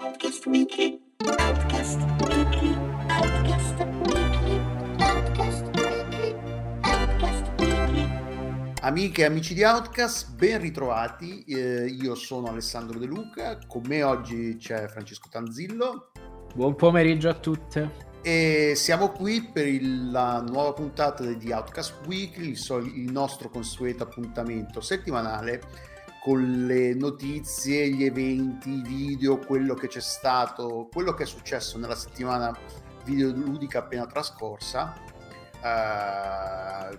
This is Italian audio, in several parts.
Outcast Weekly. Outcast Weekly. Outcast Weekly. Outcast Weekly. Amiche e amici di Outcast, ben ritrovati. Eh, io sono Alessandro De Luca, con me oggi c'è Francesco Tanzillo Buon pomeriggio a tutte. e siamo qui per il- la nuova puntata di Outcast Weekly, il, sol- il nostro consueto appuntamento settimanale con le notizie, gli eventi, i video, quello che c'è stato, quello che è successo nella settimana videoludica appena trascorsa. Eh,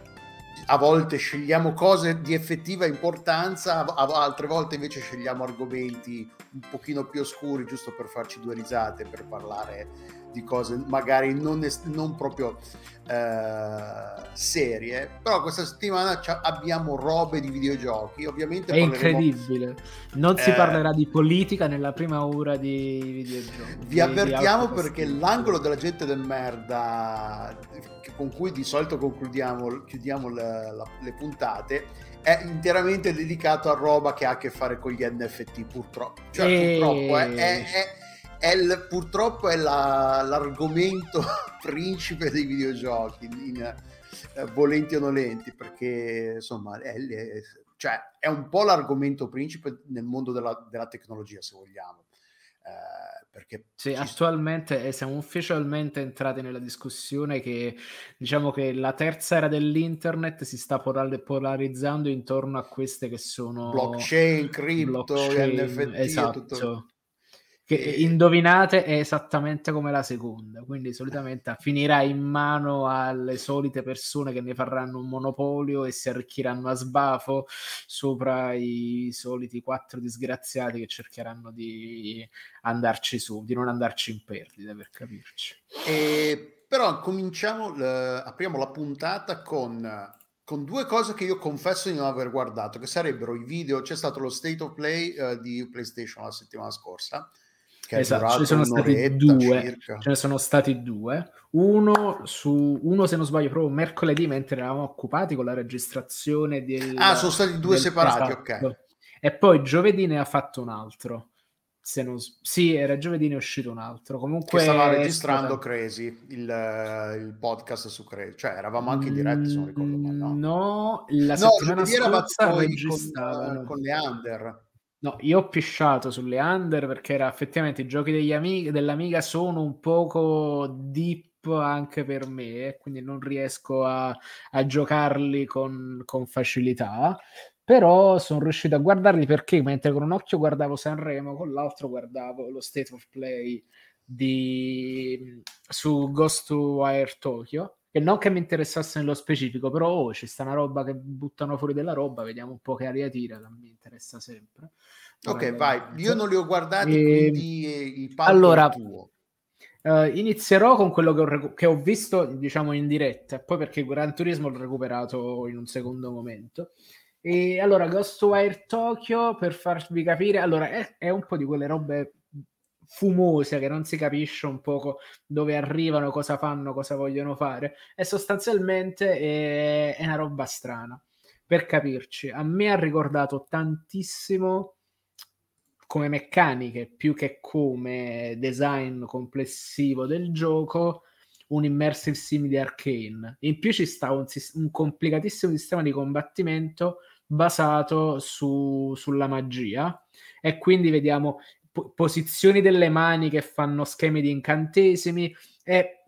a volte scegliamo cose di effettiva importanza, altre volte invece scegliamo argomenti un pochino più oscuri giusto per farci due risate, per parlare di cose magari non, es- non proprio eh, serie. Però questa settimana abbiamo robe di videogiochi, ovviamente È incredibile. Non si Eh. parlerà di politica nella prima ora di videogiochi. Vi di- di avvertiamo Outcast perché l'angolo della gente del merda con cui di solito concludiamo, chiudiamo le, la- le puntate è interamente dedicato a roba che ha a che fare con gli NFT purtroppo. Cioè, E- purtroppo è, è- è- è il- purtroppo è la- l'argomento principe dei videogiochi, in, eh, volenti o nolenti, perché insomma è, è- cioè, è un po' l'argomento principe nel mondo della, della tecnologia, se vogliamo. Eh, perché Sì, attualmente eh, siamo ufficialmente entrati nella discussione che diciamo che la terza era dell'internet si sta polarizzando intorno a queste che sono blockchain, cripto, blockchain, NFT, esatto. tutto. Che indovinate è esattamente come la seconda, quindi solitamente finirà in mano alle solite persone che ne faranno un monopolio e si arricchiranno a sbafo sopra i soliti quattro disgraziati che cercheranno di andarci su, di non andarci in perdita per capirci. E- però cominciamo, l- apriamo la puntata con, con due cose che io confesso di non aver guardato, che sarebbero i video, c'è stato lo State of Play eh, di PlayStation la settimana scorsa, che Esatto, durato ci sono stati due, circa. ce ne sono stati due, uno su uno se non sbaglio proprio mercoledì mentre eravamo occupati con la registrazione del Ah, sono stati due del- separati, esatto. ok. E poi giovedì ne ha fatto un altro. Se non sì, era giovedì ne è uscito un altro. Comunque Che stava registrando stata- Crazy, il, il podcast su Crazy, cioè eravamo anche in diretta se non ricordo male, no? Mm, No, la No, settimana scorsa con, con le under. No, io ho pisciato sulle under perché era effettivamente i giochi degli amici, dell'Amiga sono un poco deep anche per me, quindi non riesco a, a giocarli con, con facilità. Però sono riuscito a guardarli perché mentre con un occhio guardavo Sanremo, con l'altro guardavo lo State of Play di, su Ghost to Wire Tokyo. Che non che mi interessasse nello specifico, però oh, ci sta una roba che buttano fuori della roba, vediamo un po' che aria tira, che mi interessa sempre. Ok, Vorrei vai, io non li ho guardati, E- quindi eh, il palco allora, tuo. Eh, inizierò con quello che ho, recu- che ho visto, diciamo, in diretta, e poi perché Gran Turismo l'ho recuperato in un secondo momento. E allora, Ghostwire Tokyo, per farvi capire, allora è, è un po' di quelle robe fumose che non si capisce un poco dove arrivano, cosa fanno, cosa vogliono fare, e sostanzialmente è, è una roba strana. Per capirci, a me ha ricordato tantissimo come meccaniche più che come design complessivo del gioco un immersive sim di Arcane. In più ci sta un, un complicatissimo sistema di combattimento basato su- sulla magia e quindi vediamo po- posizioni delle mani che fanno schemi di incantesimi e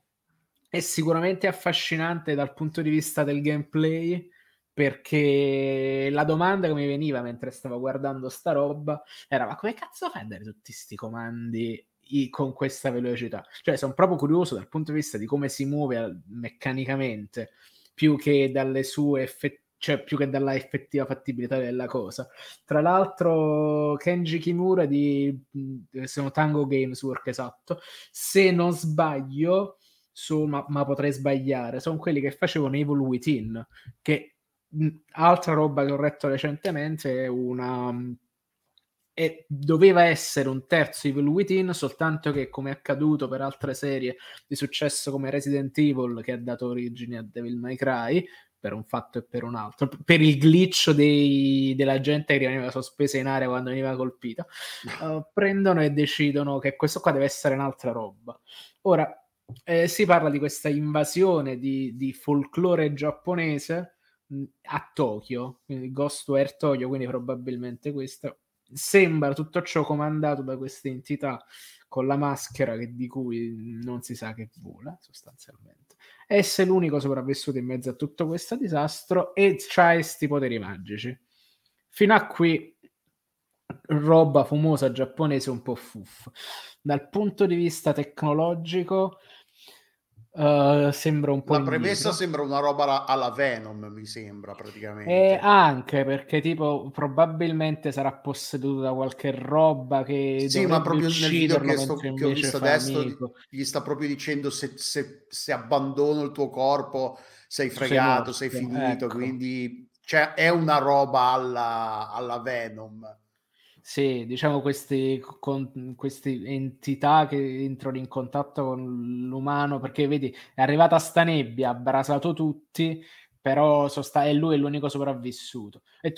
è sicuramente affascinante dal punto di vista del gameplay perché la domanda che mi veniva mentre stavo guardando sta roba era ma come cazzo fai a dare tutti questi comandi con questa velocità? Cioè sono proprio curioso dal punto di vista di come si muove meccanicamente più che dalle sue effettive cioè più che dalla effettiva fattibilità della cosa. Tra l'altro, Kenji Kimura di sono Tango Games Work esatto. Se non sbaglio, su, ma, ma potrei sbagliare, sono quelli che facevano Evil Within, che altra roba che ho letto recentemente è una e doveva essere un terzo Evil Within, soltanto che come è accaduto per altre serie di successo come Resident Evil che ha dato origine a Devil May Cry, per un fatto e per un altro, per il glitch dei, della gente che rimaneva sospesa in aria quando veniva colpita, uh, prendono e decidono che questo qua deve essere un'altra roba. Ora, eh, si parla di questa invasione di, di folklore giapponese mh, a Tokyo, quindi Ghostware Tokyo, quindi probabilmente questo. Sembra tutto ciò comandato da queste entità con la maschera che, di cui non si sa che vola sostanzialmente. Essere l'unico sopravvissuto in mezzo a tutto questo disastro e c'ha questi poteri magici. Fino a qui roba fumosa giapponese un po' fuffa. Dal punto di vista tecnologico Uh, sembra un po'. La premessa indietro. sembra una roba alla Venom, mi sembra praticamente. E anche perché, tipo, probabilmente sarà posseduto da qualche roba che. Sì, ma proprio nel video che, sto, che ho visto adesso amico. gli sta proprio dicendo se, se, se, abbandono il tuo corpo sei fregato, sei, sei finito. Ecco. Quindi cioè, è una roba alla, alla Venom. Sì, diciamo queste, con, queste entità che entrano in contatto con l'umano, perché vedi, è arrivata sta nebbia, ha abrasato tutti, però sosta- è lui l'unico sopravvissuto. È,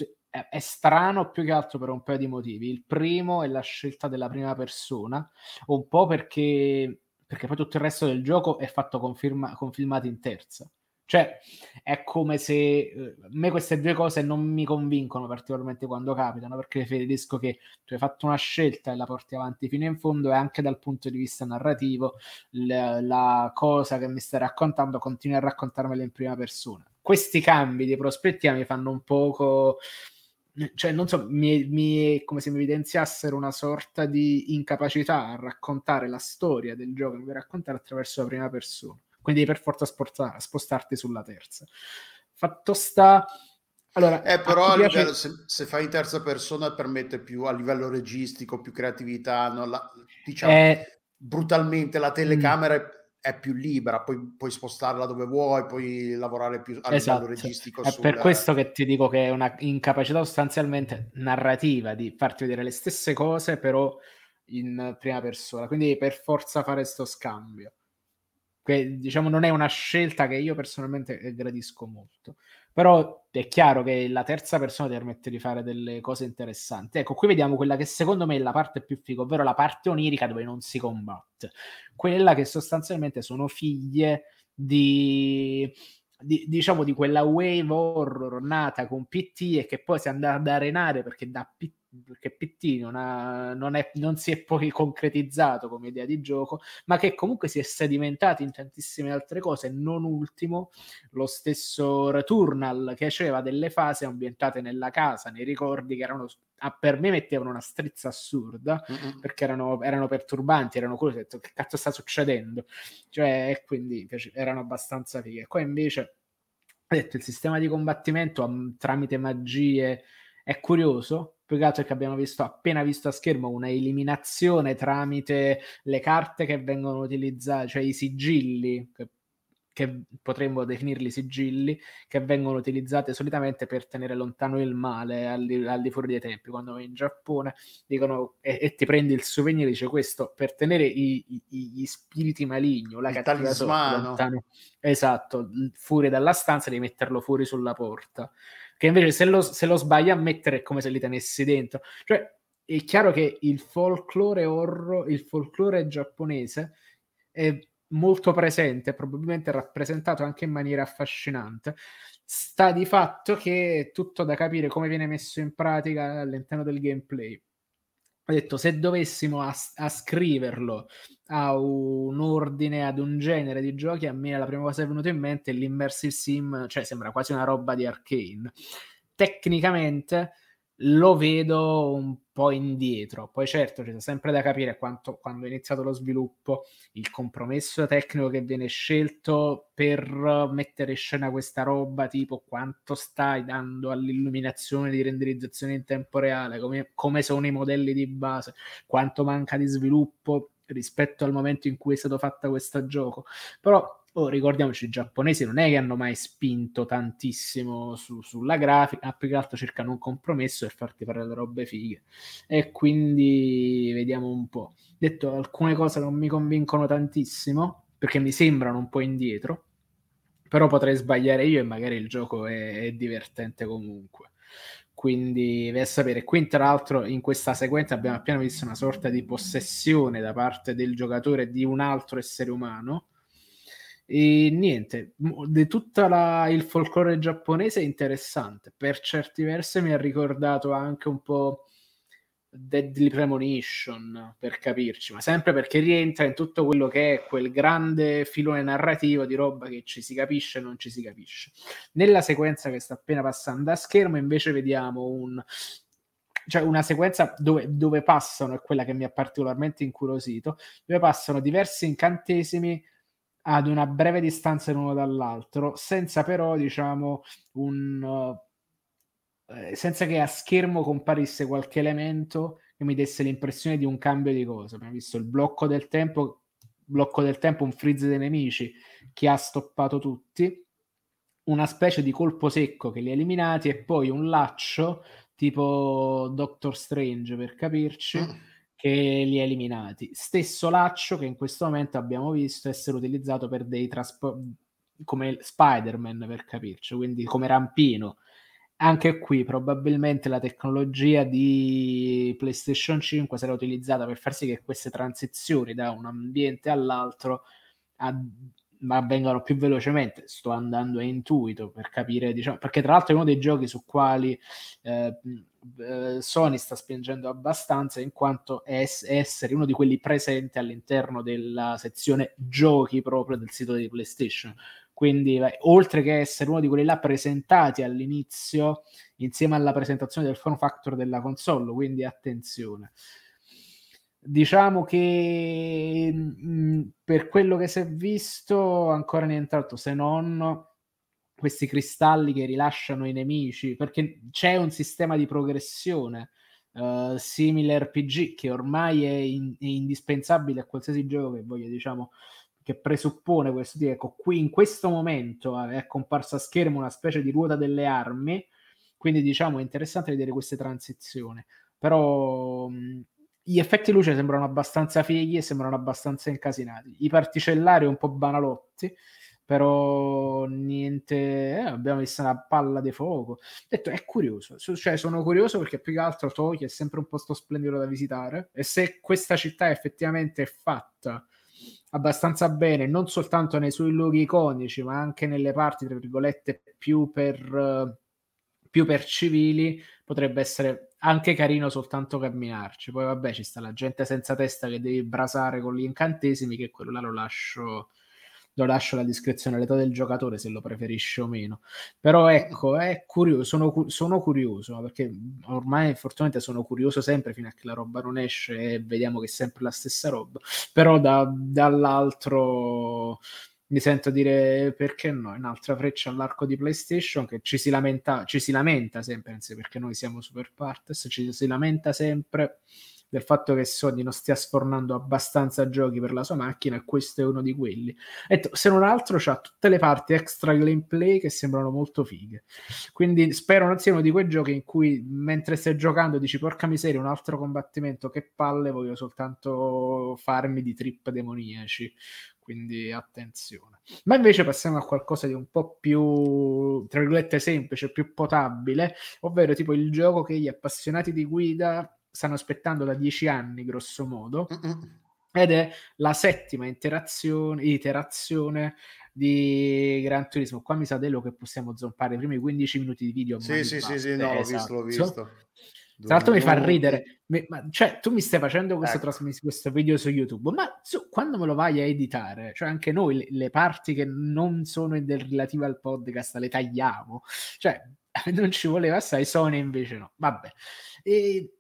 è, strano più che altro per un paio di motivi. Il primo è la scelta della prima persona, un po' perché, perché poi tutto il resto del gioco è fatto con, firma, con filmati in terza. Cioè, è come se eh, a me queste due cose non mi convincono particolarmente quando capitano, perché preferisco che tu hai fatto una scelta e la porti avanti fino in fondo e anche dal punto di vista narrativo la, la cosa che mi stai raccontando continui a raccontarmela in prima persona. Questi cambi di prospettiva mi fanno un poco cioè non so, mi, mi, come se mi evidenziassero una sorta di incapacità a raccontare la storia del gioco che vuoi raccontare attraverso la prima persona quindi devi per forza sporta- spostarti sulla terza. Fatto sta... Allora, eh, però a piace... livello, se, se, fai in terza persona permette più a livello registico, più creatività, no? la, diciamo eh... brutalmente la telecamera mm. è più libera, poi puoi spostarla dove vuoi, puoi lavorare più a esatto. livello registico. È sul... per questo che ti dico che è una incapacità sostanzialmente narrativa di farti vedere le stesse cose, però in prima persona. Quindi per forza fare questo scambio che diciamo non è una scelta che io personalmente gradisco molto. Però è chiaro che la terza persona ti permette di fare delle cose interessanti. Ecco, qui vediamo quella che secondo me è la parte più figa, ovvero la parte onirica dove non si combatte. Quella che sostanzialmente sono figlie di, di diciamo di quella wave horror nata con PT e che poi si è andata ad arenare perché da PT perché PT non, ha, non, è, non, si è poi concretizzato come idea di gioco, ma che comunque si è sedimentato in tantissime altre cose, non ultimo lo stesso Returnal che aveva delle fasi ambientate nella casa, nei ricordi che erano per me mettevano una strizza assurda Mm-mm. perché erano, erano, perturbanti, erano curiosi, ho detto che cazzo sta succedendo, cioè quindi erano abbastanza fighe. Qua invece ho detto il sistema di combattimento tramite magie è curioso più che altro è che abbiamo visto, appena visto a schermo una eliminazione tramite le carte che vengono utilizzate, cioè i sigilli, che, che potremmo definirli sigilli, che vengono utilizzate solitamente per tenere lontano il male al di, al di fuori dei tempi. Quando vai in Giappone dicono e, e, ti prendi il souvenir, dice questo per tenere i, i, gli spiriti maligni la cattiva lontano. Esatto, fuori dalla stanza devi metterlo fuori sulla porta che invece se lo, se lo sbagli a mettere è come se li tenessi dentro. Cioè, è chiaro che il folklore horror, il folklore giapponese è molto presente, probabilmente rappresentato anche in maniera affascinante. Sta di fatto che è tutto da capire come viene messo in pratica all'interno del gameplay ho detto se dovessimo as- ascriverlo a un ordine, ad un genere di giochi, a me la prima cosa che è venuta in mente è l'immersive sim, cioè sembra quasi una roba di arcane. Tecnicamente lo vedo un po' indietro. Poi certo c'è sempre da capire quanto, quando è iniziato lo sviluppo, il compromesso tecnico che viene scelto per mettere in scena questa roba, tipo quanto stai dando all'illuminazione di renderizzazione in tempo reale, come, come sono i modelli di base, quanto manca di sviluppo rispetto al momento in cui è stato fatto questo gioco. Però Oh, ricordiamoci, i giapponesi non è che hanno mai spinto tantissimo su, sulla grafica, più che altro cercano un compromesso per farti fare le robe fighe. E quindi vediamo un po'. Detto, alcune cose non mi convincono tantissimo, perché mi sembrano un po' indietro, però potrei sbagliare io e magari il gioco è, è divertente comunque. Quindi a sapere, qui tra l'altro in questa sequenza abbiamo appena visto una sorta di possessione da parte del giocatore di un altro essere umano. E niente, di tutto il folklore giapponese è interessante. Per certi versi mi ha ricordato anche un po' Deadly Premonition, per capirci, ma sempre perché rientra in tutto quello che è quel grande filone narrativo di roba che ci si capisce e non ci si capisce. Nella sequenza che sta appena passando a schermo, invece, vediamo un, cioè una sequenza dove, dove, passano, è quella che mi ha particolarmente incuriosito, dove passano diversi incantesimi ad una breve distanza l'uno dall'altro, senza però, diciamo, un eh, senza che a schermo comparisse qualche elemento che mi desse l'impressione di un cambio di cosa. Abbiamo visto il blocco del tempo, blocco del tempo, un freeze dei nemici che ha stoppato tutti, una specie di colpo secco che li ha eliminati e poi un laccio tipo Doctor Strange per capirci. Mm. Che li ha eliminati. Stesso laccio che in questo momento abbiamo visto essere utilizzato per dei trasporti come Spider-Man per capirci, quindi come rampino anche qui probabilmente la tecnologia di PlayStation 5 sarà utilizzata per far sì che queste transizioni da un ambiente all'altro avvengano più velocemente. Sto andando a intuito per capire, diciamo, perché tra l'altro è uno dei giochi su quali eh, eh Sony sta spingendo abbastanza in quanto è essere uno di quelli presenti all'interno della sezione giochi proprio del sito di PlayStation quindi, oltre che essere uno di quelli là presentati all'inizio, insieme alla presentazione del form factor della console, quindi attenzione. Diciamo che mh, mm, per quello che si è visto, ancora nient'altro se non questi cristalli che rilasciano i nemici, perché c'è un sistema di progressione uh, simile RPG che ormai è, in, è, indispensabile a qualsiasi gioco che voglia, diciamo, che presuppone questo tipo, ecco, qui in questo momento è comparsa a schermo una specie di ruota delle armi, quindi diciamo è interessante vedere queste transizioni, però mh, gli effetti luce sembrano abbastanza fighi e sembrano abbastanza incasinati, i particellari un po' banalotti, però niente, eh, abbiamo visto una palla di fuoco. Detto, è curioso, cioè sono curioso perché più che altro Tokyo è sempre un posto splendido da visitare e se questa città effettivamente è fatta abbastanza bene, non soltanto nei suoi luoghi iconici, ma anche nelle parti, tra virgolette, più per, più per civili, potrebbe essere anche carino soltanto camminarci. Poi vabbè, ci sta la gente senza testa che devi brasare con gli incantesimi, che quello là lo lascio lo lascio alla discrezione all'età del giocatore se lo preferisce o meno. Però ecco, è curioso, sono, sono curioso perché ormai fortunatamente sono curioso sempre fino a che la roba non esce e vediamo che è sempre la stessa roba. Però da, dall'altro mi sento dire perché no, un'altra freccia all'arco di PlayStation che ci si lamenta, ci si lamenta sempre, perché noi siamo super partes, ci si lamenta sempre del fatto che Sony non stia sfornando abbastanza giochi per la sua macchina e questo è uno di quelli. E se non altro c'ha tutte le parti extra gameplay che sembrano molto fighe. Quindi spero non sia uno di quei giochi in cui mentre stai giocando dici porca miseria un altro combattimento che palle voglio soltanto farmi di trip demoniaci. Quindi attenzione. Ma invece passiamo a qualcosa di un po' più, tra virgolette, semplice, più potabile, ovvero tipo il gioco che gli appassionati di guida stanno aspettando da dieci anni, grosso modo, Mm-mm. ed è la settima iterazione di Gran Turismo. Qua mi sa dello che possiamo zompare i primi 15 minuti di video. Sì, sì, sì, sì, no, esatto. l'ho visto, l'ho visto. Tra l'altro mi fa ridere, ma, cioè tu mi stai facendo questo, ecco. trasmiss- questo video su YouTube, ma su, quando me lo vai a editare, cioè anche noi le, le parti che non sono del, relative al podcast le tagliamo, cioè non ci voleva assai, Sony invece no, vabbè. E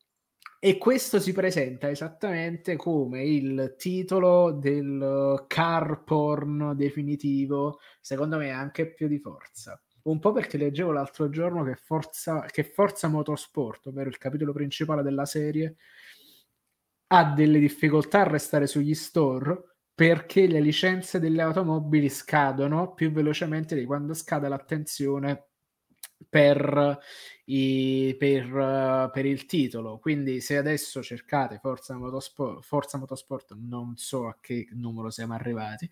e questo si presenta esattamente come il titolo del car porn definitivo, secondo me anche più di forza. Un po' perché leggevo l'altro giorno che Forza, che Forza Motorsport, ovvero il capitolo principale della serie, ha delle difficoltà a restare sugli store perché le licenze delle automobili scadono più velocemente di quando scade l'attenzione per, i, per, per, il titolo. Quindi se adesso cercate Forza Motorsport, Forza Motorsport non so a che numero siamo arrivati,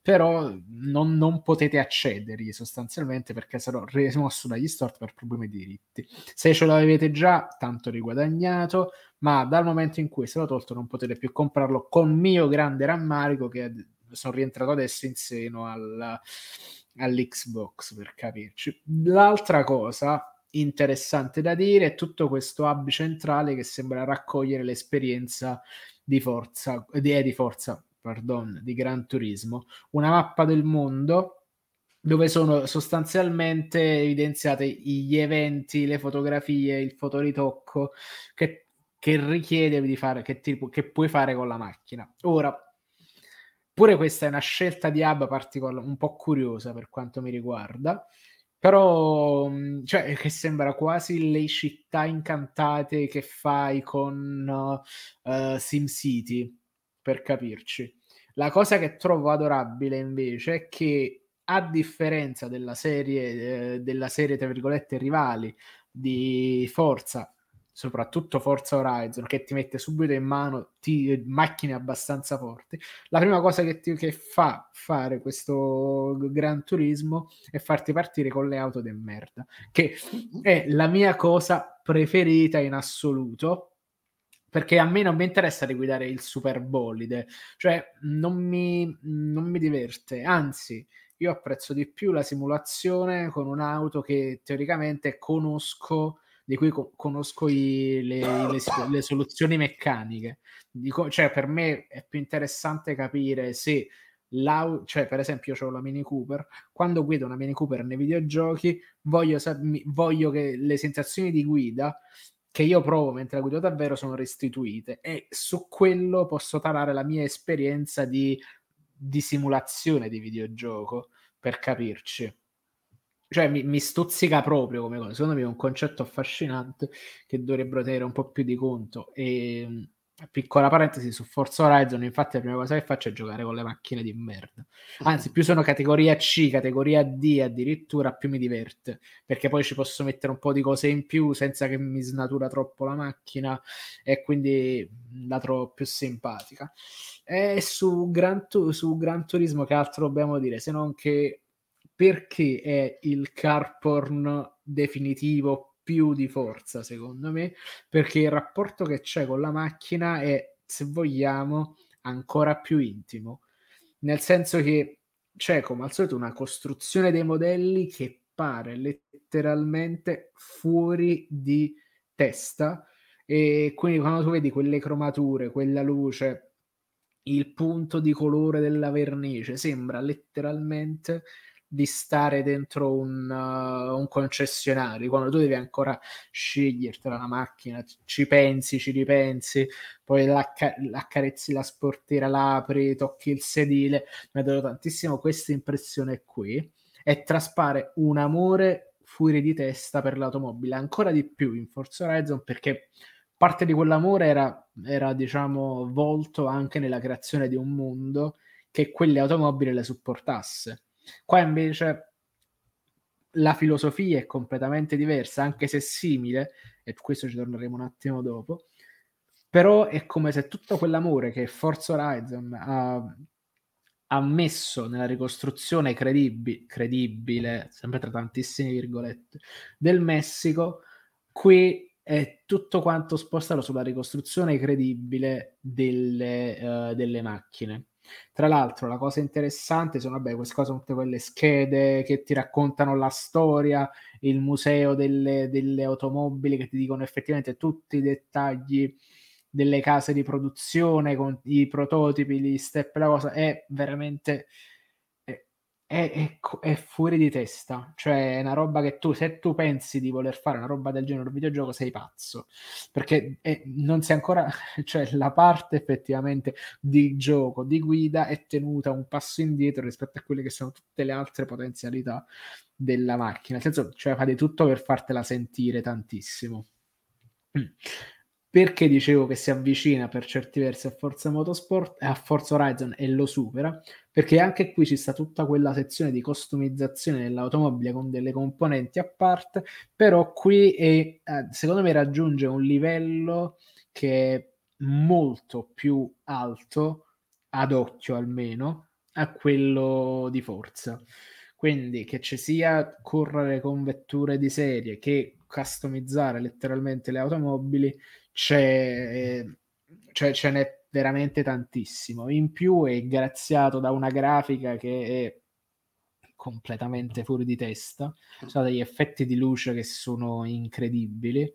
però non, non potete accedergli sostanzialmente perché sarò rimosso dagli store per problemi di diritti. Se ce l'avete già, tanto riguadagnato, ma dal momento in cui è stato tolto non potete più comprarlo con mio grande rammarico che sono rientrato adesso in seno al all'Xbox per capirci. L'altra cosa interessante da dire è tutto questo hub centrale che sembra raccogliere l'esperienza di forza, di, eh, di forza, pardon, di Gran Turismo, una mappa del mondo dove sono sostanzialmente evidenziati gli eventi, le fotografie, il fotoritocco che, che richiede di fare, che, ti, che puoi fare con la macchina. Ora, Pure questa è una scelta di hub particolare, un po' curiosa per quanto mi riguarda, però mm, cioè, che sembra quasi le città incantate che fai con uh, SimCity, per capirci. La cosa che trovo adorabile invece è che a differenza della serie, eh, della serie tra virgolette rivali di Forza soprattutto Forza Horizon, che ti mette subito in mano ti, macchine abbastanza forti, la prima cosa che, ti, che fa fare questo Gran Turismo è farti partire con le auto di merda, che è la mia cosa preferita in assoluto, perché a me non mi interessa di guidare il super bolide, cioè non mi, non mi diverte, anzi io apprezzo di più la simulazione con un'auto che teoricamente conosco di cui co- conosco i, le, le, le, soluzioni meccaniche. Dico, cioè, per me è più interessante capire se l'auto, cioè, per esempio, io ho la Mini Cooper. Quando guido una Mini Cooper nei videogiochi, voglio, voglio che le sensazioni di guida che io provo mentre la guido davvero sono restituite e su quello posso tarare la mia esperienza di, di simulazione di videogioco per capirci cioè mi, mi, stuzzica proprio come cosa. Secondo me è un concetto affascinante che dovrebbero tenere un po' più di conto. E piccola parentesi su Forza Horizon, infatti la prima cosa che faccio è giocare con le macchine di merda. Anzi, più sono categoria C, categoria D addirittura, più mi diverte, perché poi ci posso mettere un po' di cose in più senza che mi snatura troppo la macchina e quindi la trovo più simpatica. E su Gran, su Gran Turismo che altro dobbiamo dire, se non che perché è il carporn definitivo più di forza, secondo me, perché il rapporto che c'è con la macchina è, se vogliamo, ancora più intimo. Nel senso che c'è, come al solito, una costruzione dei modelli che pare letteralmente fuori di testa. E quindi quando tu vedi quelle cromature, quella luce, il punto di colore della vernice, sembra letteralmente di stare dentro un, uh, un, concessionario, quando tu devi ancora scegliertela la macchina, ci pensi, ci ripensi, poi l'accarezzi la sportiera, l'apri, tocchi il sedile, mi ha dato tantissimo questa impressione qui e traspare un amore fuori di testa per l'automobile, ancora di più in Forza Horizon perché parte di quell'amore era, era diciamo volto anche nella creazione di un mondo che quelle automobili le supportasse Qua invece la filosofia è completamente diversa, anche se simile, e questo ci torneremo un attimo dopo, però è come se tutto quell'amore che Forza Horizon ha, ha messo nella ricostruzione credibi- credibile, sempre tra tantissime virgolette, del Messico, qui è tutto quanto spostato sulla ricostruzione credibile delle, uh, delle macchine. Tra l'altro, la cosa interessante sono, vabbè, queste cose tutte quelle schede che ti raccontano la storia, il museo delle, delle automobili che ti dicono effettivamente tutti i dettagli delle case di produzione con i prototipi, gli step, la cosa è veramente è, è, è, fuori di testa, cioè è una roba che tu, se tu pensi di voler fare una roba del genere un videogioco, sei pazzo, perché è, non sei ancora, cioè la parte effettivamente di gioco, di guida è tenuta un passo indietro rispetto a quelle che sono tutte le altre potenzialità della macchina, nel senso, cioè fa di tutto per fartela sentire tantissimo. Perché dicevo che si avvicina per certi versi a Forza Motorsport, a Forza Horizon e lo supera? Perché anche qui ci sta tutta quella sezione di customizzazione dell'automobile con delle componenti a parte, però qui è, eh, secondo me raggiunge un livello che è molto più alto, ad occhio almeno, a quello di Forza. Quindi che ci sia correre con vetture di serie che customizzare letteralmente le automobili, c'è, cioè, ce n'è veramente tantissimo. In più è graziato da una grafica che è completamente fuori di testa, ci sono degli effetti di luce che sono incredibili.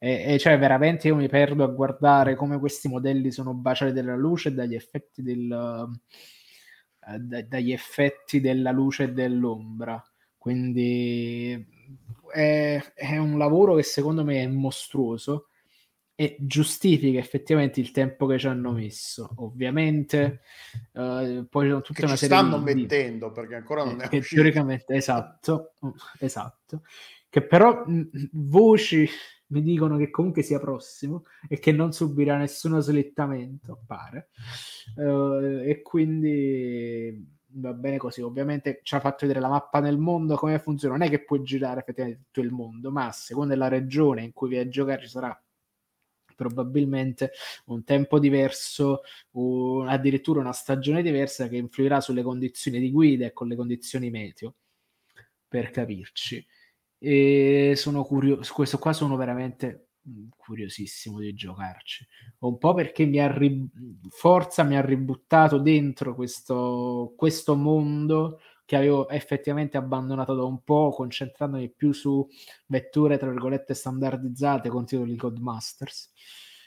E, e, cioè veramente io mi perdo a guardare come questi modelli sono baciati dalla luce dagli effetti del, uh, da, dagli effetti della luce e dell'ombra quindi è, è, un lavoro che secondo me è mostruoso e giustifica effettivamente il tempo che ci hanno messo. Ovviamente, uh, poi tutta che una serie stanno di, mettendo perché ancora non è che uscito. teoricamente esatto, esatto. Che però mh, voci mi dicono che comunque sia prossimo e che non subirà nessuno slittamento, pare. Uh, e quindi va bene così. Ovviamente ci ha fatto vedere la mappa nel mondo, come funziona. Non è che puoi girare effettivamente tutto il mondo, ma a seconda della regione in cui vai a giocare ci sarà probabilmente un tempo diverso, un, addirittura una stagione diversa che influirà sulle condizioni di guida e con le condizioni meteo, per capirci. E sono curioso, questo qua sono veramente curiosissimo di giocarci. Un po' perché mi ha ri... Forza mi ha ributtato dentro questo, questo mondo che avevo effettivamente abbandonato da un po', concentrandomi più su vetture, tra virgolette, standardizzate con titoli Codemasters.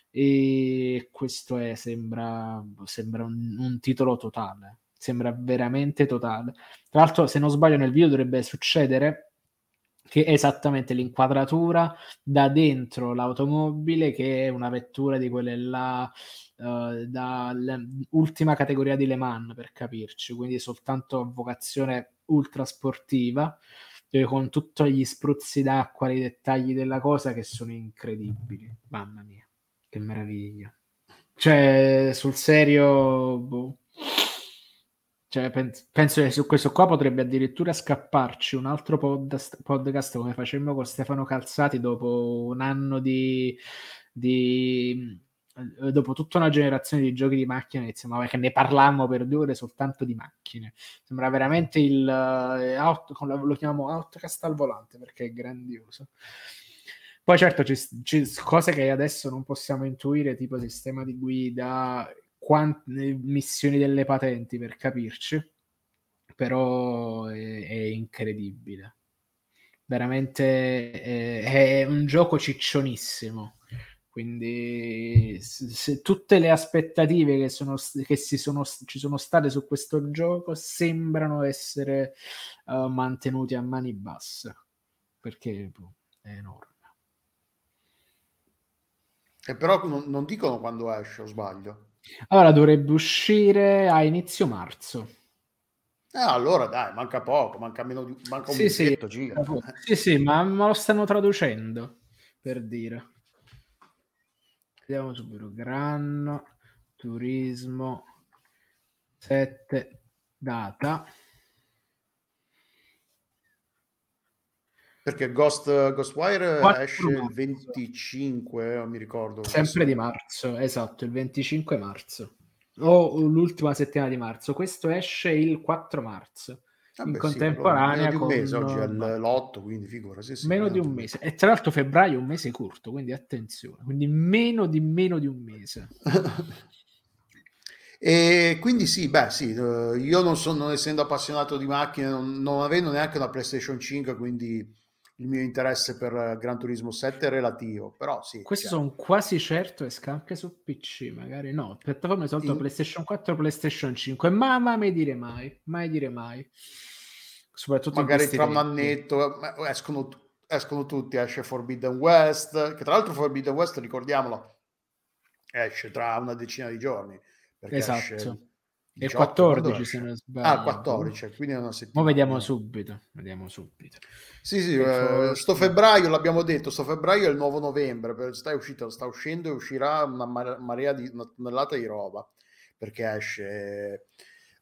E questo è, sembra, sembra un, un titolo totale. Sembra veramente totale. Tra l'altro, se non sbaglio, nel video dovrebbe succedere che è esattamente l'inquadratura da dentro l'automobile, che è una vettura di quelle là uh, da ultima categoria di Le Mans, per capirci, quindi soltanto vocazione ultra sportiva, con tutti gli spruzzi d'acqua, i dettagli della cosa che sono incredibili. Mamma mia, che meraviglia. Cioè, sul serio... Boh cioè, penso, penso che su questo qua potrebbe addirittura scapparci un altro podcast, podcast come facemmo con Stefano Calzati dopo un anno di, di eh, dopo tutta una generazione di giochi di macchine iniziamo a che ne parlammo per due ore soltanto di macchine. Sembra veramente il uh, out, lo chiamiamo outcast al volante perché è grandioso. Poi certo ci, ci, cose che adesso non possiamo intuire tipo sistema di guida quant- missioni delle patenti per capirci, però è, è incredibile. Veramente è, è, un gioco ciccionissimo. Quindi se, tutte le aspettative che, sono, che sono, ci sono state su questo gioco sembrano essere uh, mantenute a mani basse perché boh, è enorme. E però non, non dicono quando esce, o sbaglio? Allora dovrebbe uscire a inizio marzo. Eh, allora dai, manca poco, manca meno di manca un sì, sì, sì, sì, ma, ma lo stanno traducendo per dire. Vediamo subito. Gran Turismo 7 data. Perché Ghost, Ghostwire esce marzo. il 25, mi ricordo. Sempre di marzo, esatto, il 25 marzo. O l'ultima settimana di marzo. Questo esce il 4 marzo. Vabbè, in contemporanea sì, meno di un mese oggi è l'8 quindi figura sì, sì, meno di un mese e tra l'altro febbraio è un mese corto quindi attenzione quindi meno di meno di un mese e quindi sì beh sì eh, io non sono non essendo appassionato di macchine non, non avendo neanche una PlayStation 5 quindi il mio interesse per Gran Turismo 7 è relativo, però sì. Questo sono quasi certo esca anche su PC, magari no, piattaforme soltanto In... PlayStation 4 PlayStation 5, ma mai dire mai, mai dire mai. Soprattutto magari tra un annetto escono, escono tutti, esce Forbidden West, che tra l'altro Forbidden West, ricordiamolo, esce tra una decina di giorni. Perché esatto. Esce e 14 se non sbaglio. Ah, 14, quindi è una settimana. Ma vediamo subito, vediamo subito. Sì, sì, eh, sto febbraio l'abbiamo detto, sto febbraio è il nuovo novembre, sta, uscito, sta uscendo e uscirà una marea di una tonnellata di roba, perché esce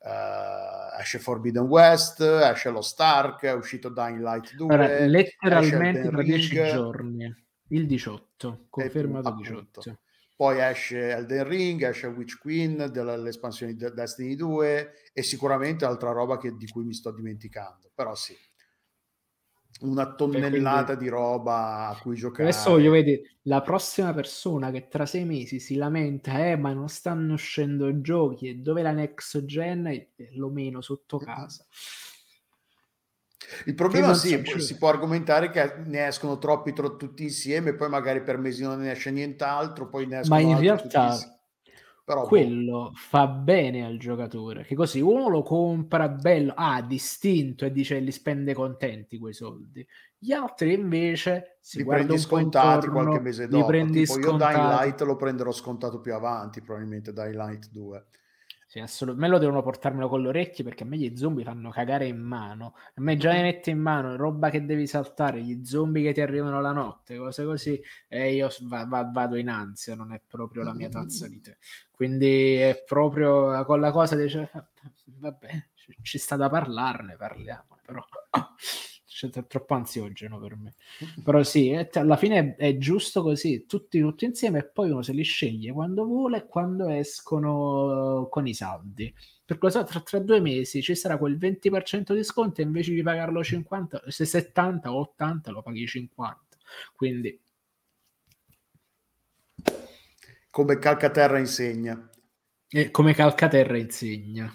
Uh, esce Forbidden West, esce lo Stark, è uscito Dying Light 2. Allora, letteralmente tra dieci giorni, il 18, confermato 18. Poi esce Elden Ring, esce Witch Queen dell'espansione di Destiny 2 e sicuramente altra roba che, di cui mi sto dimenticando. Però sì, una tonnellata quindi, di roba a cui giocare. Adesso voglio vedere la prossima persona che tra sei mesi si lamenta, eh, ma non stanno uscendo giochi e dove la next gen lo meno sotto casa. Il problema sì, si può argomentare che ne escono troppi tro- tutti insieme, poi magari per mesi non ne esce nient'altro, poi ne escono Ma in realtà però, boh. quello boh. fa bene al giocatore, che così uno lo compra bello, ah, distinto e dice li spende contenti quei soldi. Gli altri invece si li prendi scontati intorno, qualche mese dopo. Prendi tipo scontati. io Dying Light lo prenderò scontato più avanti, probabilmente Dying Light 2. Sì, assolutamente. Me lo devono portarmelo con le orecchie perché a me gli zombie fanno cagare in mano. A me già mi mette in mano roba che devi saltare, gli zombie che ti arrivano la notte, cose così, e io va, va, vado in ansia, non è proprio la mia tazza di tè. Quindi è proprio con la cosa dice, vabbè, ci sta da parlarne, parliamone, però è troppo ansiogeno per me. Però sì, alla fine è, giusto così, tutti, tutti insieme e poi uno se li sceglie quando vuole e quando escono con i saldi. Per cosa tra, tra due mesi ci sarà quel 20% di sconto e invece di pagarlo 50, se 70 o 80 lo paghi 50. Quindi come Calcaterra insegna. E come Calcaterra insegna.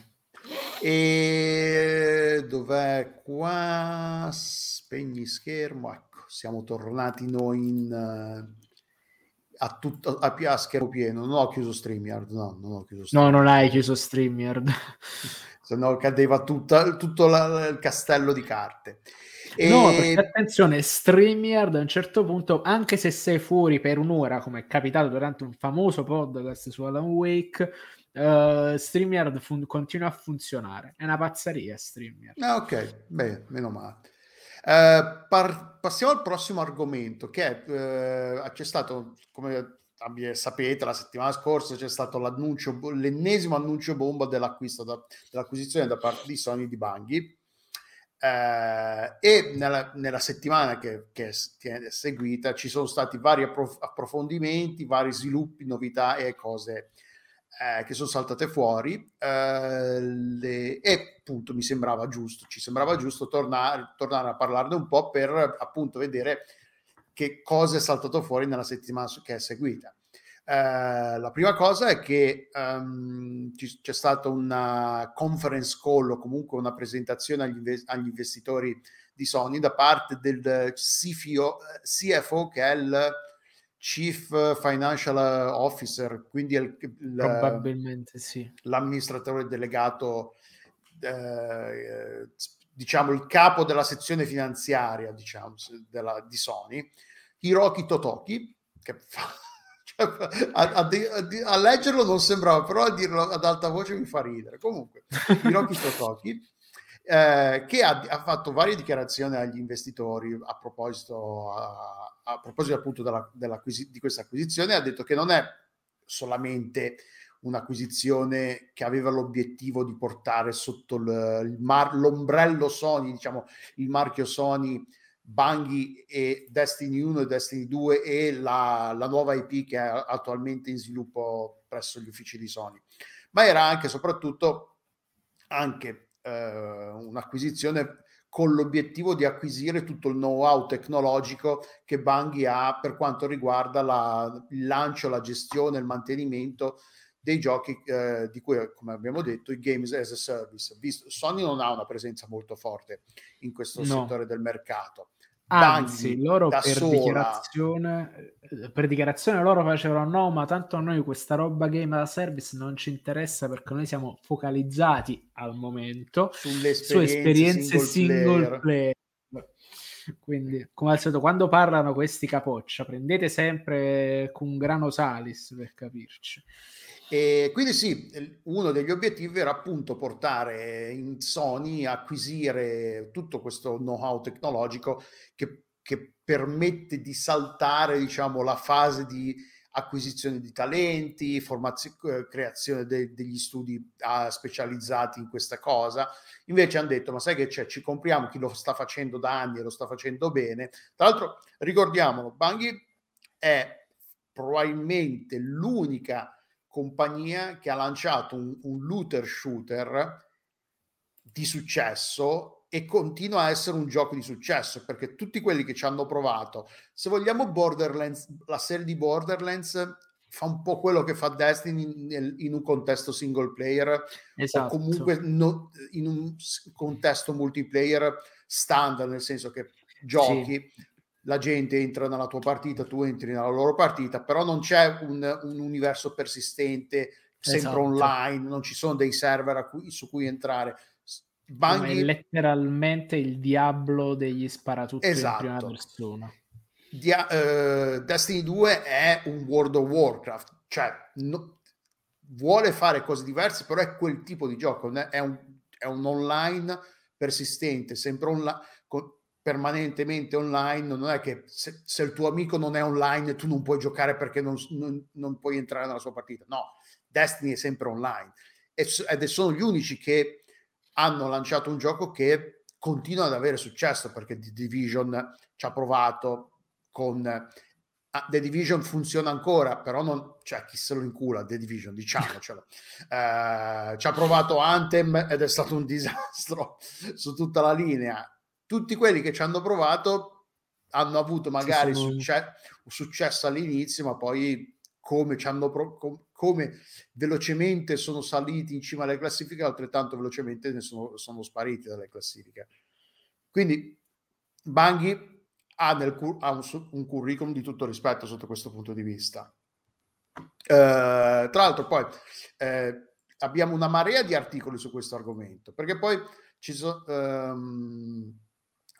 E dov'è qua? Spegni schermo. Ecco, siamo tornati noi in, uh, a, tutto, a, a, schermo pieno. Non ho chiuso StreamYard. No, non ho chiuso StreamYard. No, non hai chiuso StreamYard. Se no cadeva tutta, tutto la, il castello di carte. E... No, perché attenzione, StreamYard a un certo punto, anche se sei fuori per un'ora, come è capitato durante un famoso podcast su Alan Wake, uh, StreamYard fun- continua a funzionare. È una pazzeria StreamYard. Ah, ok, bene, meno male. Uh, par- passiamo al prossimo argomento che è, uh, c'è stato, come sapete, la settimana scorsa c'è stato l'annuncio, l'ennesimo annuncio bomba dell'acquisto da, dell'acquisizione da parte di Sony di Banghi. Uh, e nella, nella settimana che, che, è seguita ci sono stati vari approf- approfondimenti, vari sviluppi, novità e cose eh, che sono saltate fuori eh, le, e appunto mi sembrava giusto, ci sembrava giusto tornare, tornare a parlarne un po' per appunto vedere che cosa è saltato fuori nella settimana che è seguita. Eh, la prima cosa è che um, ci, c'è stata una conference call o comunque una presentazione agli, inve- agli investitori di Sony da parte del CFO, CFO che è il Chief Financial Officer, quindi il, il, probabilmente sì. l'amministratore delegato, eh, diciamo il capo della sezione finanziaria diciamo, della, di Sony, Hiroki Totoki, che fa, cioè, a, a, a, a, leggerlo non sembrava, però a dirlo ad alta voce mi fa ridere. Comunque, Hiroki Totoki. Eh, che ha, ha, fatto varie dichiarazioni agli investitori a proposito a, a proposito appunto della, di questa acquisizione, ha detto che non è solamente un'acquisizione che aveva l'obiettivo di portare sotto mar, l'ombrello Sony, diciamo il marchio Sony, Banghi e Destiny 1 e Destiny 2 e la, la nuova IP che è attualmente in sviluppo presso gli uffici di Sony, ma era anche e soprattutto anche eh, un'acquisizione con l'obiettivo di acquisire tutto il know-how tecnologico che Banghi ha per quanto riguarda la, il lancio, la gestione, il mantenimento dei giochi eh, di cui, come abbiamo detto, i games as a service. Visto, Sony non ha una presenza molto forte in questo no. settore del mercato. Anzi, loro per sola... dichiarazione, eh, per dichiarazione loro facevano no, ma tanto a noi questa roba game as a service non ci interessa perché noi siamo focalizzati al momento sulle esperienze, su esperienze single, single player. player. Quindi, come al solito, quando parlano questi capoccia, prendete sempre con grano salis per capirci. E quindi sì, uno degli obiettivi era appunto portare in Sony, acquisire tutto questo know-how tecnologico che, che permette di saltare, diciamo, la fase di acquisizione di talenti, formazio- eh, creazione de- degli studi uh, specializzati in questa cosa. Invece hanno detto, ma sai che c'è, ci compriamo chi lo sta facendo da anni e lo sta facendo bene. Tra l'altro, ricordiamolo, Bungie è probabilmente l'unica compagnia che ha lanciato un, un looter shooter di successo e continua a essere un gioco di successo perché tutti quelli che ci hanno provato, se vogliamo Borderlands, la serie di Borderlands fa un po' quello che fa Destiny in, in un contesto single player esatto. o comunque no, in un contesto multiplayer standard, nel senso che giochi, sì. La gente entra nella tua partita, tu entri nella loro partita, però non c'è un, un universo persistente, sempre esatto. online, non ci sono dei server cui, su cui entrare Bungie... È letteralmente il diablo degli sparatutto esatto. in prima persona. Dia- uh, Destiny 2 è un World of Warcraft, cioè no, vuole fare cose diverse, però è quel tipo di gioco, è un, è un online persistente, sempre online, permanentemente online, non è che se, se, il tuo amico non è online tu non puoi giocare perché non, non, non puoi entrare nella sua partita, no, Destiny è sempre online. Ed sono gli unici che hanno lanciato un gioco che continua ad avere successo perché The Division ci ha provato con ah, The Division funziona ancora però non cioè chi se lo incula? The Division diciamocelo. Eh, ci ha provato Anthem ed è stato un disastro su tutta la linea tutti quelli che ci hanno provato hanno avuto magari sono... succe- successo all'inizio ma poi come, ci hanno pro- com- come velocemente sono saliti in cima alle classifiche, altrettanto velocemente ne sono, sono spariti dalle classifiche. Quindi Banghi ha, nel, ha un, un, curriculum di tutto rispetto sotto questo punto di vista. Eh, tra l'altro poi eh, abbiamo una marea di articoli su questo argomento, perché poi ci sono... Ehm,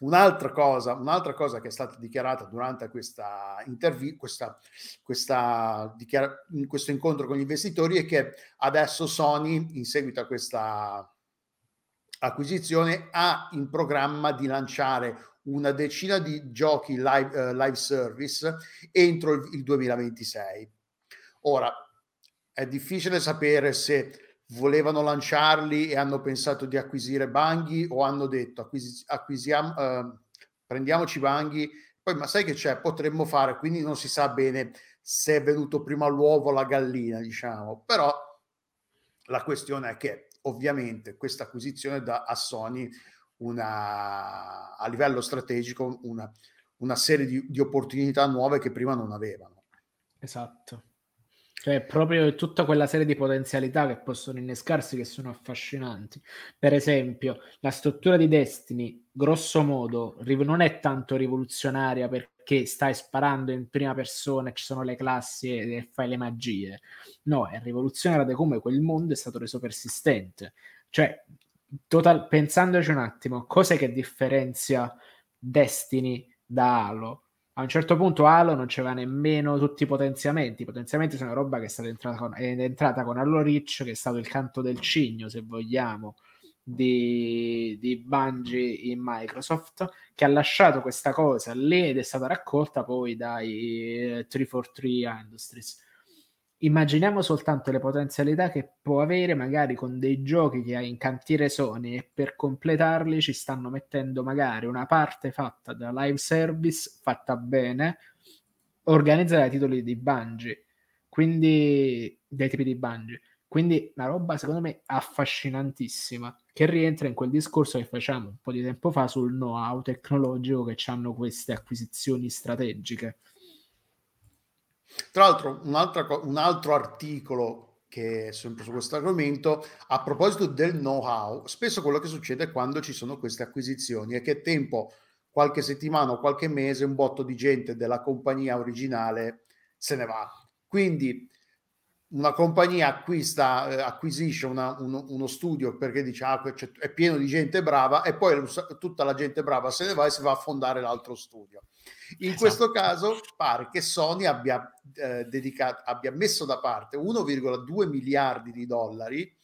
Un'altra cosa, un'altra cosa che è stata dichiarata durante questa intervista, questa, questa dichiara- questo incontro con gli investitori è che adesso Sony, in seguito a questa acquisizione, ha in programma di lanciare una decina di giochi live, uh, live service entro il 2026. Ora, è difficile sapere se volevano lanciarli e hanno pensato di acquisire Banghi o hanno detto acquisi- acquisiamo, eh, prendiamoci Banghi, poi ma sai che c'è, potremmo fare, quindi non si sa bene se è venuto prima l'uovo o la gallina, diciamo, però la questione è che ovviamente questa acquisizione dà a Sony una, a livello strategico una, una serie di, di opportunità nuove che prima non avevano. Esatto. Cioè, proprio tutta quella serie di potenzialità che possono innescarsi che sono affascinanti. Per esempio, la struttura di Destiny, grosso modo, non è tanto rivoluzionaria perché stai sparando in prima persona e ci sono le classi e, fai le magie. No, è rivoluzionaria come quel mondo è stato reso persistente. Cioè, total, pensandoci un attimo, cos'è che differenzia Destiny da Halo? A un certo punto Halo non c'era nemmeno tutti i potenziamenti. I potenziamenti sono roba che è stata entrata con, è entrata con Halo Reach, che è stato il canto del cigno, se vogliamo, di, di Bungie in Microsoft, che ha lasciato questa cosa lì ed è stata raccolta poi dai 343 Industries immaginiamo soltanto le potenzialità che può avere magari con dei giochi che ha in cantiere Sony e per completarli ci stanno mettendo magari una parte fatta da live service fatta bene organizzata dai titoli di Bungie. Quindi dai tipi di Bungie. Quindi una roba secondo me affascinantissima che rientra in quel discorso che facciamo un po' di tempo fa sul know-how tecnologico che hanno queste acquisizioni strategiche tra l'altro, un un altro articolo che è sempre su questo argomento, a proposito del know-how, spesso quello che succede quando ci sono queste acquisizioni è che tempo, qualche settimana o qualche mese, un botto di gente della compagnia originale se ne va. Quindi una compagnia acquista, eh, acquisisce una, uno, uno, studio perché dice ah, è pieno di gente brava e poi tutta la gente brava se ne va e si va a fondare l'altro studio. In esatto. questo caso pare che Sony abbia, eh, dedicato, abbia messo da parte 1,2 miliardi di dollari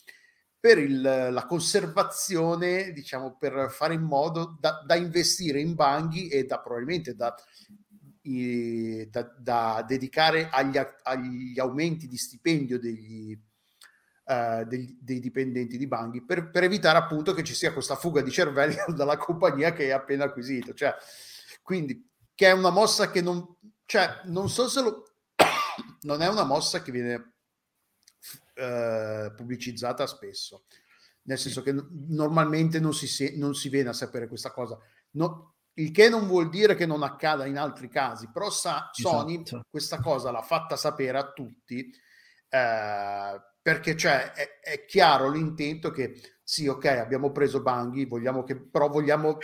per il, la conservazione, diciamo, per fare in modo da, da investire in Banghi e da probabilmente da i, da, da, dedicare agli, agli, aumenti di stipendio degli, uh, dei, dei, dipendenti di Banghi per, per, evitare appunto che ci sia questa fuga di cervelli dalla compagnia che hai appena acquisito. Cioè, quindi, che è una mossa che non, cioè, non so se lo, non è una mossa che viene uh, pubblicizzata spesso nel senso che normalmente non si, non si viene a sapere questa cosa. No, il che non vuol dire che non accada in altri casi, però sa, Sony esatto. questa cosa l'ha fatta sapere a tutti eh, perché cioè, è, è, chiaro l'intento che sì, ok, abbiamo preso Banghi, vogliamo che, però vogliamo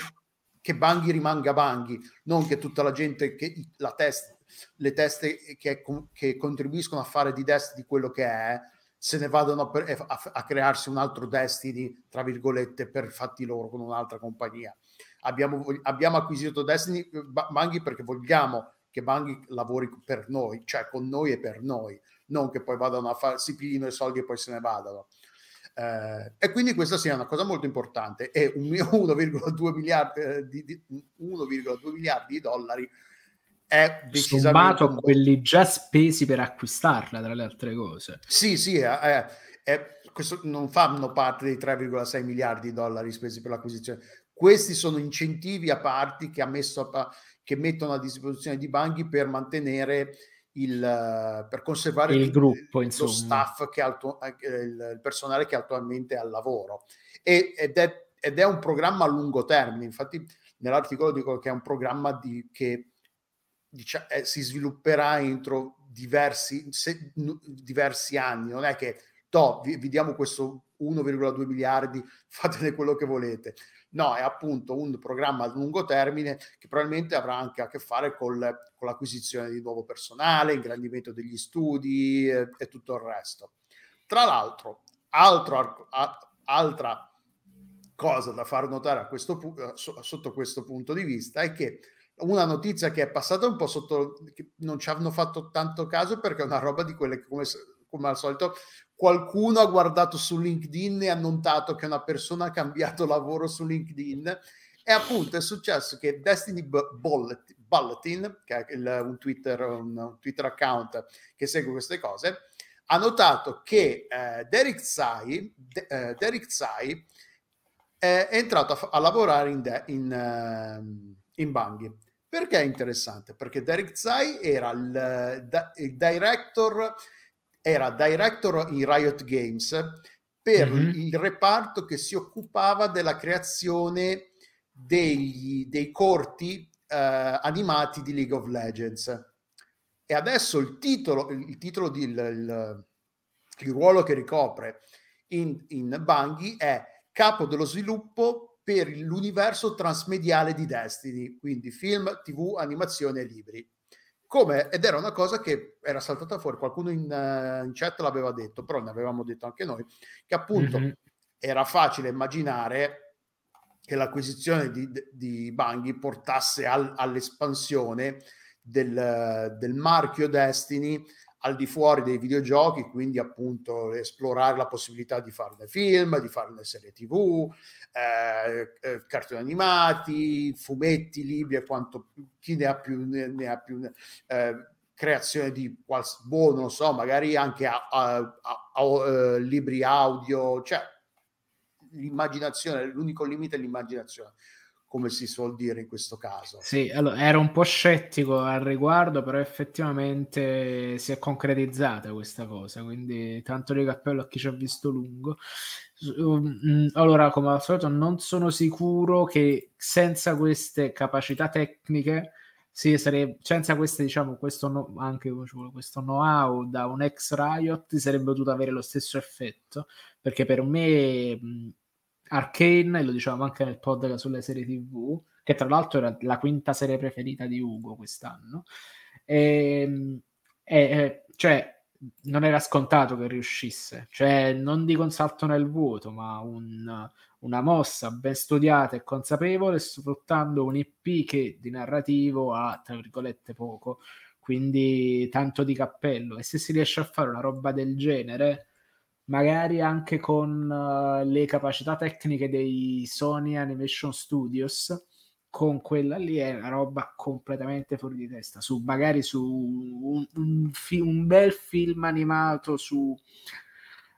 che Banghi rimanga Banghi, non che tutta la gente, che la test, le teste che, che contribuiscono a fare di Destiny quello che è, se ne vadano a, a, a, crearsi un altro Destiny, tra virgolette, per fatti loro con un'altra compagnia. Abbiamo, abbiamo acquisito Destiny Banghi perché vogliamo che Banghi lavori per noi, cioè con noi e per noi, non che poi vadano a fare, si i soldi e poi se ne vadano. Eh, e quindi questa sia una cosa molto importante. E un 1,2 miliardi, eh, di, di, 1,2 miliardi di dollari. È decisamente sommato a quelli già spesi per acquistarla tra le altre cose. Sì sì è, è, questo non fanno parte dei 3,6 miliardi di dollari spesi per l'acquisizione. Questi sono incentivi a parti che, ha messo a, che mettono a disposizione di banchi per mantenere il per conservare il, gruppo il, lo staff che alto, eh, il personale che attualmente è al lavoro. E, ed, è, ed è un programma a lungo termine. Infatti nell'articolo dico che è un programma di, che diciamo, eh, si svilupperà entro diversi, se, diversi anni, non è che to, vi, vi diamo questo 1,2 miliardi, fatene quello che volete. No, è appunto un programma a lungo termine che probabilmente avrà anche a che fare col, con l'acquisizione di nuovo personale, ingrandimento degli studi e, e tutto il resto. Tra l'altro, altro, a, altra cosa da far notare a questo, sotto questo punto di vista è che una notizia che è passata un po' sotto, che non ci hanno fatto tanto caso perché è una roba di quelle che come, come al solito qualcuno ha guardato su LinkedIn e ha notato che una persona ha cambiato lavoro su LinkedIn e appunto è successo che Destiny Bulletin, che è il, un, Twitter, un, Twitter account che segue queste cose, ha notato che eh, Derek Tsai, de, eh, Derek Tsai è entrato a, a lavorare in, de, in, uh, in Banghi perché è interessante? Perché Derek Tsai era il, il director, era director in Riot Games per mm-hmm. il reparto che si occupava della creazione degli, dei corti eh, animati di League of Legends. E adesso il titolo, il, titolo di, il, il, il ruolo che ricopre in, in Bungie è capo dello sviluppo per l'universo transmediale di Destiny, quindi film, tv, animazione e libri. Come, ed era una cosa che era saltata fuori, qualcuno in, uh, in, chat l'aveva detto, però ne avevamo detto anche noi, che appunto mm-hmm. era facile immaginare che l'acquisizione di, di Banghi portasse al, all'espansione del, del marchio Destiny al di fuori dei videogiochi, quindi appunto esplorare la possibilità di farne film, di farne serie tv, eh, eh, cartoni animati, fumetti, libri e quanto chi ne ha più, ne, ne ha più eh, creazione di quals, boh, non so, magari anche a, a, a, uh, libri audio, cioè l'immaginazione, l'unico limite è l'immaginazione come si suol dire in questo caso. Sì, allora, ero un po' scettico al riguardo, però effettivamente si è concretizzata questa cosa, quindi tanto di cappello a chi ci ha visto lungo. Um, allora, come al solito, non sono sicuro che senza queste capacità tecniche, sì, sarebbe, senza queste, diciamo, questo anche questo know-how da un ex Riot, sarebbe potuto avere lo stesso effetto, perché per me Arcane, e lo dicevamo anche nel podcast sulle serie TV, che tra l'altro era la quinta serie preferita di Ugo quest'anno. E, e, cioè, non era scontato che riuscisse, cioè non dico un salto nel vuoto, ma un, una mossa ben studiata e consapevole, sfruttando un IP che di narrativo ha, tra virgolette, poco, quindi tanto di cappello. E se si riesce a fare una roba del genere, magari anche con uh, le capacità tecniche dei Sony Animation Studios, con quella lì è una roba completamente fuori di testa. Su, magari su un, un, fi- un bel film animato su,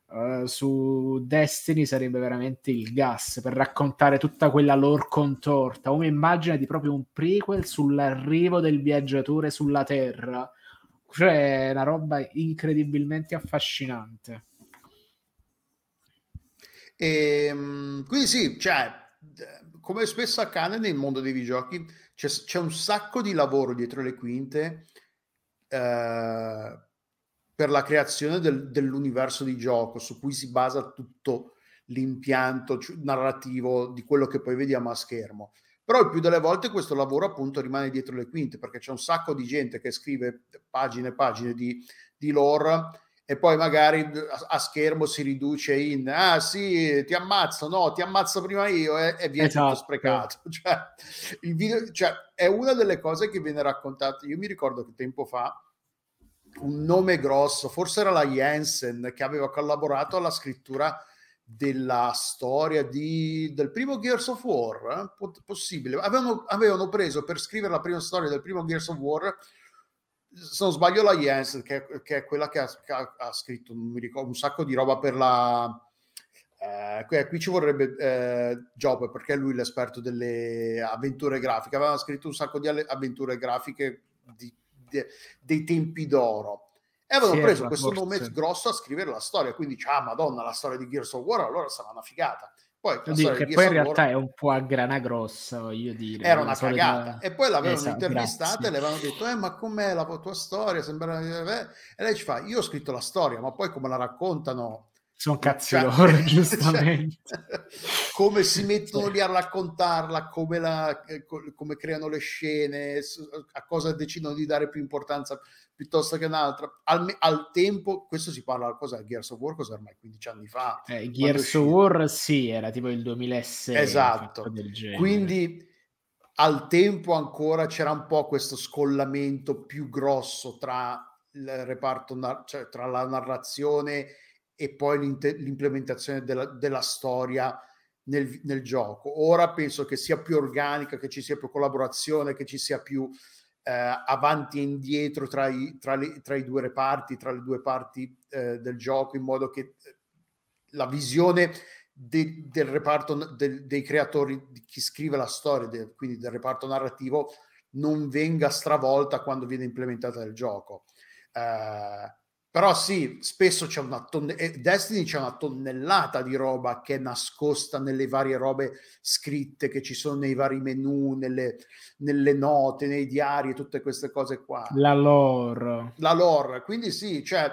uh, su Destiny sarebbe veramente il gas per raccontare tutta quella lore contorta. Come immagine di proprio un prequel sull'arrivo del viaggiatore sulla Terra. Cioè, una roba incredibilmente affascinante. E, ehm, quindi sì, cioè, come spesso accade nel mondo dei videogiochi, c'è, c'è un sacco di lavoro dietro le quinte eh, per la creazione del, dell'universo di gioco su cui si basa tutto l'impianto narrativo di quello che poi vediamo a schermo. Però il più delle volte questo lavoro appunto rimane dietro le quinte perché c'è un sacco di gente che scrive pagine e pagine di, di lore e poi magari a, schermo si riduce in ah sì ti ammazzo no ti ammazzo prima io e, e viene esatto. tutto sprecato cioè, il video, cioè, è una delle cose che viene raccontata io mi ricordo che tempo fa un nome grosso forse era la Jensen che aveva collaborato alla scrittura della storia di, del primo Gears of War eh? possibile avevano, avevano preso per scrivere la prima storia del primo Gears of War se non sbaglio la Jens che, che, è quella che ha, che ha, scritto ricordo, un sacco di roba per la eh, qui, qui, ci vorrebbe eh, Job perché è lui l'esperto delle avventure grafiche. Aveva scritto un sacco di avventure grafiche di, di, dei tempi d'oro. E avevano preso questo forse. nome grosso a scrivere la storia. Quindi dice ah madonna la storia di Gears of War allora sarà una figata poi, dico, che poi in realtà War... è un po' a grana grossa, voglio dire. Era una cagata. E poi l'avevano esatto, intervistata e le avevano detto, eh, ma com'è la tua storia? Sembra... E lei ci fa, io ho scritto la storia, ma poi come la raccontano sono cazzi cioè, loro, cioè, giustamente. Cioè, come si mettono lì a raccontarla, come, la, eh, come, creano le scene, a cosa decidono di dare più importanza piuttosto che un'altra. Al, al tempo, questo si parla cosa Gears of War, cosa ormai 15 anni fa. Eh, Gears of War sì, era tipo il 2006. Esatto. Quindi al tempo ancora c'era un po' questo scollamento più grosso tra il reparto, cioè tra la narrazione e poi l'implementazione della, della storia nel, nel, gioco. Ora penso che sia più organica, che ci sia più collaborazione, che ci sia più eh, avanti e indietro tra i, tra, le, tra i, due reparti, tra le due parti eh, del gioco, in modo che eh, la visione de, del reparto de, dei creatori, di chi scrive la storia, de, quindi del reparto narrativo, non venga stravolta quando viene implementata nel gioco. Uh, però sì, spesso c'è una tonnellata, Destiny c'è una tonnellata di roba che è nascosta nelle varie robe scritte che ci sono nei vari menu, nelle, nelle note, nei diari e tutte queste cose qua. La lore. La lore, quindi sì, cioè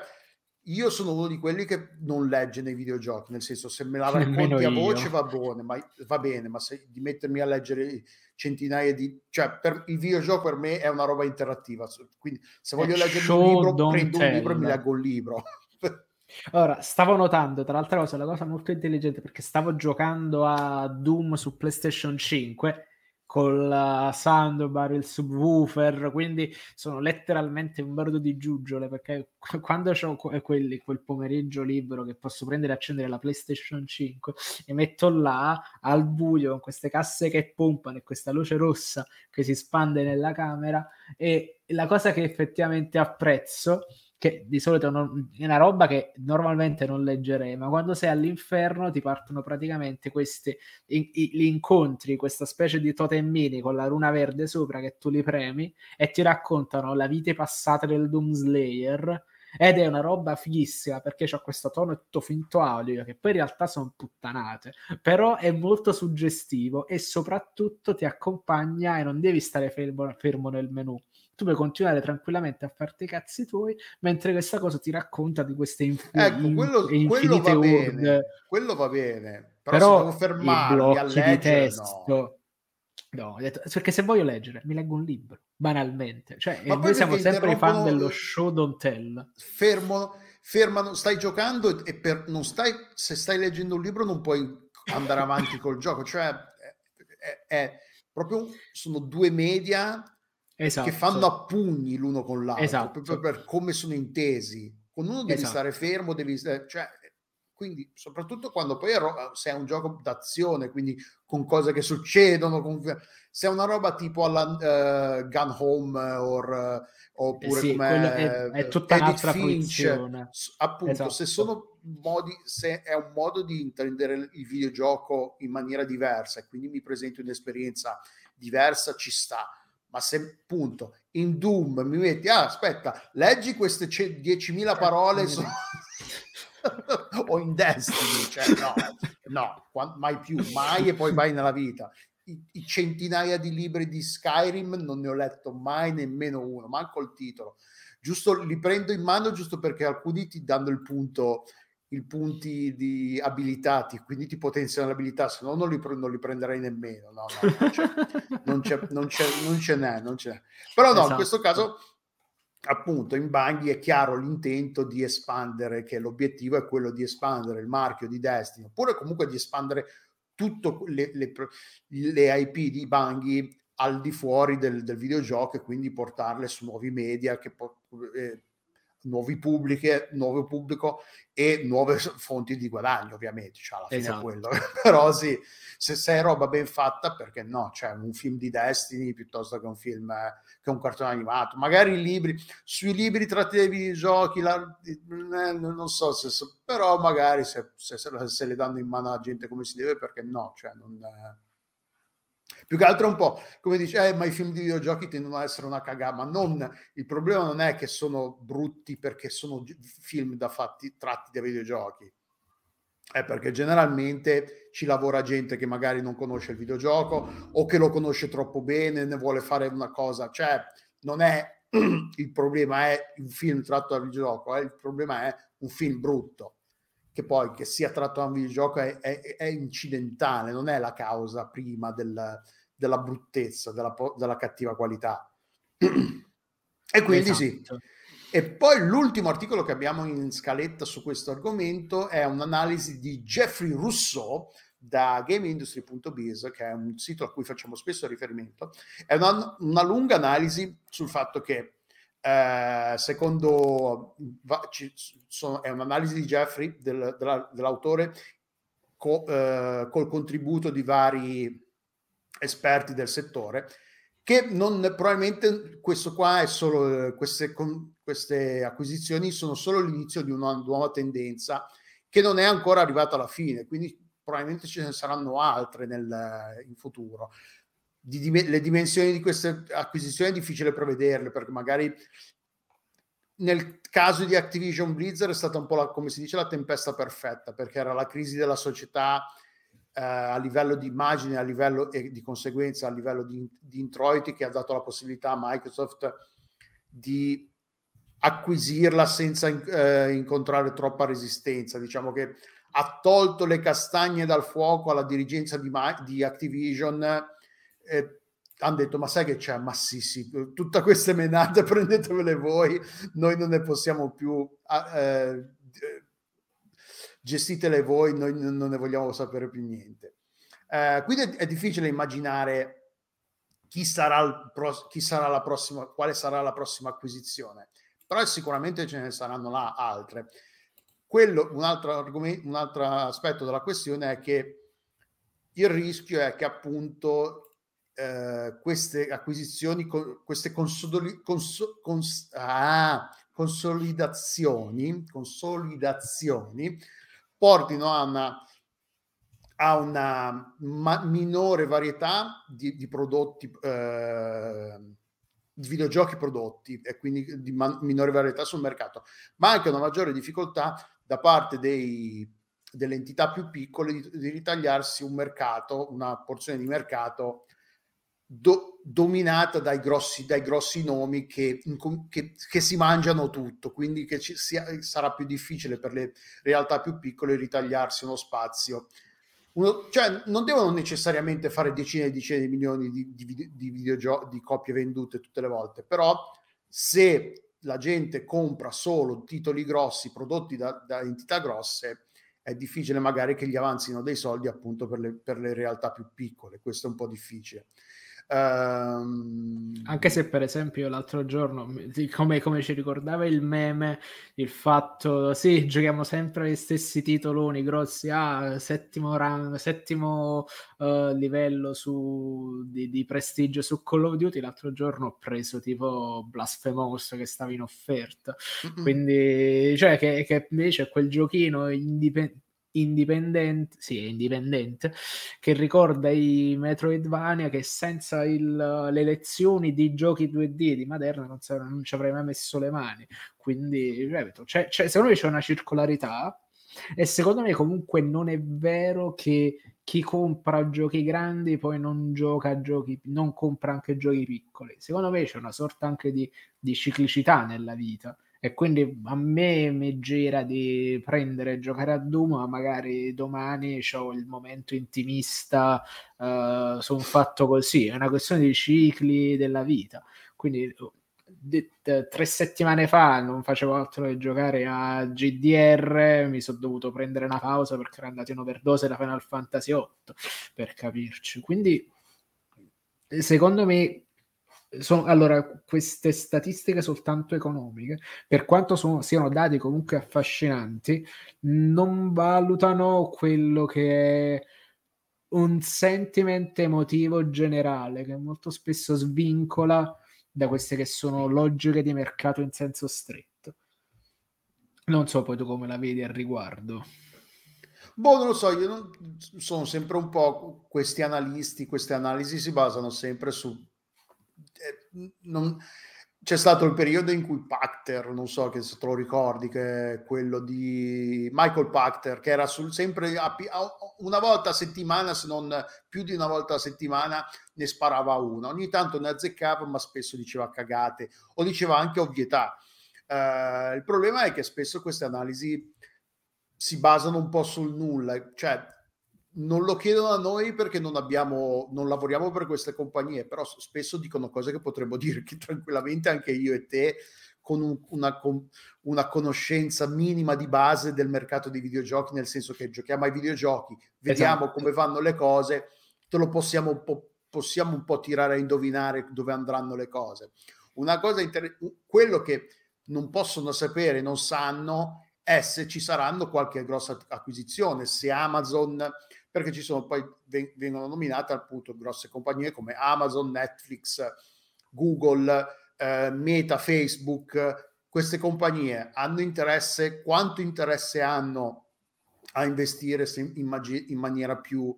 io sono uno di quelli che non legge nei videogiochi, nel senso se me la racconti a voce va bene, ma, va bene, ma se di mettermi a leggere centinaia di... cioè per, il videogioco per me è una roba interattiva, quindi se voglio leggere un libro, prendo tell. un libro e mi leggo un libro. Ora, stavo notando, tra l'altra cosa, la cosa molto intelligente, perché stavo giocando a Doom su PlayStation 5 con la soundbar, il subwoofer, quindi sono letteralmente un bordo di giuggiole perché quando ho quelli, quel pomeriggio libero che posso prendere e accendere la PlayStation 5 e metto là al buio con queste casse che pompano e questa luce rossa che si spande nella camera e la cosa che effettivamente apprezzo che di solito non, è una roba che normalmente non leggerei, ma quando sei all'inferno ti partono praticamente questi in, gli incontri, questa specie di totemmini con la luna verde sopra che tu li premi e ti raccontano la vita passata del Doomslayer ed è una roba fighissima perché c'ha questo tono tutto finto audio che poi in realtà sono puttanate però è molto suggestivo e soprattutto ti accompagna e non devi stare fermo, fermo nel menu tu puoi continuare tranquillamente a farti i cazzi tuoi, mentre questa cosa ti racconta di queste inf- ecco, quello, in, quello va bene, quello va bene, però, però fermarmi a leggere, testo, no. No, detto, perché se voglio leggere, mi leggo un libro, banalmente. Cioè, noi siamo sempre i fan dello show don't tell. Fermo, fermano, stai giocando e per, non stai, se stai leggendo un libro non puoi andare avanti col gioco. Cioè, è, è, è proprio, sono due media esatto. che fanno a pugni l'uno con l'altro, esatto. proprio per come sono intesi. Con uno devi esatto. stare fermo, devi... Cioè, quindi soprattutto quando poi se è un gioco d'azione, quindi con cose che succedono, con... se è una roba tipo alla uh, Gun Home or, uh, oppure Eh sì, come è- è tutta Edith un'altra Finch, appunto, Esatto. se sono modi, se è un modo di intendere il videogioco in maniera diversa e quindi mi presenti un'esperienza diversa, ci sta. Ma se appunto in Doom mi metti, ah, aspetta, leggi queste ce- 10.000 parole su- o in Destiny, cioè no, no, mai più, mai e poi vai nella vita. I, i centinaia di libri di Skyrim non ne ho letto mai nemmeno uno, manco il titolo. Giusto li prendo in mano giusto perché alcuni ti danno il punto i punti di abilitati, quindi ti potenziano le abilità, se no non li, non li prenderei nemmeno. No, no, non c'è, non, c'è, non, c'è, non ce n'è, non ce n'è. Però no, in Esatto. questo caso, appunto, in Banghi è chiaro l'intento di espandere, che l'obiettivo è quello di espandere il marchio di Destiny, oppure comunque di espandere tutte le, le, le IP di Banghi al di fuori del, del videogioco e quindi portarle su nuovi media, che po- eh, nuovi pubbliche, nuovo pubblico e nuove fonti di guadagno, ovviamente, cioè alla fine Esatto. è quello. Però sì, se, se è roba ben fatta, perché no? Cioè un film di Destiny piuttosto che un film, che un cartone animato. Magari i libri, sui libri tratti dai videogiochi, la- eh, non so se, però magari se, se, se- se le danno in mano a gente come si deve, perché no? Cioè non... eh, più che altro un po' come dice, eh, ma i film di videogiochi tendono ad essere una cagata, ma non, il problema non è che sono brutti perché sono film da fatti, tratti da videogiochi, è perché generalmente ci lavora gente che magari non conosce il videogioco o che lo conosce troppo bene, ne vuole fare una cosa, cioè non è il problema è un film tratto dal videogioco, eh, il problema è un film brutto che poi che sia tratto da un videogioco è, è- è incidentale, non è la causa prima del- della bruttezza, della, della cattiva qualità. e quindi sì. Esatto. E poi l'ultimo articolo che abbiamo in scaletta su questo argomento è un'analisi di Jeffrey Rousseau da GameIndustry.biz, che è un sito a cui facciamo spesso riferimento. È una, una lunga analisi sul fatto che eh, secondo va- ci sono- è un'analisi di Jeffrey del- della- dell'autore co- eh, col contributo di vari esperti del settore che non probabilmente questo qua è solo queste, con- queste acquisizioni sono solo l'inizio di una nuova tendenza che non è ancora arrivata alla fine quindi probabilmente ce ne saranno altre nel, in futuro di dim- le dimensioni di queste acquisizioni è difficile prevederle perché magari nel caso di Activision Blizzard è stata un po' la, come si dice la tempesta perfetta perché era la crisi della società eh, a livello di immagine a livello e di conseguenza a livello di, di introiti che ha dato la possibilità a Microsoft di acquisirla senza eh, incontrare troppa resistenza. Diciamo che ha tolto le castagne dal fuoco alla dirigenza di, di Activision eh, hanno detto ma sai che c'è? Ma sì sì tutte queste menate prendetevele voi noi non ne possiamo più eh, gestitele voi noi non ne vogliamo sapere più niente. Eh, quindi è, difficile immaginare chi sarà, pro- chi sarà la prossima quale sarà la prossima acquisizione però sicuramente ce ne saranno là altre. Quello un altro argomento un altro aspetto della questione è che il rischio è che appunto eh, queste acquisizioni, co- queste consoli- conso- cons- ah, consolidazioni, consolidazioni portino a una, a una ma- minore varietà di, di prodotti, eh, di videogiochi prodotti e quindi di ma- minore varietà sul mercato, ma anche una maggiore difficoltà da parte dei, delle entità più piccole di, di ritagliarsi un mercato, una porzione di mercato do- dominata dai grossi, dai grossi nomi che, che- che si mangiano tutto, quindi che ci sia, sarà più difficile per le realtà più piccole ritagliarsi uno spazio. Uno- cioè, non devono necessariamente fare decine e decine di milioni di, di, di videogio- di copie vendute tutte le volte, però se la gente compra solo titoli grossi prodotti da, da entità grosse, è difficile magari che gli avanzino dei soldi appunto per le, per le realtà più piccole, questo è un po' difficile. Ehm, Anche se per esempio l'altro giorno, come, come, ci ricordava il meme, il fatto, sì, giochiamo sempre gli stessi titoloni grossi, ah, settimo, rang, settimo uh, livello su, di, di, prestigio su Call of Duty, l'altro giorno ho preso tipo Blasphemous che stava in offerta, mm-hmm. quindi cioè che, che invece quel giochino indipendente indipendente, sì, indipendente, che ricorda i Metroidvania che senza il, le lezioni di giochi 2D di Maderna non, non ci avrei mai messo le mani. Quindi, ripeto, c'è, c'è, secondo me c'è una circolarità e secondo me comunque non è vero che chi compra giochi grandi poi non gioca giochi, non compra anche giochi piccoli. Secondo me c'è una sorta anche di, di ciclicità nella vita e quindi a me mi gira di prendere e giocare a Doom, ma magari domani ho il momento intimista uh, su un fatto così, è una questione di cicli della vita. Quindi de- tre settimane fa non facevo altro che giocare a GDR, mi sono dovuto prendere una pausa perché era andato in overdose da Final Fantasy VIII, per capirci. Quindi secondo me sono, allora, queste statistiche soltanto economiche, per quanto sono, siano dati comunque affascinanti, non valutano quello che è un sentiment emotivo generale che molto spesso svincola da queste che sono logiche di mercato in senso stretto. Non so poi tu come la vedi al riguardo. Boh, non lo so, io non, sono sempre un po' questi analisti, queste analisi si basano sempre su non, c'è stato il periodo in cui Pacter, non so che se te lo ricordi, che è quello di Michael Pacter, che era sul, sempre a, a, una volta a settimana, se non più di una volta a settimana, ne sparava una. Ogni tanto ne azzeccava, ma spesso diceva cagate o diceva anche ovvietà. Uh, il problema è che spesso queste analisi si basano un po' sul nulla, cioè non lo chiedono a noi perché non abbiamo, non lavoriamo per queste compagnie, però spesso dicono cose che potremmo dire che tranquillamente anche io e te con un, una, una, conoscenza minima di base del mercato dei videogiochi, nel senso che giochiamo ai videogiochi, vediamo esatto. come vanno le cose, te lo possiamo un po', possiamo un po' tirare a indovinare dove andranno le cose. Una cosa interessante, quello che non possono sapere, non sanno, è se ci saranno qualche grossa acquisizione, se Amazon perché ci sono poi vengono nominate appunto grosse compagnie come Amazon, Netflix, Google, eh, Meta, Facebook. Queste compagnie hanno interesse, quanto interesse hanno a investire in, magi- in maniera più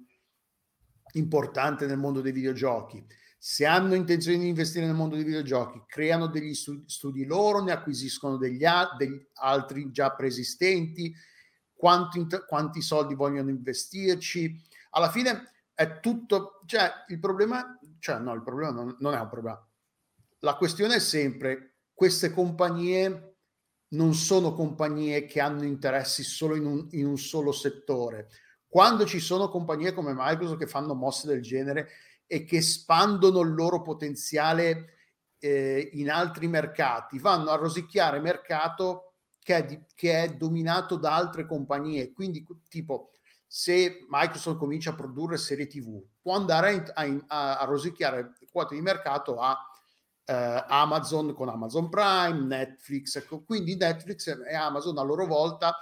importante nel mondo dei videogiochi? Se hanno intenzione di investire nel mondo dei videogiochi, creano degli studi loro, ne acquisiscono degli, a- degli altri già preesistenti, quanti, quanti soldi vogliono investirci. Alla fine è tutto, cioè il problema, cioè no, il problema non, non è un problema. La questione è sempre queste compagnie non sono compagnie che hanno interessi solo in un, in un, solo settore. Quando ci sono compagnie come Microsoft che fanno mosse del genere e che espandono il loro potenziale eh, in altri mercati, vanno a rosicchiare mercato che è, di, che è dominato da altre compagnie. Quindi, tipo, se Microsoft comincia a produrre serie TV, può andare a, a, a rosicchiare quote di mercato a eh, Amazon con Amazon Prime, Netflix. Ecco. Quindi Netflix e Amazon a loro volta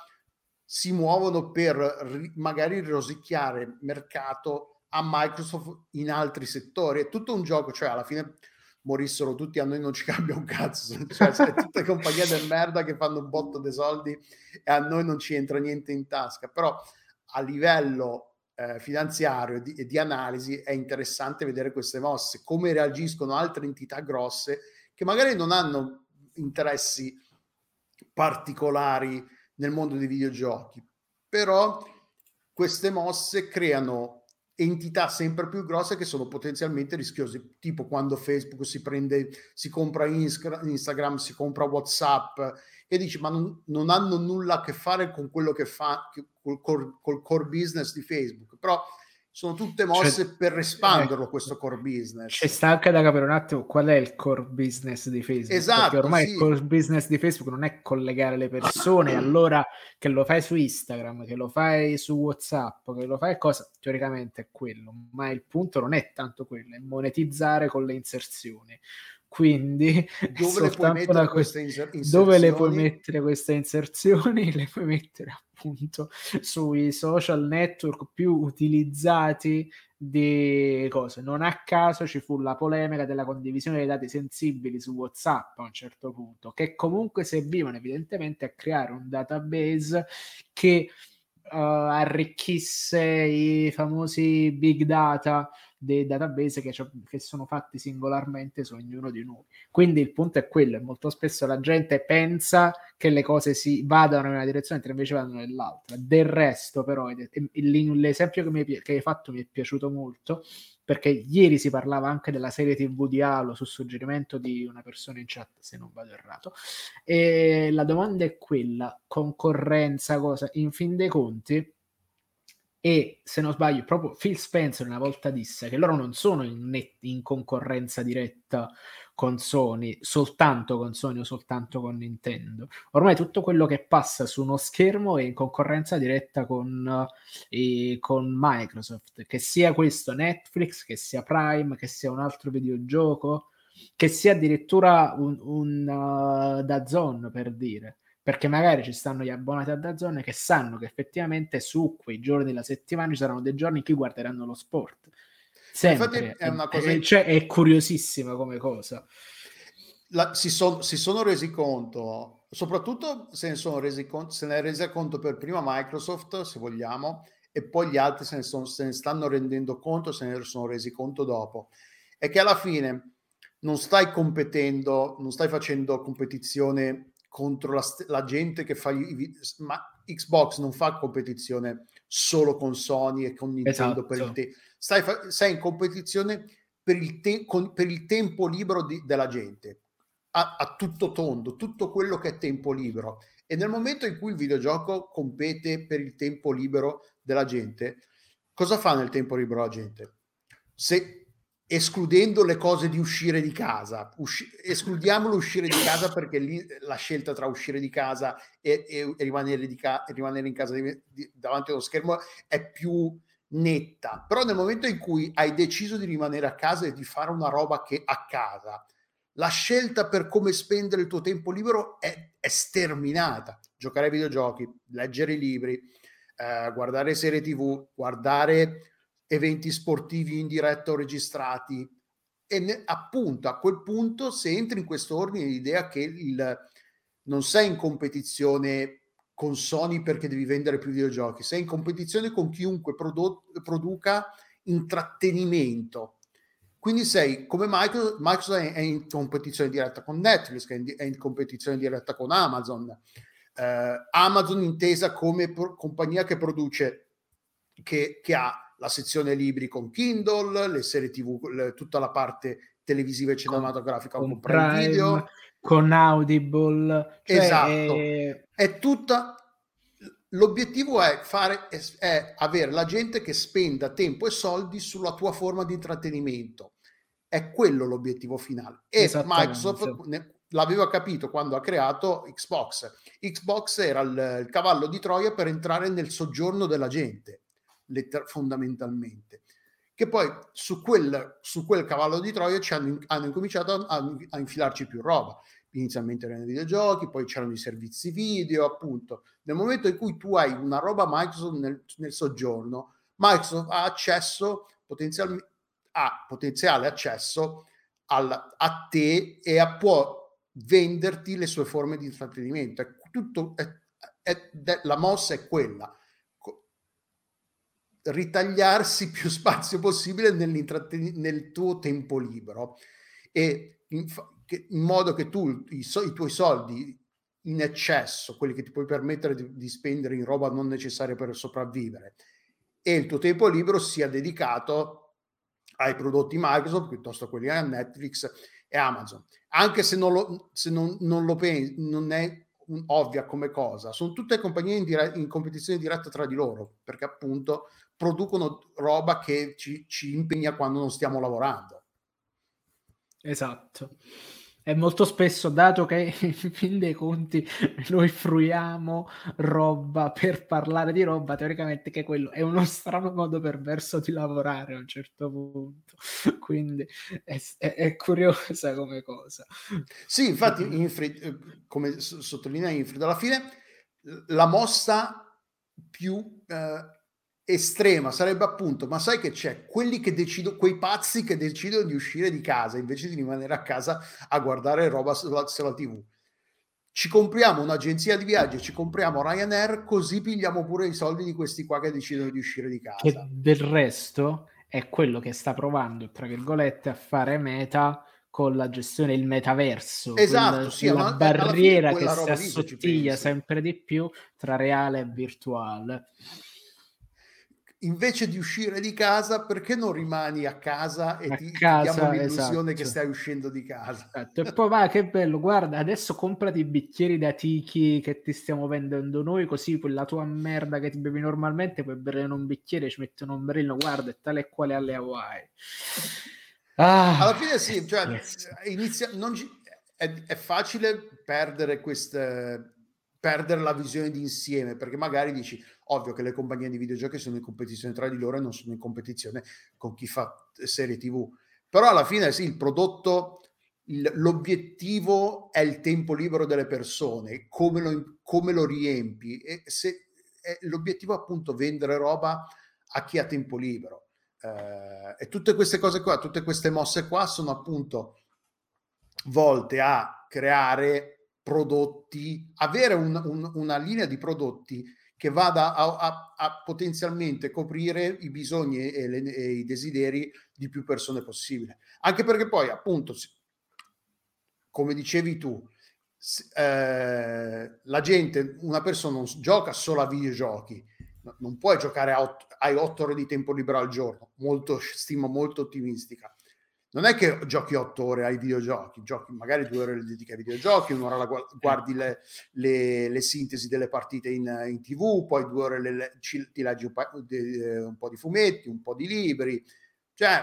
si muovono per ri, magari rosicchiare mercato a Microsoft in altri settori. È tutto un gioco, cioè alla fine morissero tutti, a noi non ci cambia un cazzo, cioè sono tutte compagnie del merda che fanno un botto di soldi e a noi non ci entra niente in tasca, però a livello eh, finanziario e di, di, analisi è interessante vedere queste mosse, come reagiscono altre entità grosse che magari non hanno interessi particolari nel mondo dei videogiochi, però queste mosse creano entità sempre più grosse che sono potenzialmente rischiose, tipo quando Facebook si prende, si compra Instagram, si compra WhatsApp e dici ma non, non hanno nulla a che fare con quello che fa col, col, col core business di Facebook, però sono tutte mosse cioè, per espanderlo eh, questo core business. Ci sta anche da capire un attimo qual è il core business di Facebook. Esatto. Perché ormai sì. il core business di Facebook non è collegare le persone, allora che lo fai su Instagram, che lo fai su WhatsApp, che lo fai cosa, teoricamente è quello, ma il punto non è tanto quello, è monetizzare con le inserzioni. Quindi dove le puoi mettere queste inserzioni? Dove le puoi mettere queste inserzioni? Le puoi mettere appunto sui social network più utilizzati di cose. Non a caso ci fu la polemica della condivisione dei dati sensibili su WhatsApp a un certo punto, che comunque servivano evidentemente a creare un database che uh, arricchisse i famosi big data dei database che, che, sono fatti singolarmente su ognuno di noi. Quindi il punto è quello, molto spesso la gente pensa che le cose si vadano in una direzione mentre invece vanno nell'altra. Del resto però l'esempio che, mi, che hai fatto mi è piaciuto molto perché ieri si parlava anche della serie TV di Halo su suggerimento di una persona in chat, se non vado errato. E la domanda è quella, concorrenza, cosa? In fin dei conti, e se non sbaglio proprio Phil Spencer una volta disse che loro non sono in, net, in, concorrenza diretta con Sony, soltanto con Sony o soltanto con Nintendo. Ormai tutto quello che passa su uno schermo è in concorrenza diretta con, eh, con Microsoft, che sia questo Netflix, che sia Prime, che sia un altro videogioco, che sia addirittura un, un uh, da zone per dire perché magari ci stanno gli abbonati a Dazzone che sanno che effettivamente su quei giorni della settimana ci saranno dei giorni in cui guarderanno lo sport. Sempre. Infatti è una cosa... È, cioè, è curiosissima come cosa. La, si, son, si, sono resi conto, soprattutto se ne, sono resi conto, se ne è resa conto per prima Microsoft, se vogliamo, e poi gli altri se ne, sono, se ne stanno rendendo conto, se ne sono resi conto dopo. È che alla fine non stai competendo, non stai facendo competizione contro la, la gente che fa i, ma Xbox non fa competizione solo con Sony e con Nintendo esatto. per il tempo stai, sei in competizione per il, te- con, per il tempo libero di, della gente a, a, tutto tondo tutto quello che è tempo libero e nel momento in cui il videogioco compete per il tempo libero della gente cosa fa nel tempo libero la gente se escludendo le cose di uscire di casa, usci- escludiamo l'uscire di casa perché lì la scelta tra uscire di casa e, e, e rimanere, di ca- rimanere, in casa di, di, davanti allo schermo è più netta. Però nel momento in cui hai deciso di rimanere a casa e di fare una roba che a casa, la scelta per come spendere il tuo tempo libero è, è sterminata. Giocare ai videogiochi, leggere i libri, eh, guardare serie tv, guardare eventi sportivi in diretta o registrati. E ne, appunto a quel punto, se entri in questo ordine, l'idea che il, non sei in competizione con Sony perché devi vendere più videogiochi, sei in competizione con chiunque produ- produca intrattenimento. Quindi sei come Microsoft, Microsoft è in competizione diretta con Netflix, in, è in competizione diretta con Amazon. Eh, Amazon intesa come pro- compagnia che produce, che, che ha la sezione libri con Kindle, le serie TV, le, tutta la parte televisiva e cinematografica con, con Prime Video, con Audible. Cioè esatto. È... è... tutta l'obiettivo è fare è, è avere la gente che spenda tempo e soldi sulla tua forma di intrattenimento. È quello l'obiettivo finale. E Microsoft ne, l'aveva capito quando ha creato Xbox. Xbox era il, il cavallo di Troia per entrare nel soggiorno della gente letter- fondamentalmente. Che poi su quel, su quel cavallo di Troia ci hanno, hanno incominciato a, a, infilarci più roba. Inizialmente erano i videogiochi, poi c'erano i servizi video, appunto. Nel momento in cui tu hai una roba Microsoft nel, nel soggiorno, Microsoft ha accesso potenzialmente ha potenziale accesso al, a te e a, può venderti le sue forme di intrattenimento. È tutto, è, è, la mossa è quella ritagliarsi più spazio possibile nel tuo tempo libero e in, in modo che tu i, so, i, tuoi soldi in eccesso, quelli che ti puoi permettere di, di, spendere in roba non necessaria per sopravvivere e il tuo tempo libero sia dedicato ai prodotti Microsoft piuttosto che quelli a Netflix e Amazon. Anche se non lo, se non, non lo pensi, non è ovvia come cosa, sono tutte compagnie in, dire- in competizione diretta tra di loro, perché appunto producono roba che ci, ci impegna quando non stiamo lavorando. Esatto. E molto spesso, dato che in fin dei conti noi fruiamo roba per parlare di roba, teoricamente che quello è uno strano modo perverso di lavorare a un certo punto. Quindi è, è- è curiosa come cosa. Sì, infatti, Infrid, eh, come sottolinea Infrid, alla fine la mossa più eh, estrema sarebbe appunto, ma sai che c'è? Quelli che decidono, quei pazzi che decidono di uscire di casa invece di rimanere a casa a guardare roba sulla, sulla TV. Ci compriamo un'agenzia di viaggio, ci compriamo Ryanair, così pigliamo pure i soldi di questi qua che decidono di uscire di Che casa. del resto è quello che sta provando, tra virgolette, a fare meta con la gestione del metaverso, Esatto, quella, sì, fine barriera che si assottiglia sempre di più tra reale e virtuale. Invece di uscire di casa, perché non rimani a casa e A ti, ti casa, diamo l'illusione che esatto. stai uscendo di casa? Esatto, E poi va, che bello, guarda, adesso comprati i bicchieri da tiki che ti stiamo vendendo noi, così quella tua merda che ti bevi normalmente puoi bere in un bicchiere, ci metti un ombrello, guarda, è tale e quale alle Hawaii. Ah, Alla fine sì, cioè, inizia, non è, è facile perdere queste perdere la visione di insieme perché magari dici ovvio che le compagnie di videogiochi sono in competizione tra di loro e non sono in competizione con chi fa serie tv però alla fine sì il prodotto il- l'obiettivo è il tempo libero delle persone come lo, come lo riempi. E se è l'obiettivo è appunto vendere roba a chi ha tempo libero. Eh, e tutte queste cose qua, tutte queste mosse qua sono appunto volte a creare prodotti, avere un- un- una linea di prodotti che vada a, a- a potenzialmente coprire i bisogni e, le- e i desideri di più persone possibile. Anche perché poi, appunto, come dicevi tu, eh, la gente, una persona non gioca solo a videogiochi, no- non puoi giocare a ott- hai otto ore di tempo libero al giorno, molto, stima molto ottimistica. Non è che giochi otto ore ai videogiochi, giochi magari due ore le dedichi ai videogiochi, un'ora la gua- guardi le, le- le sintesi delle partite in, in tv, poi due ore le- ci- ti leggi un, pa- de- un po' di fumetti, un po' di libri, cioè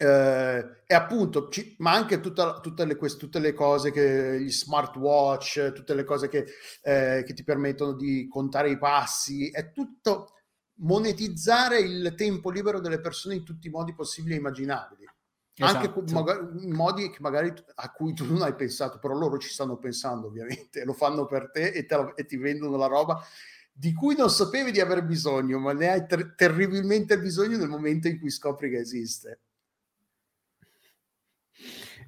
eh, e appunto, ci- ma anche tutta- tutte, le, quest- tutte le cose che gli smartwatch, tutte le cose che, eh, che ti permettono di contare i passi, è tutto monetizzare il tempo libero delle persone in tutti i modi possibili e immaginabili. Anche Esatto. magari- in modi che magari a cui tu non hai pensato, però loro ci stanno pensando ovviamente, lo fanno per te e, te la- e ti vendono la roba di cui non sapevi di aver bisogno, ma ne hai ter- terribilmente bisogno nel momento in cui scopri che esiste.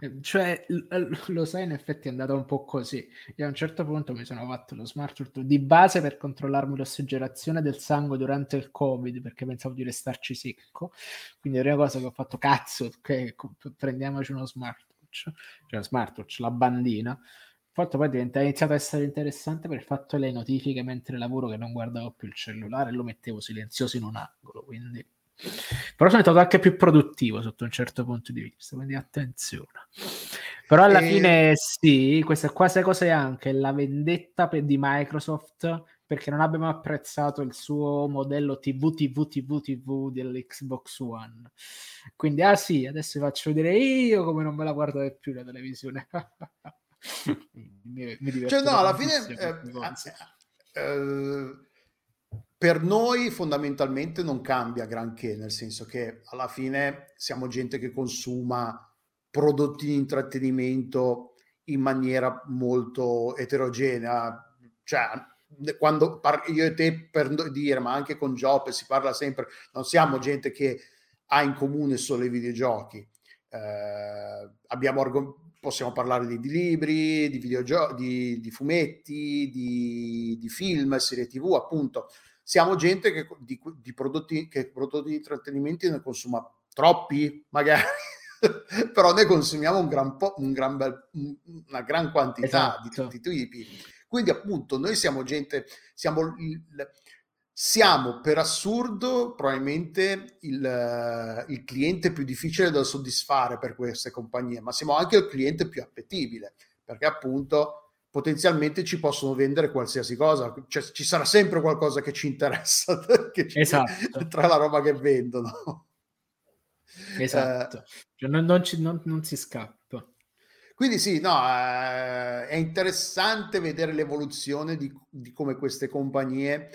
Eh, Cioè, lo sai, in effetti è andata un po' così. Io a un certo punto mi sono fatto lo smartwatch di base per controllarmi l'ossigenazione del sangue durante il Covid perché pensavo di restarci secco. Quindi la prima cosa che ho fatto, cazzo, ok, co- prendiamoci uno smartwatch, cioè smartwatch, la bandina. Il fatto poi diventa, è iniziato a essere interessante per il fatto delle notifiche mentre lavoro che non guardavo più il cellulare e lo mettevo silenzioso in un angolo, quindi... Però sono stato anche più produttivo sotto un certo punto di vista, quindi attenzione. Però alla E- fine sì, questa quasi cosa è anche la vendetta per- di Microsoft perché non abbiamo apprezzato il suo modello TV, TV, TV, TV dell'Xbox One. Quindi, ah sì, adesso vi faccio vedere io come non me la guardo più la televisione. mi, mi Cioè, no, alla fine, eh, cose. eh, per noi fondamentalmente non cambia granché, nel senso che alla fine siamo gente che consuma prodotti di intrattenimento in maniera molto eterogenea. Cioè, quando par- io e te per dire, ma anche con Joppe si parla sempre, non siamo gente che ha in comune solo i videogiochi. Eh, abbiamo argom- possiamo parlare di, di libri, di videogiochi, di, di fumetti, di, di film, serie tv, appunto. Siamo gente che di, di prodotti, che prodotti di intrattenimento ne consuma troppi, magari, però ne consumiamo un gran po', un gran bel, una gran quantità di Esatto. tutti i tipi. Quindi, appunto, noi siamo gente, siamo il, siamo per assurdo probabilmente il, il, cliente più difficile da soddisfare per queste compagnie, ma siamo anche il cliente più appetibile, perché appunto potenzialmente ci possono vendere qualsiasi cosa, cioè ci sarà sempre qualcosa che ci interessa che ci, esatto. tra la roba che vendono. Esatto, eh, cioè non, non, ci, non, non, si scappa. Quindi sì, no, eh, è interessante vedere l'evoluzione di, di come queste compagnie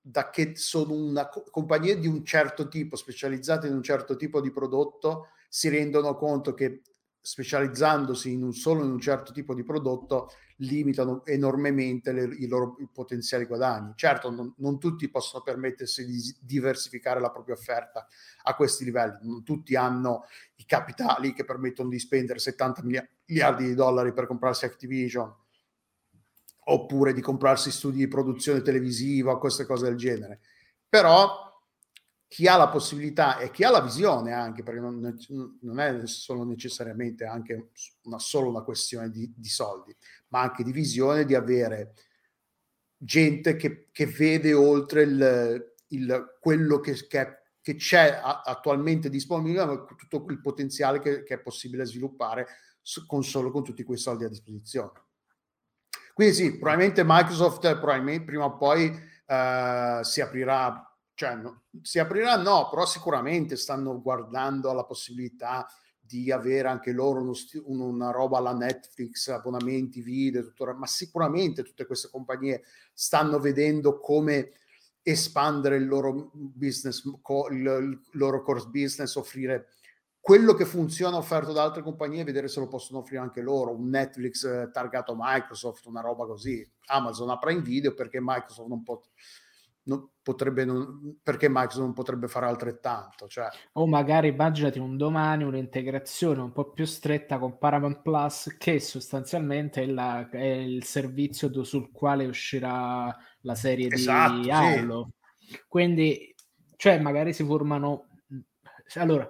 da che sono una compagnia di un certo tipo, specializzate in un certo tipo di prodotto, si rendono conto che specializzandosi in un solo in un certo tipo di prodotto limitano enormemente le, i loro potenziali guadagni. Certo, non, non, tutti possono permettersi di diversificare la propria offerta a questi livelli, non tutti hanno i capitali che permettono di spendere 70 miliardi di dollari per comprarsi Activision oppure di comprarsi studi di produzione televisiva queste cose del genere. Però chi ha la possibilità e chi ha la visione anche, perché non, non è solo necessariamente anche una, solo una questione di, di, soldi, ma anche di visione, di avere gente che, che vede oltre il, il, quello che, che, che c'è a, attualmente disponibile, tutto il potenziale che, è possibile sviluppare con solo con tutti quei soldi a disposizione. Quindi sì, probabilmente Microsoft probabilmente prima o poi uh, si aprirà, cioè si aprirà? No, però sicuramente stanno guardando alla possibilità di avere anche loro uno, una roba alla Netflix, abbonamenti, video, tutto, ma sicuramente tutte queste compagnie stanno vedendo come espandere il loro business, il, loro core business, offrire quello che funziona offerto da altre compagnie, vedere se lo possono offrire anche loro, un Netflix eh, targato Microsoft, una roba così, Amazon apre in video perché Microsoft non, pot- non potrebbe, non, perché Microsoft non potrebbe fare altrettanto. Cioè. O magari immaginati un domani un'integrazione un po' più stretta con Paramount Plus, che sostanzialmente è, la, è il servizio sul quale uscirà la serie esatto, di Halo. Sì. Quindi, cioè, magari si formano... Allora,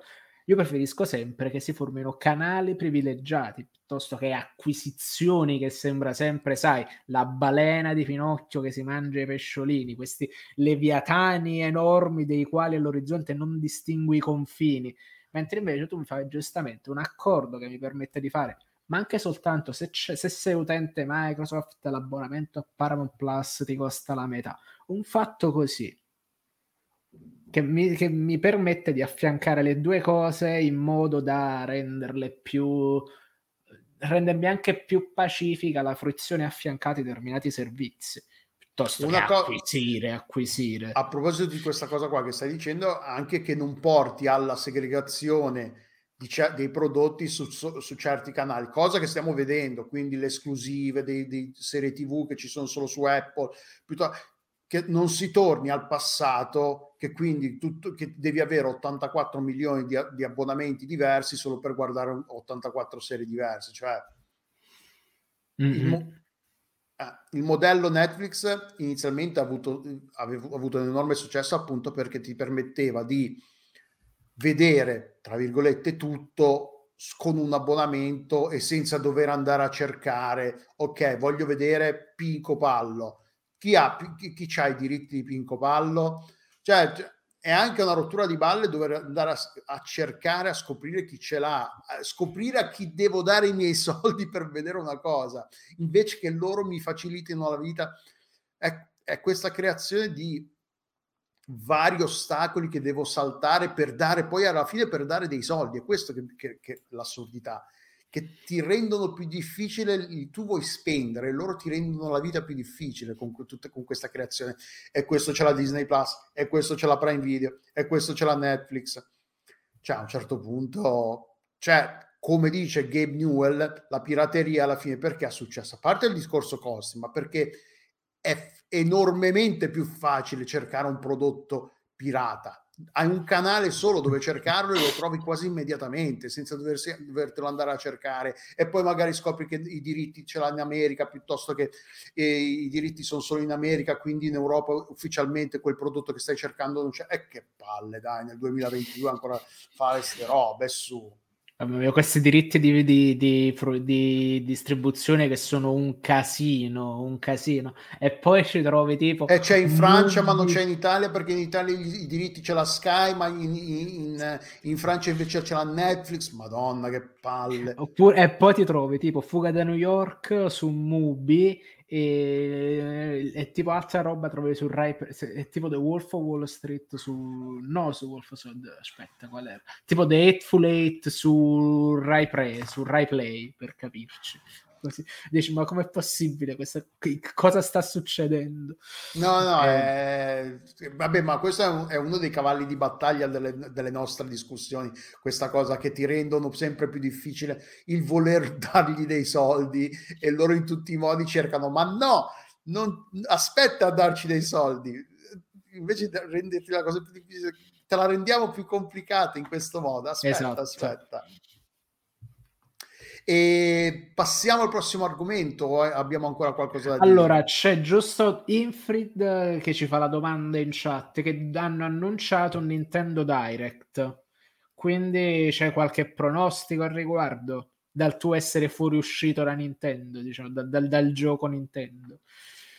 io preferisco sempre che si formino canali privilegiati piuttosto che acquisizioni che sembra sempre, sai, la balena di Pinocchio che si mangia i pesciolini, questi leviatani enormi dei quali all'orizzonte non distingui i confini, mentre invece tu mi fai giustamente un accordo che mi permette di fare ma anche soltanto se, se, sei utente Microsoft l'abbonamento a Paramount Plus ti costa la metà. Un fatto così che mi, che mi, permette di affiancare le due cose in modo da renderle più rendermi anche più pacifica la fruizione affiancata a determinati servizi piuttosto Una che co- acquisire, acquisire. A proposito di questa cosa qua che stai dicendo, anche che non porti alla segregazione c- dei prodotti su, su, su, certi canali, cosa che stiamo vedendo, quindi le esclusive dei, dei serie TV che ci sono solo su Apple, piuttosto che non si torni al passato, che quindi tutto, che devi avere 84 milioni di, di, abbonamenti diversi solo per guardare 84 serie diverse. Cioè, mm-hmm. il, mo- eh, il, modello Netflix inizialmente ha avuto, avevo, avuto un enorme successo appunto perché ti permetteva di vedere, tra virgolette, tutto con un abbonamento e senza dover andare a cercare, ok, voglio vedere Pinco Pallo chi ha, chi, chi ha i diritti di Pinco Pallo? Cioè, è anche una rottura di balle dover andare a, a, cercare, a scoprire chi ce l'ha, a scoprire a chi devo dare i miei soldi per vedere una cosa, invece che loro mi facilitino la vita. È, è questa creazione di vari ostacoli che devo saltare per dare poi alla fine per dare dei soldi. È questo che, che, che l'assurdità che ti rendono più difficile, tu vuoi spendere, loro ti rendono la vita più difficile con, tutta, con questa creazione. E questo c'è la Disney Plus, e questo c'è la Prime Video, e questo c'è la Netflix. Cioè, a un certo punto, cioè, come dice Gabe Newell, la pirateria alla fine perché ha successo? A parte il discorso costi, ma perché è enormemente più facile cercare un prodotto pirata hai un canale solo dove cercarlo e lo trovi quasi immediatamente senza doversi, dovertelo andare a cercare. E poi magari scopri che i diritti ce l'ha in America piuttosto che eh, i diritti sono solo in America quindi in Europa ufficialmente quel prodotto che stai cercando non c'è. E che palle dai nel 2022 ancora fare queste robe su questi diritti di, di, di, di, distribuzione che sono un casino, un casino. E poi ci trovi tipo... E c'è in Francia ma non c'è in Italia perché in Italia i, diritti c'è la Sky ma in, in, in, Francia invece c'è la Netflix. Madonna che palle. Oppure, e poi ti trovi tipo Fuga da New York su Mubi e, e tipo altra roba trovi su Rai è tipo The Wolf of Wall Street su no su Wolf of aspetta qual era? Tipo The Hateful Eight su Rai Play su Rai Play per capirci così. Dici, ma com'è possibile? Questa... Cosa sta succedendo? No, no, eh... È... vabbè, ma questo è, un, è, uno dei cavalli di battaglia delle, delle, nostre discussioni, questa cosa che ti rendono sempre più difficile il voler dargli dei soldi e loro in tutti i modi cercano, ma no, non... aspetta a darci dei soldi, invece di renderti la cosa più difficile, te la rendiamo più complicata in questo modo, aspetta, esatto. aspetta. E passiamo al prossimo argomento. Abbiamo ancora qualcosa da dire? Allora, c'è giusto Infrid che ci fa la domanda in chat che hanno annunciato un Nintendo Direct. Quindi c'è qualche pronostico al riguardo dal tuo essere fuoriuscito da Nintendo, diciamo, dal, dal, dal gioco Nintendo?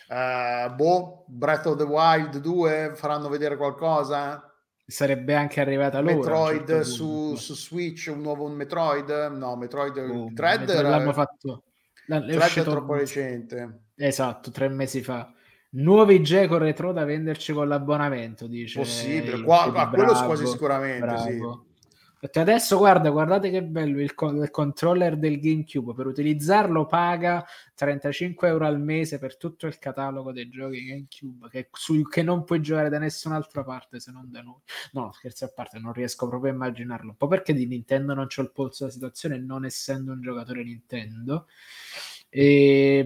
Uh, boh, Breath of the Wild 2 faranno vedere qualcosa? Sarebbe anche arrivata loro. Metroid certo su, su, Switch, un nuovo Metroid? No, Metroid oh, Dread Metroid era... l'hanno fatto. È Dread è troppo recente. Esatto, tre mesi fa. Nuovi Geco retro da venderci con l'abbonamento, dice. Possibile, qua, a quello quasi sicuramente, bravo. sì. Adesso guarda, guardate che bello il, co- il, controller del GameCube. Per utilizzarlo paga 35 euro al mese per tutto il catalogo dei giochi GameCube che, su, che non puoi giocare da nessun'altra parte se non da noi. No, scherzi a parte, non riesco proprio a immaginarlo. Un po' perché di Nintendo non c'ho il polso della situazione, non essendo un giocatore Nintendo. E,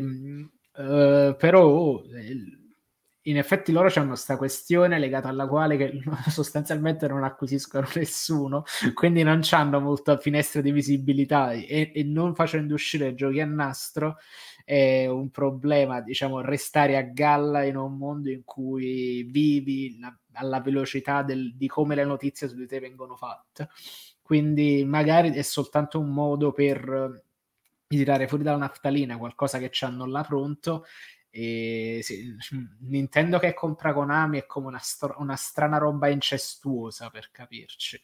uh, però. Oh, in effetti loro hanno questa questione legata alla quale che sostanzialmente non acquisiscono nessuno, quindi non hanno molta finestra di visibilità e, e, non facendo uscire giochi a nastro è un problema, diciamo, restare a galla in un mondo in cui vivi la, alla velocità del, di come le notizie su di te vengono fatte. Quindi magari è soltanto un modo per tirare fuori dalla naftalina qualcosa che hanno là pronto e sì, Nintendo che compra Konami è come una, sto- una, strana roba incestuosa per capirci.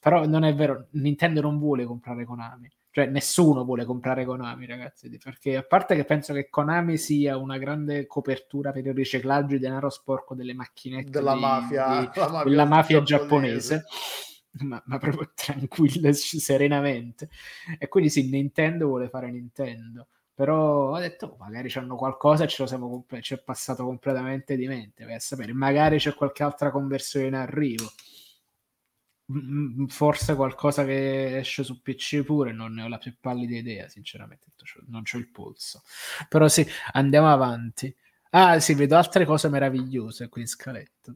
Però non è vero, Nintendo non vuole comprare Konami. Cioè, nessuno vuole comprare Konami, ragazzi. Perché a parte che penso che Konami sia una grande copertura per il riciclaggio di denaro sporco delle macchinette della di, mafia, di, mafia, della mafia giapponese. Ma, ma, proprio tranquilla, serenamente. E quindi sì, Nintendo vuole fare Nintendo però ho detto oh, magari c'hanno qualcosa e ce lo siamo comp- ci è passato completamente di mente per sapere magari c'è qualche altra conversione in arrivo. Forse qualcosa che esce su PC pure non ne ho la più pallida idea sinceramente non c'ho il polso. Però sì andiamo avanti. Ah sì vedo altre cose meravigliose qui in scaletta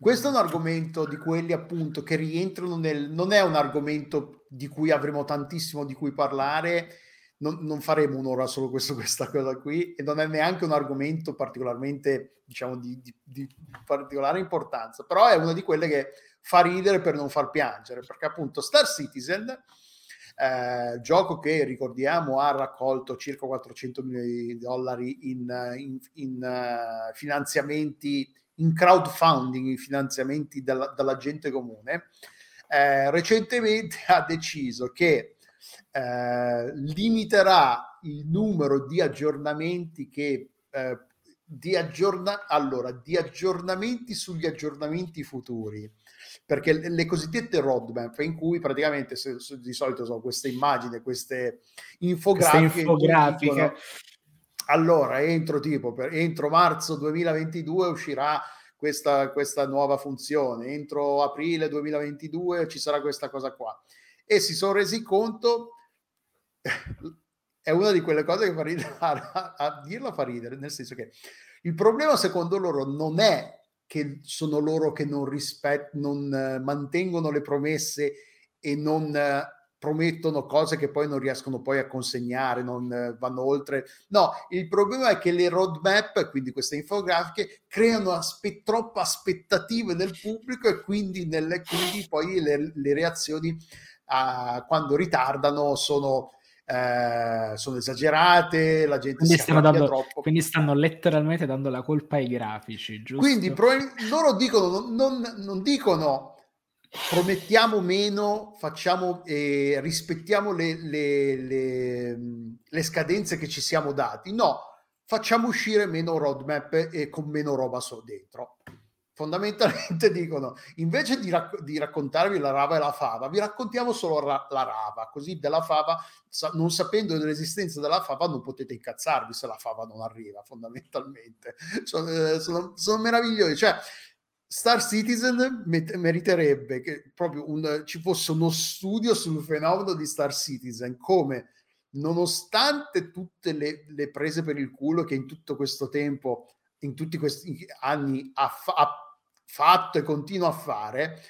questo è un argomento di quelli appunto che rientrano nel non è un argomento di cui avremo tantissimo di cui parlare non, non, faremo un'ora solo questo, questa cosa qui e non è neanche un argomento particolarmente, diciamo, di, di, di, particolare importanza, però è una di quelle che fa ridere per non far piangere, perché appunto Star Citizen, eh, gioco che ricordiamo ha raccolto circa 400 milioni di dollari in, in, in uh, finanziamenti, in crowdfunding, in finanziamenti dalla, dalla gente comune, eh, recentemente ha deciso che eh, limiterà il numero di aggiornamenti che eh, di, aggiorna- allora, di aggiornamenti sugli aggiornamenti futuri perché le, le cosiddette roadmap in cui praticamente se, se, di solito sono queste immagini queste infografiche, queste infografiche. Dicono, allora entro tipo per, entro marzo 2022 uscirà questa, questa nuova funzione entro aprile 2022 ci sarà questa cosa qua e si sono resi conto è una di quelle cose che fa ridere, a, a dirla fa ridere, nel senso che il problema secondo loro non è che sono loro che non, rispet- non uh, mantengono le promesse e non uh, promettono cose che poi non riescono poi a consegnare, non uh, vanno oltre. No, il problema è che le roadmap, quindi queste infografiche, creano aspe- troppe aspettative nel pubblico e quindi, nelle, quindi poi le, le reazioni a, quando ritardano sono, eh, sono esagerate, la gente quindi si dando, troppo. quindi stanno letteralmente dando la colpa ai grafici, giusto? Quindi probabil- loro dicono, non, non dicono promettiamo meno, facciamo, eh, rispettiamo le, le, le, le scadenze che ci siamo dati. No, facciamo uscire meno roadmap e con meno roba so dentro. Fondamentalmente dicono, invece di, rac- di raccontarvi la rava e la fava, vi raccontiamo solo ra- la rava, così della fava, sa- non sapendo dell'esistenza della fava, non potete incazzarvi se la fava non arriva, fondamentalmente. Sono, eh, sono, sono meravigliosi. Cioè, Star Citizen met- meriterebbe che proprio un, ci fosse uno studio sul fenomeno di Star Citizen, come nonostante tutte le, le prese per il culo che in tutto questo tempo, in tutti questi anni ha, ha fatto e continua a fare,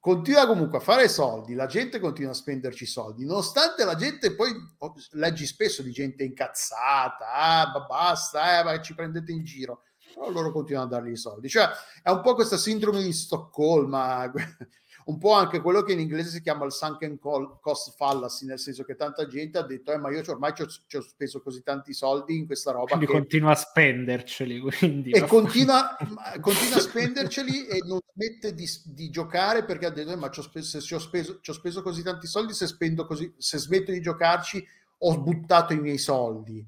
continua comunque a fare soldi, la gente continua a spenderci soldi, nonostante la gente poi oh, leggi spesso di gente incazzata, ah, basta, eh, ma ci prendete in giro però loro continuano a dargli i soldi. Cioè, è un po' questa sindrome di Stoccolma, un po' anche quello che in inglese si chiama il sunken cost fallacy, nel senso che tanta gente ha detto, eh, ma io ormai ci ho, speso così tanti soldi in questa roba. Quindi che... continua a spenderceli. Quindi, e continua, continua, a spenderceli e non smette di, di giocare perché ha detto, eh, ma ci ho, speso, ho, speso, ci ho speso così tanti soldi, se, spendo così, se smetto di giocarci ho buttato i miei soldi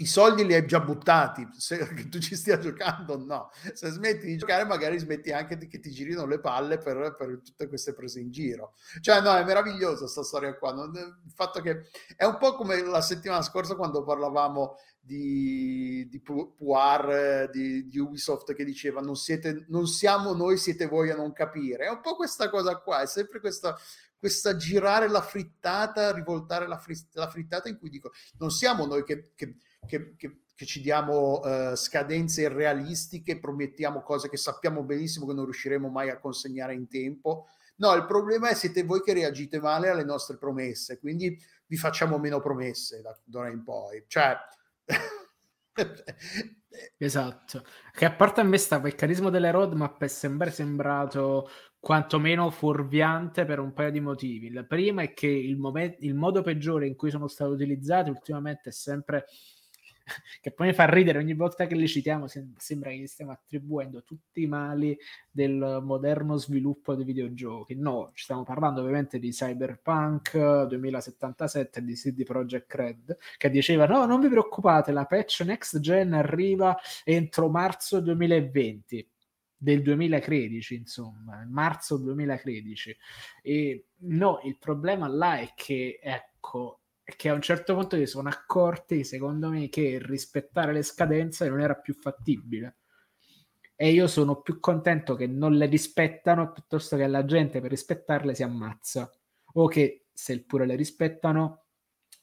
i soldi li hai già buttati, se tu ci stia giocando no, se smetti di giocare magari smetti anche di che ti girino le palle per, per tutte queste prese in giro. Cioè no, è meravigliosa questa storia qua, non, il fatto che è un po' come la settimana scorsa quando parlavamo di, di Puar, di, di, Ubisoft che diceva non, siete, non siamo noi, siete voi a non capire. È un po' questa cosa qua, è sempre questa, questa girare la frittata, rivoltare la, la frittata in cui dico non siamo noi che, che che, che, che ci diamo uh, scadenze irrealistiche, promettiamo cose che sappiamo benissimo che non riusciremo mai a consegnare in tempo. No, il problema è siete voi che reagite male alle nostre promesse, quindi vi facciamo meno promesse da d'ora in poi. Cioè... esatto, che a parte a me sta il carisma delle roadmap è sempre sembrato quantomeno fuorviante per un paio di motivi. Il primo è che il, momen- il modo peggiore in cui sono state utilizzate ultimamente è sempre che poi mi fa ridere ogni volta che li citiamo, sembra che gli stiamo attribuendo tutti i mali del moderno sviluppo dei videogiochi. No, ci stiamo parlando ovviamente di Cyberpunk 2077 e di CD Projekt Red, che diceva no, non vi preoccupate, la patch next gen arriva entro marzo 2020 del 2013, insomma, marzo 2013. E no, il problema là è che, ecco, che a un certo punto si sono accorti, secondo me, che rispettare le scadenze non era più fattibile. E io sono più contento che non le rispettano piuttosto che la gente per rispettarle si ammazza. O che se pure le rispettano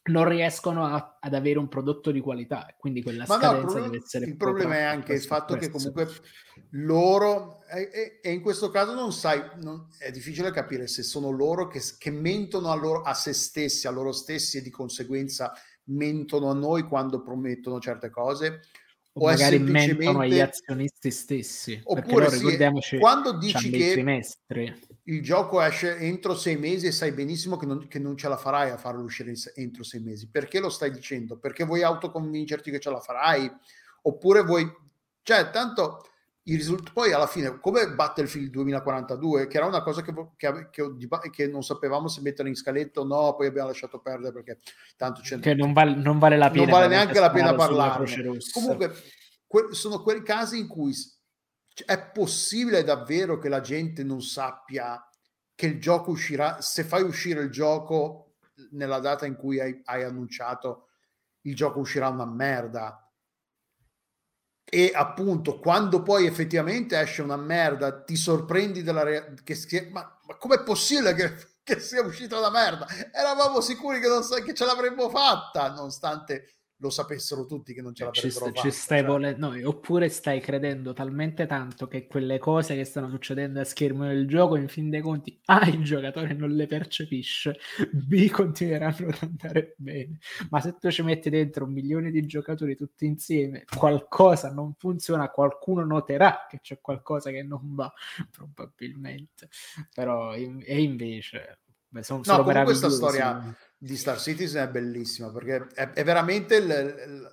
non riescono a, ad avere un prodotto di qualità, quindi quella Ma scadenza no, problema, deve essere Il problema è anche il fatto che comunque loro, e, e, in questo caso non sai, non, è difficile capire se sono loro che, che mentono a, loro, a se stessi, a loro stessi e di conseguenza mentono a noi quando promettono certe cose o, magari mentono agli azionisti stessi. Oppure sì, ricordiamoci quando dici che trimestri il gioco esce entro sei mesi e sai benissimo che non, che non ce la farai a farlo uscire entro sei mesi. Perché lo stai dicendo? Perché vuoi autoconvincerti che ce la farai? Oppure vuoi... Cioè, tanto i risultati poi alla fine, come Battlefield 2042, che era una cosa che, che, che, che, non sapevamo se mettere in scaletta o no, poi abbiamo lasciato perdere perché tanto c'è... Che non vale, non vale la pena. Non vale neanche la pena parlare. Comunque, que- sono quei casi in cui è possibile davvero che la gente non sappia che il gioco uscirà, se fai uscire il gioco nella data in cui hai, hai annunciato il gioco uscirà una merda. E appunto quando poi effettivamente esce una merda ti sorprendi della re- che, che ma, ma com'è possibile che, che, sia uscita una merda? Eravamo sicuri che, non, che ce l'avremmo fatta nonostante lo sapessero tutti che non ce l'avrebbero ci, fatta. Ci stai cioè. vole... no, oppure stai credendo talmente tanto che quelle cose che stanno succedendo a schermo del gioco, in fin dei conti, A, il giocatore non le percepisce, B, continueranno ad andare bene. Ma se tu ci metti dentro un milione di giocatori tutti insieme, qualcosa non funziona, qualcuno noterà che c'è qualcosa che non va, probabilmente. Però, in... e invece Beh, sono, No, sono comunque questa storia di Star Citizen è bellissima perché è, è veramente il-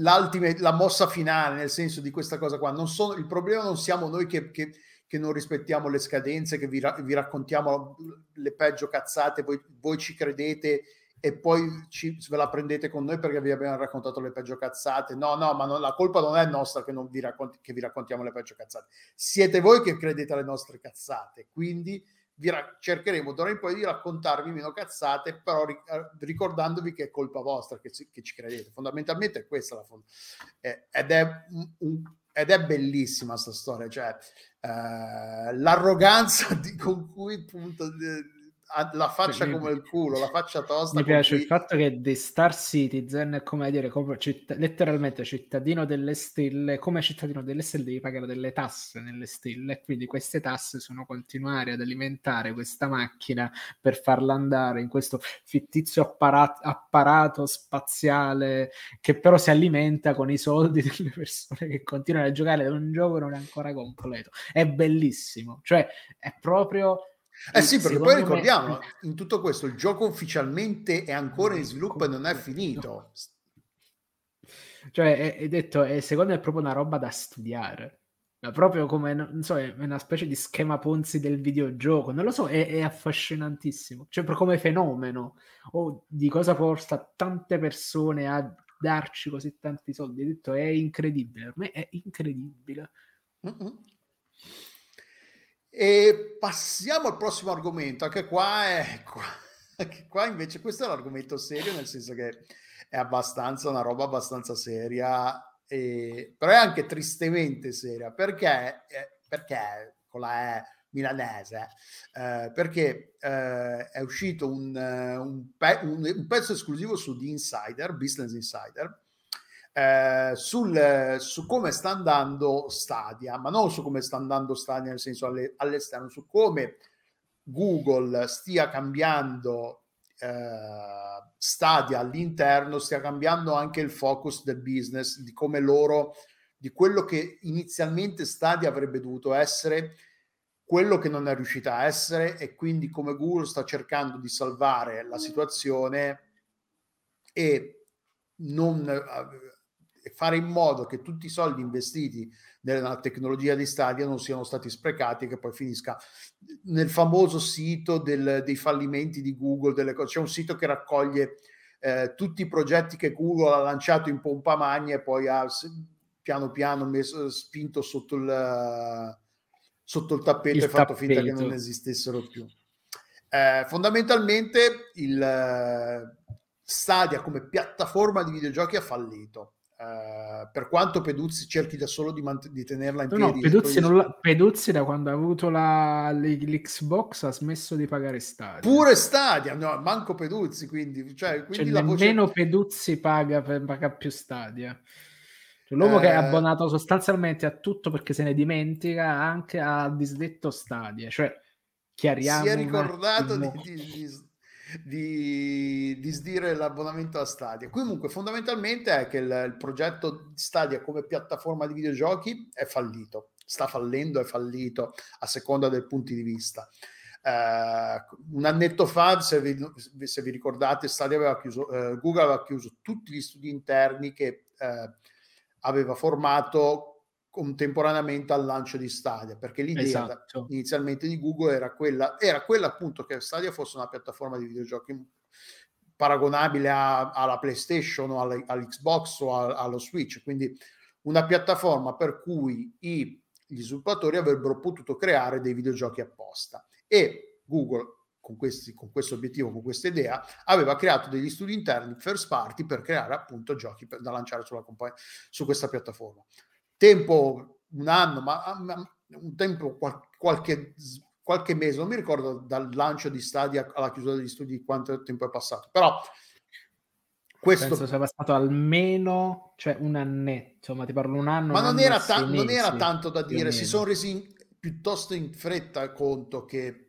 la, la mossa finale nel senso di questa cosa qua. Non sono, il problema non siamo noi che, che- che non rispettiamo le scadenze, che vi, vi raccontiamo le peggio cazzate, voi, voi ci credete e poi ci, ve la prendete con noi perché vi abbiamo raccontato le peggio cazzate. No, no, ma non- la colpa non è nostra che, non vi racconti- che vi raccontiamo le peggio cazzate. Siete voi che credete alle nostre cazzate. Quindi vi ra- cercheremo d'ora in poi di raccontarvi meno cazzate, però ri- eh, ricordandovi che è colpa vostra che, ci- che ci credete. Fondamentalmente è questa la fond- eh, ed, è un- ed è bellissima sta storia, cioè eh, l'arroganza di- con cui appunto ha la faccia come il culo, la faccia tosta. Mi piace cui- il fatto che The Star Citizen è come dire, come citt- letteralmente cittadino delle stelle, come cittadino delle stelle devi pagare delle tasse nelle stelle, e quindi queste tasse sono continuare ad alimentare questa macchina per farla andare in questo fittizio appara- apparato spaziale che però si alimenta con i soldi delle persone che continuano a giocare ad un gioco non è ancora completo. È bellissimo, cioè è proprio... Eh sì, perché poi secondo me- ricordiamo, in tutto questo il gioco ufficialmente è ancora in sviluppo e non è finito. Cioè, è, è detto, è, secondo me è proprio una roba da studiare. Ma proprio come, non so, è una specie di schema Ponzi del videogioco. Non lo so, è, è affascinantissimo. Cioè, proprio come fenomeno. O di cosa porta tante persone a darci così tanti soldi. Ho detto, è incredibile. Per me è incredibile. Mhm. E passiamo al prossimo argomento. Anche qua è anche qua invece questo è un argomento serio, nel senso che è abbastanza una roba abbastanza seria, e, però è anche tristemente seria perché, eh, perché con la E milanese, eh, perché eh, è uscito un, eh, un, pe- un- un pezzo esclusivo su The Insider, Business Insider, eh, sul, su come sta andando Stadia, ma non su come sta andando Stadia nel senso alle- all'esterno, su come Google stia cambiando eh, Stadia all'interno, stia cambiando anche il focus del business, di come loro, di quello che inizialmente Stadia avrebbe dovuto essere, quello che non è riuscita a essere e quindi come Google sta cercando di salvare la situazione e non eh, fare in modo che tutti i soldi investiti nella tecnologia di Stadia non siano stati sprecati e che poi finisca nel famoso sito del- dei fallimenti di Google, delle. C'è un sito che raccoglie eh, tutti i progetti che Google ha lanciato in pompa magna e poi ha piano piano messo, spinto sotto il, sotto il tappeto Il e fatto finta che tappeto. non esistessero più. Eh, fondamentalmente il eh, Stadia come piattaforma di videogiochi ha fallito. Eh, per quanto Peduzzi cerchi da solo di, mant- di tenerla in No, no, piedi, Peduzzi, non la- Peduzzi da quando ha avuto la, l'Xbox ha smesso di pagare Stadia. pure Stadia, no, manco Peduzzi, quindi, cioè, Cioè, quindi voce nemmeno Peduzzi paga, per- paga più Stadia. Cioè, l'uomo che è Eh. abbonato sostanzialmente a tutto perché se ne dimentica anche ha disdetto Stadia. Cioè, chiariamo si è ricordato di, di, di- di- di sdire l'abbonamento a Stadia. Comunque, fondamentalmente è che il, il progetto Stadia come piattaforma di videogiochi è fallito, sta fallendo, è fallito a seconda dei punti di vista. Eh, un annetto fa, se vi, se vi ricordate, aveva chiuso, eh, Google aveva chiuso tutti gli studi interni che eh, aveva formato contemporaneamente al lancio di Stadia, perché l'idea Esatto. inizialmente di Google era quella, era quella appunto che Stadia fosse una piattaforma di videogiochi paragonabile a- alla PlayStation o alla- all'Xbox o a- allo Switch, quindi una piattaforma per cui i- gli sviluppatori avrebbero potuto creare dei videogiochi apposta e Google con, questi, con questo obiettivo, con questa idea, aveva creato degli studi interni first party per creare appunto giochi per- da lanciare sulla compa- su questa piattaforma. Tempo un anno, ma, un tempo qual- qualche, qualche mese, non mi ricordo dal lancio di Stadia alla chiusura degli studi quanto tempo è passato, però questo Penso sia passato almeno cioè, un annetto, ma ti parlo un anno. ma un non anno era, ta- non era tanto da dire, si sono resi in- piuttosto in fretta conto che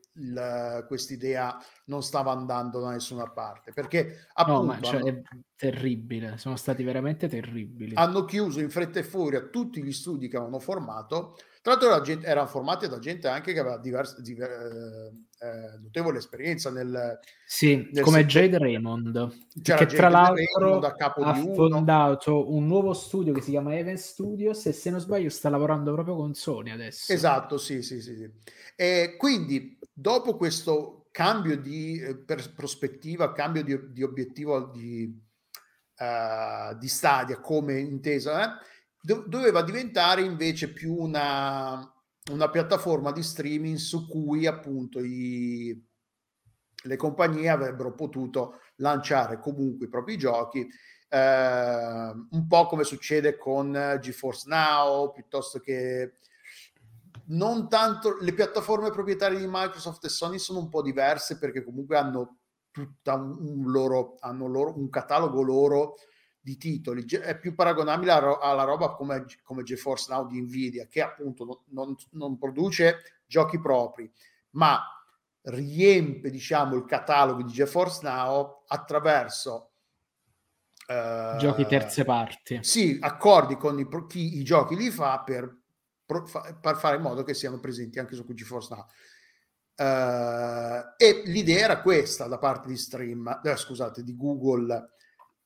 questa idea non stava andando da nessuna parte perché appunto no, cioè, hanno, è terribile sono stati veramente terribili hanno chiuso in fretta e furia tutti gli studi che avevano formato tra l'altro la gente, erano formati da gente anche che aveva diverse, diver, eh, eh, notevole esperienza nel... Sì, nel come settore. Jade Raymond, che tra l'altro ha fondato un nuovo studio che si chiama Event Studios e se non sbaglio sta lavorando proprio con Sony adesso. Esatto, sì, sì, sì. sì. E quindi dopo questo cambio di eh, prospettiva, cambio di, di obiettivo di, uh, di Stadia come intesa, eh, do- doveva diventare invece più una, una, piattaforma di streaming su cui appunto i, le compagnie avrebbero potuto lanciare comunque i propri giochi, eh, un po' come succede con GeForce Now, piuttosto che non tanto le piattaforme proprietarie di Microsoft e Sony sono un po' diverse perché comunque hanno tutta un loro, hanno loro, un catalogo loro di titoli, è più paragonabile alla roba come, come GeForce Now di Nvidia, che appunto non, non produce giochi propri, ma riempie diciamo il catalogo di GeForce Now attraverso uh, giochi terze parti. Sì, accordi con i, chi i giochi li fa per, per, fare in modo che siano presenti anche su GeForce Now. Uh, e l'idea era questa da parte di Stream, eh, scusate, di Google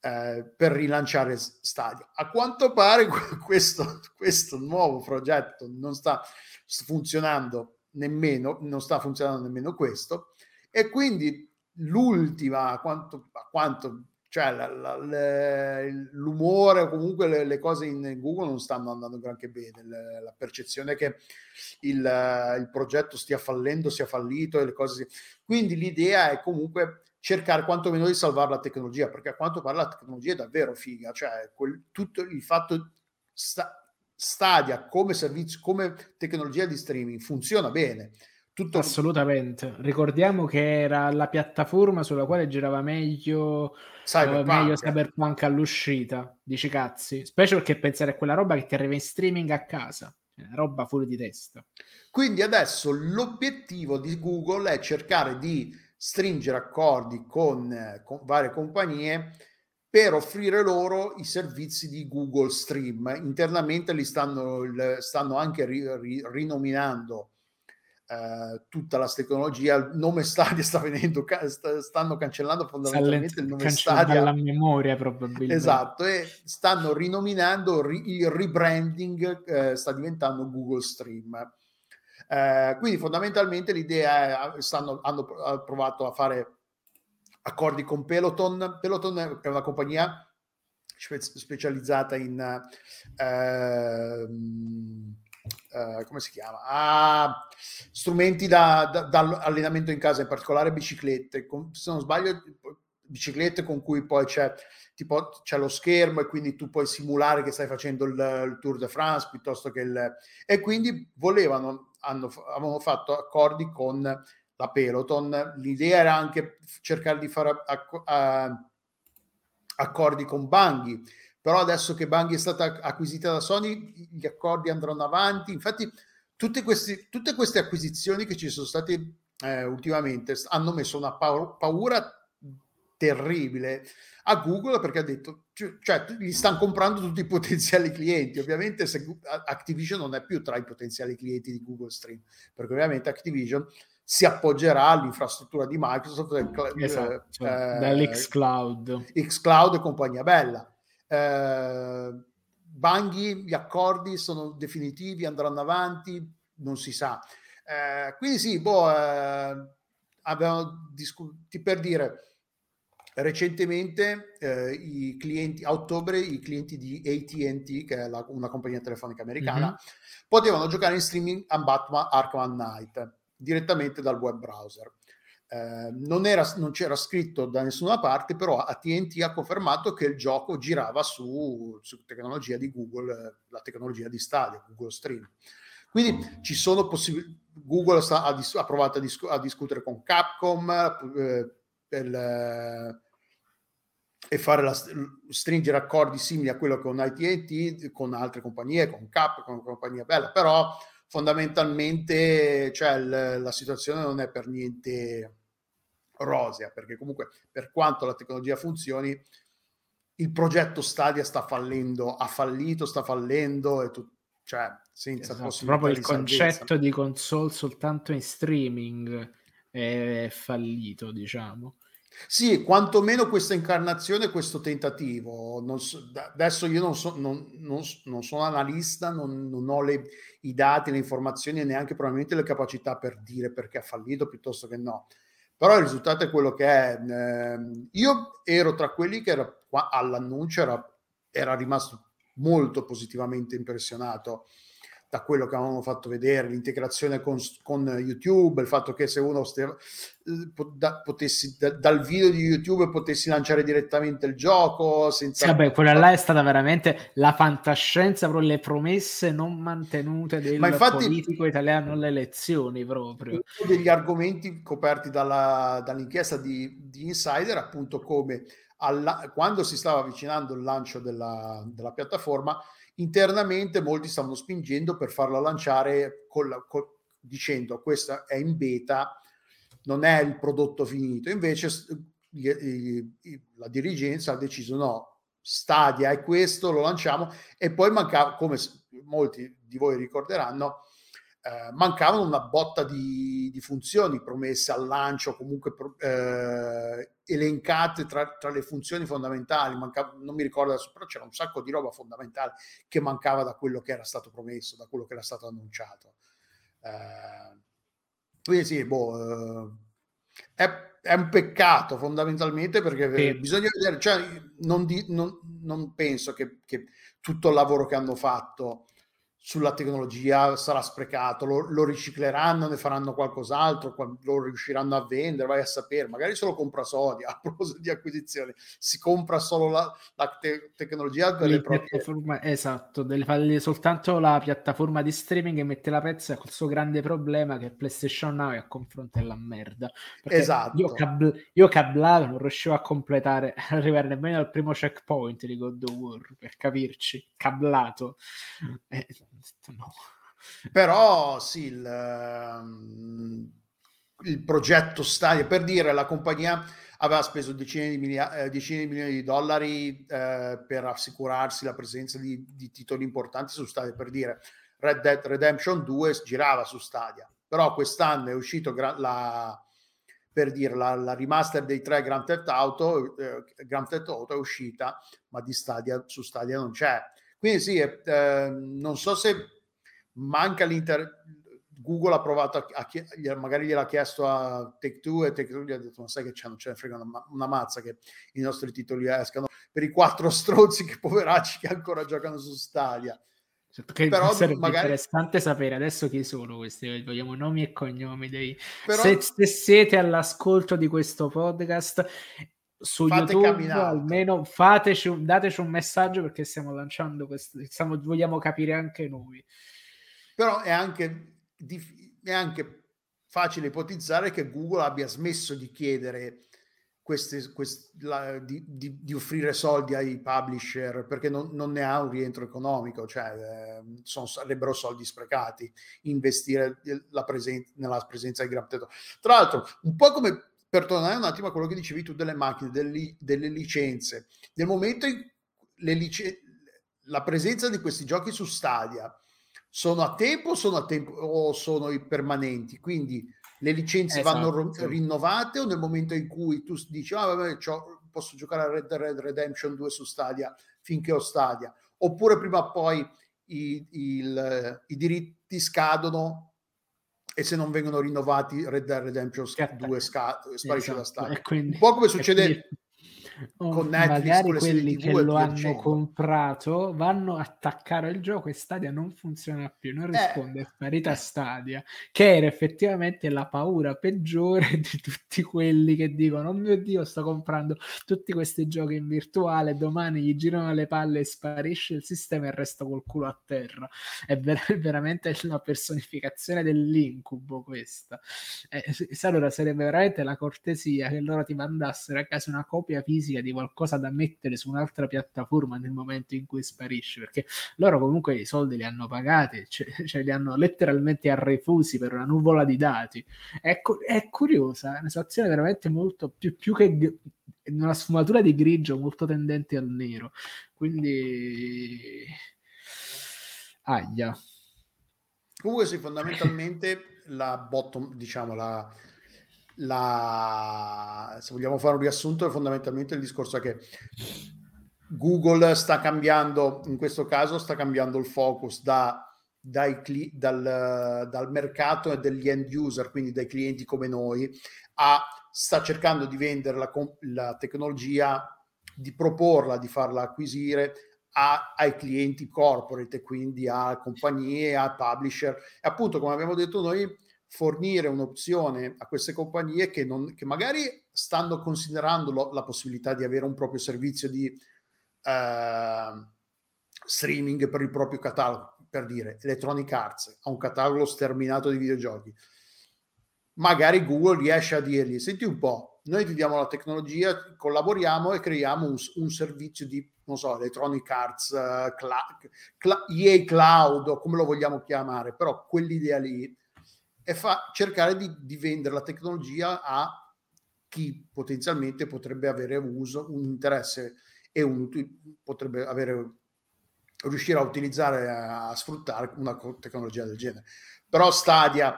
eh, per rilanciare Stadia. A quanto pare questo, questo nuovo progetto non sta funzionando nemmeno, non sta funzionando nemmeno questo, e quindi l'ultima, a quanto, a quanto cioè la, la, le, l'umore o comunque le, le, cose in Google non stanno andando granché bene. Le, la percezione che il, il, progetto stia fallendo, sia fallito e le cose. Quindi l'idea è comunque cercare quantomeno di salvare la tecnologia, perché a quanto pare la tecnologia è davvero figa, cioè quel, tutto il fatto sta, Stadia come servizio, come tecnologia di streaming funziona bene. Tutto... Assolutamente. Ricordiamo che era la piattaforma sulla quale girava meglio Cyberpunk, uh, meglio Cyberpunk all'uscita. Dici cazzi. Specie perché pensare a quella roba che ti arriva in streaming a casa. Cioè, roba fuori di testa. Quindi adesso l'obiettivo di Google è cercare di stringere accordi con, con varie compagnie per offrire loro i servizi di Google Stream. Internamente li stanno, stanno anche ri, ri, rinominando eh, tutta la tecnologia. Il nome Stadia sta venendo, stanno cancellando fondamentalmente il nome Stadia. dalla memoria probabilmente. Esatto, e stanno rinominando il rebranding, eh, sta diventando Google Stream. Eh, quindi fondamentalmente l'idea è, stanno, hanno provato a fare accordi con Peloton. Peloton è una compagnia spe- specializzata in eh, eh, come si chiama? Ah, strumenti da, da, da, allenamento in casa, in particolare biciclette. Con, se non sbaglio, biciclette con cui poi c'è tipo c'è lo schermo e quindi tu puoi simulare che stai facendo il, il Tour de France piuttosto che il e quindi volevano hanno, avevano fatto accordi con la Peloton. L'idea era anche cercare di fare acc- a- accordi con Banghi, però adesso che Banghi è stata acquisita da Sony, gli accordi andranno avanti. Infatti, tutte, questi, tutte queste acquisizioni che ci sono state eh, ultimamente hanno messo una paura terribile a Google perché ha detto, cioè, gli stanno comprando tutti i potenziali clienti. Ovviamente se, Activision non è più tra i potenziali clienti di Google Stream, perché ovviamente Activision si appoggerà all'infrastruttura di Microsoft esatto, eh, cioè, dall'xCloud. xCloud e compagnia bella. Eh, Banghi, gli accordi sono definitivi, andranno avanti, non si sa. Eh, quindi sì, boh, eh, abbiamo discusso per dire recentemente eh, i clienti, a ottobre, i clienti di ATT, che è la, una compagnia telefonica americana, mm-hmm. potevano giocare in streaming a Batman Arkham Knight direttamente dal web browser. Eh, non, era, non, c'era scritto da nessuna parte, però ATT ha confermato che il gioco girava su, su tecnologia di Google, la tecnologia di Stadia, Google Stream. Quindi ci sono possibilità. Google sta, ha, dis- ha, provato a, dis- a, discutere con Capcom eh, per, e fare la, stringere accordi simili a quello con ITT, con altre compagnie, con Cap, con compagnia bella, però fondamentalmente cioè, l- la situazione non è per niente rosea, perché comunque per quanto la tecnologia funzioni, il progetto Stadia sta fallendo, ha fallito, sta fallendo, e tu, cioè senza esatto, proprio il concetto di console soltanto in streaming è fallito, diciamo. Sì, quantomeno questa incarnazione, questo tentativo. So, adesso io non, so, non, non, non sono analista, non, ho le, i dati, le informazioni e neanche probabilmente le capacità per dire perché ha fallito piuttosto che no. Però il risultato è quello che è. Eh, io ero tra quelli che era, all'annuncio era, era rimasto molto positivamente impressionato da quello che avevano fatto vedere, l'integrazione con, con YouTube, il fatto che se uno ste, da, potessi, da, dal video di YouTube potessi lanciare direttamente il gioco senza... Sì, vabbè, quella là è stata veramente la fantascienza, però le promesse non mantenute del Ma infatti, politico italiano alle elezioni proprio. Uno degli argomenti coperti dalla, dall'inchiesta di, di Insider, appunto come alla, quando si stava avvicinando il lancio della, della piattaforma, internamente molti stavano spingendo per farla lanciare col, col, dicendo questa è in beta, non è il prodotto finito. Invece la dirigenza ha deciso no, Stadia è questo, lo lanciamo e poi mancava, come molti di voi ricorderanno, eh, mancavano una botta di, di, funzioni promesse al lancio, comunque eh, elencate tra, tra, le funzioni fondamentali. Mancava, non mi ricordo adesso, però c'era un sacco di roba fondamentale che mancava da quello che era stato promesso, da quello che era stato annunciato. Eh, quindi sì, boh, eh, è, è, un peccato fondamentalmente perché sì. bisogna vedere, cioè, non, di, non, non penso che, che tutto il lavoro che hanno fatto sulla tecnologia sarà sprecato, lo, lo, ricicleranno, ne faranno qualcos'altro, lo riusciranno a vendere, vai a sapere, magari solo compra Sony, a proposito di acquisizione, si compra solo la, la te- tecnologia delle proprie... Esatto, fare soltanto la piattaforma di streaming e mette la pezza col suo grande problema che PlayStation Now è a confronto alla merda. Perché esatto. Io, cab- io cablavo, non riuscivo a completare, arrivare nemmeno al primo checkpoint di God of War, per capirci, cablato. Eh, no. Però sì, il, ehm, il, progetto Stadia, per dire, la compagnia aveva speso decine di, milia- eh, decine di milioni di dollari eh, per assicurarsi la presenza di, di, titoli importanti su Stadia, per dire Red Dead Redemption 2 girava su Stadia, però quest'anno è uscito gra- la, per dire la, la, remaster dei tre Grand Theft Auto, eh, Grand Theft Auto è uscita, ma di Stadia su Stadia non c'è. Quindi sì, eh, non so se manca l'inter... Google ha provato a, a magari gliel'ha chiesto a Take Two e Take Two gli ha detto ma sai che c'è, non ce ne frega una, una, mazza che i nostri titoli escano per i quattro stronzi che poveracci che ancora giocano su Stadia. Che Però sarebbe magari... interessante sapere adesso chi sono questi, vogliamo nomi e cognomi dei... Però... Se, se siete all'ascolto di questo podcast su Fate YouTube camminate. almeno fateci, dateci un messaggio perché stiamo lanciando questo, stiamo, vogliamo capire anche noi. Però è anche, è anche facile ipotizzare che Google abbia smesso di chiedere queste, queste, la, di, di, di, offrire soldi ai publisher perché non, non ne ha un rientro economico, cioè eh, sono, sarebbero soldi sprecati investire la presen- nella presenza di Grand Theft Tra l'altro, un po' come per tornare un attimo a quello che dicevi tu delle macchine, delle, delle licenze, nel momento in cui lic- la presenza di questi giochi su Stadia sono a tempo, sono a tempo o sono i permanenti, quindi le licenze esatto, vanno sì. rinnovate o nel momento in cui tu dici ah, vabbè, posso giocare a Red Dead Redemption 2 su Stadia finché ho Stadia, oppure prima o poi i, il, i diritti scadono e se non vengono rinnovati Red Dead Redemption 2 sca- sparisce esatto. da Stadia. Quindi, un po' come succede quindi con Netflix, magari quelli che lo hanno comprato vanno a attaccare il gioco e Stadia non funziona più, non eh. risponde, eh. è sparita Stadia, che era effettivamente la paura peggiore di tutti quelli che dicono, oh mio Dio, sto comprando tutti questi giochi in virtuale, domani gli girano le palle e sparisce il sistema e resta col culo a terra. È ver- veramente la personificazione dell'incubo questa. Eh, allora sarebbe veramente la cortesia che loro ti mandassero a casa una copia fisica fisica di qualcosa da mettere su un'altra piattaforma nel momento in cui sparisce, perché loro comunque i soldi li hanno pagati, cioè, cioè li hanno letteralmente arrefusi per una nuvola di dati. È, è curiosa, è una situazione veramente molto più, più che una sfumatura di grigio molto tendente al nero. Quindi... Aia. Comunque sì, fondamentalmente la bottom, diciamo, la, la, se vogliamo fare un riassunto, fondamentalmente il discorso è che Google sta cambiando, in questo caso sta cambiando il focus da, dai, dal, dal mercato e degli end user, quindi dai clienti come noi, a, sta cercando di vendere la, la tecnologia, di proporla, di farla acquisire a, ai clienti corporate, quindi a compagnie, a publisher. E appunto, come abbiamo detto noi, fornire un'opzione a queste compagnie che, non, che magari stanno considerando lo, la possibilità di avere un proprio servizio di eh, streaming per il proprio catalogo, per dire Electronic Arts ha un catalogo sterminato di videogiochi. Magari Google riesce a dirgli: Senti un po', noi ti diamo la tecnologia, collaboriamo e creiamo un, un servizio di, non so, Electronic Arts, uh, cla- cla- EA Cloud o come lo vogliamo chiamare, però quell'idea lì e fa cercare di, di vendere la tecnologia a chi potenzialmente potrebbe avere uso, un interesse e un, potrebbe avere, riuscire a utilizzare, a, a sfruttare una tecnologia del genere. Però Stadia,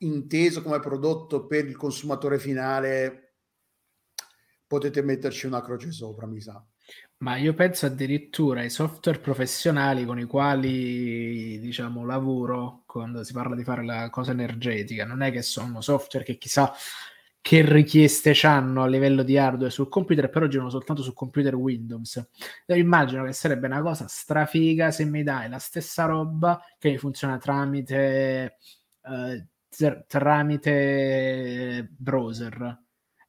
inteso come prodotto per il consumatore finale, potete metterci una croce sopra, mi sa. Ma io penso addirittura ai software professionali con i quali, diciamo, lavoro quando si parla di fare la cosa energetica. Non è che sono software che chissà che richieste hanno a livello di hardware sul computer, però girano soltanto su computer Windows. Io immagino che sarebbe una cosa strafiga se mi dai la stessa roba che funziona tramite, eh, tramite browser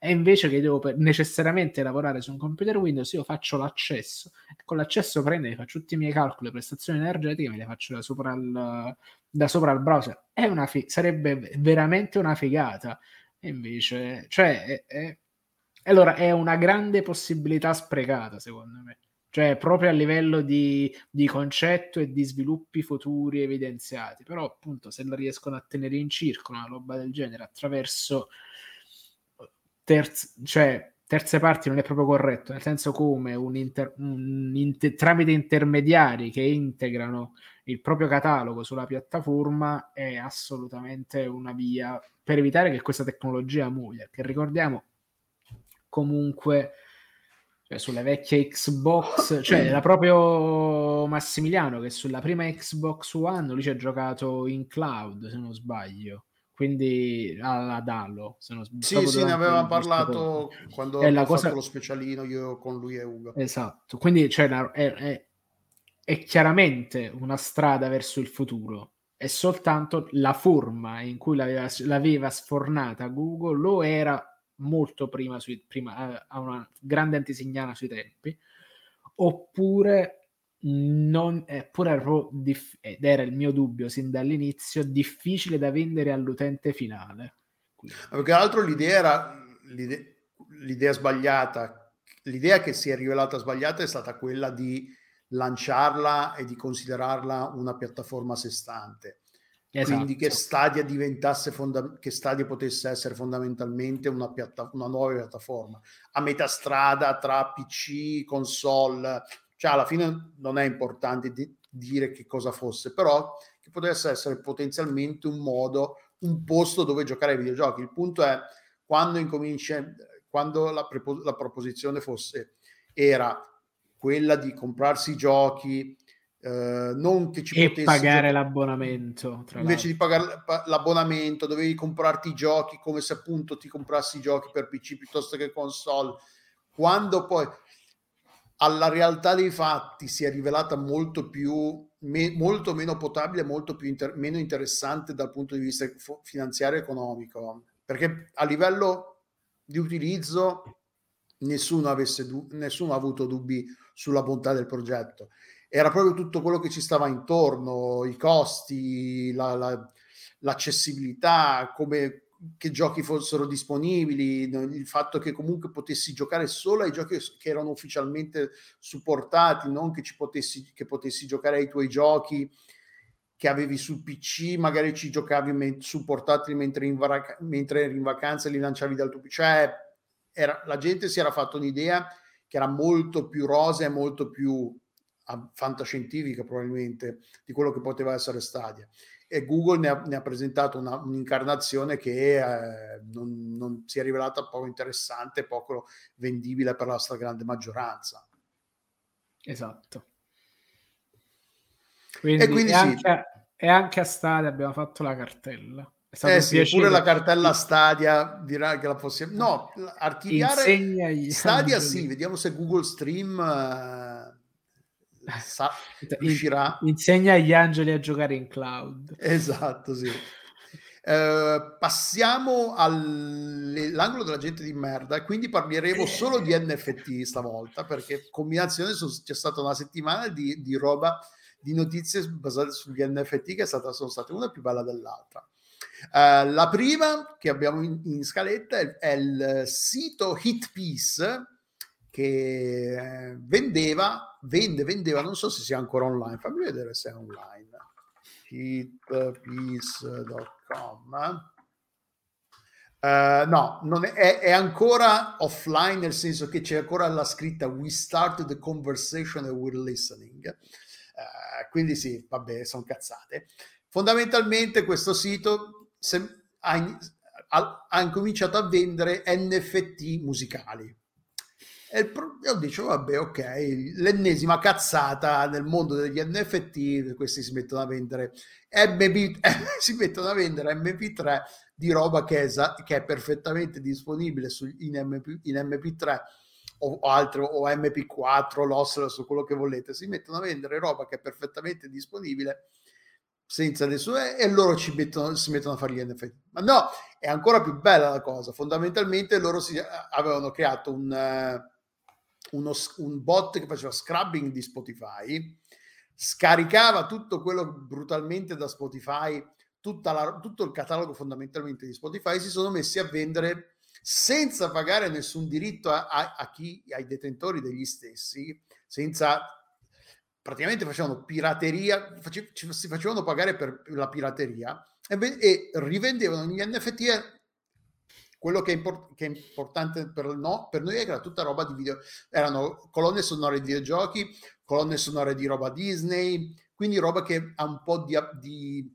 e invece che devo necessariamente lavorare su un computer Windows, io faccio l'accesso. E con l'accesso prendo e faccio tutti i miei calcoli, prestazioni energetiche, me le faccio da sopra il, da sopra il browser. È una fi- sarebbe veramente una figata. E invece, cioè, è, è, allora è una grande possibilità sprecata, secondo me. Cioè, proprio a livello di, di concetto e di sviluppi futuri evidenziati. Però, appunto, se la riescono a tenere in circolo una roba del genere attraverso terz- cioè, terze parti non è proprio corretto, nel senso come un inter- un inter- tramite intermediari che integrano il proprio catalogo sulla piattaforma è assolutamente una via per evitare che questa tecnologia muoia, che ricordiamo comunque cioè sulle vecchie Xbox, cioè era proprio Massimiliano che sulla prima Xbox One lui ci ha giocato in cloud, se non sbaglio quindi ad Allo se non sì sì ne avevamo parlato quando abbiamo cosa... fatto lo specialino io con lui e Ugo. Esatto quindi cioè, è, è, è, chiaramente una strada verso il futuro è soltanto la forma in cui l'aveva, l'aveva sfornata Google lo era molto prima, sui, prima a una grande antesignana sui tempi oppure non, eppure era dif- ed era il mio dubbio sin dall'inizio, difficile da vendere all'utente finale. Quindi. Perché altro l'idea era l'idea, l'idea sbagliata, l'idea che si è rivelata sbagliata è stata quella di lanciarla e di considerarla una piattaforma a sé stante. Esatto. Quindi che Stadia diventasse fonda- che Stadia potesse essere fondamentalmente una, piatta- una nuova piattaforma a metà strada tra PC, console, cioè, alla fine non è importante di dire che cosa fosse, però che potesse essere potenzialmente un modo, un posto dove giocare ai videogiochi. Il punto è quando incomincia, quando la, prepo, la proposizione fosse, era quella di comprarsi i giochi, eh, non che ci e potessi pagare giocare. l'abbonamento invece di pagare l'abbonamento dovevi comprarti i giochi come se appunto ti comprassi i giochi per PC piuttosto che console quando poi alla realtà dei fatti si è rivelata molto più me, molto meno potabile, molto inter, meno interessante dal punto di vista finanziario e economico, perché a livello di utilizzo nessuno, avesse, nessuno ha avuto dubbi sulla bontà del progetto. Era proprio tutto quello che ci stava intorno, i costi, la, la, l'accessibilità, come che giochi fossero disponibili, il fatto che comunque potessi giocare solo ai giochi che erano ufficialmente supportati, non che ci potessi, che potessi giocare ai tuoi giochi che avevi sul PC, magari ci giocavi me- su mentre, vara- mentre eri in vacanza e li lanciavi dal tuo PC. Cioè, era, la gente si era fatta un'idea che era molto più rosa e molto più ah, fantascientifica probabilmente di quello che poteva essere Stadia e Google ne ha, ne ha presentato una, un'incarnazione che eh, non, non, si è rivelata poco interessante, poco vendibile per la stragrande maggioranza. Esatto. Quindi, e quindi e anche, e anche a Stadia abbiamo fatto la cartella. Eh sì, pure la cartella Stadia dirà che la possiamo... No, archiviare Stadia sì, vediamo se Google Stream... Uh sa, riuscirà. Insegna agli angeli a giocare in cloud. Esatto, sì. Uh, passiamo all'angolo della gente di merda e quindi parleremo solo di NFT stavolta perché combinazione su, c'è stata una settimana di, di, roba di notizie basate sugli NFT che è stata, sono state una più bella dell'altra uh, la prima che abbiamo in, in scaletta è, è, il sito Hitpiece che eh, vendeva, vende, vendeva, non so se sia ancora online, fammi vedere se è online, hitpiece.com. Uh, no, non è, è, ancora offline nel senso che c'è ancora la scritta We start the conversation and we're listening. Uh, quindi sì, vabbè, sono cazzate. Fondamentalmente questo sito se, ha, ha, ha incominciato a vendere NFT musicali e io dicevo, vabbè, ok, l'ennesima cazzata nel mondo degli NFT, questi si mettono a vendere MP, si mettono a vendere MP3 di roba che è, che è perfettamente disponibile su, in, MP, in MP3 o, altro, o MP4, lossless o quello che volete, si mettono a vendere roba che è perfettamente disponibile senza nessuno e loro ci mettono, si mettono a fare gli NFT. Ma no, è ancora più bella la cosa. Fondamentalmente loro si, avevano creato un uno, un bot che faceva scrubbing di Spotify, scaricava tutto quello brutalmente da Spotify, la, tutto il catalogo fondamentalmente di Spotify, si sono messi a vendere senza pagare nessun diritto a, a, a chi, ai detentori degli stessi, senza praticamente facevano pirateria, face, si facevano pagare per la pirateria e, e rivendevano gli NFT quello che è, import- che è importante per, no, per, noi è che era tutta roba di video, erano colonne sonore di videogiochi, colonne sonore di roba Disney, quindi roba che ha un po' di, di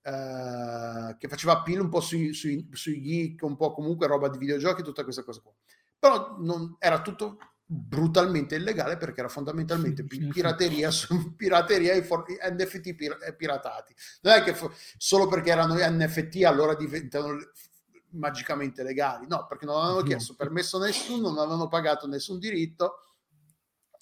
uh, che faceva appeal un po' sui, sui, sui, geek, un po' comunque roba di videogiochi, tutta questa cosa qua. Però non, era tutto brutalmente illegale perché era fondamentalmente pirateria su pirateria e for- NFT pir- piratati. Non è che f- solo perché erano NFT allora diventano magicamente legali, no, perché non avevano chiesto permesso a nessuno, non avevano pagato nessun diritto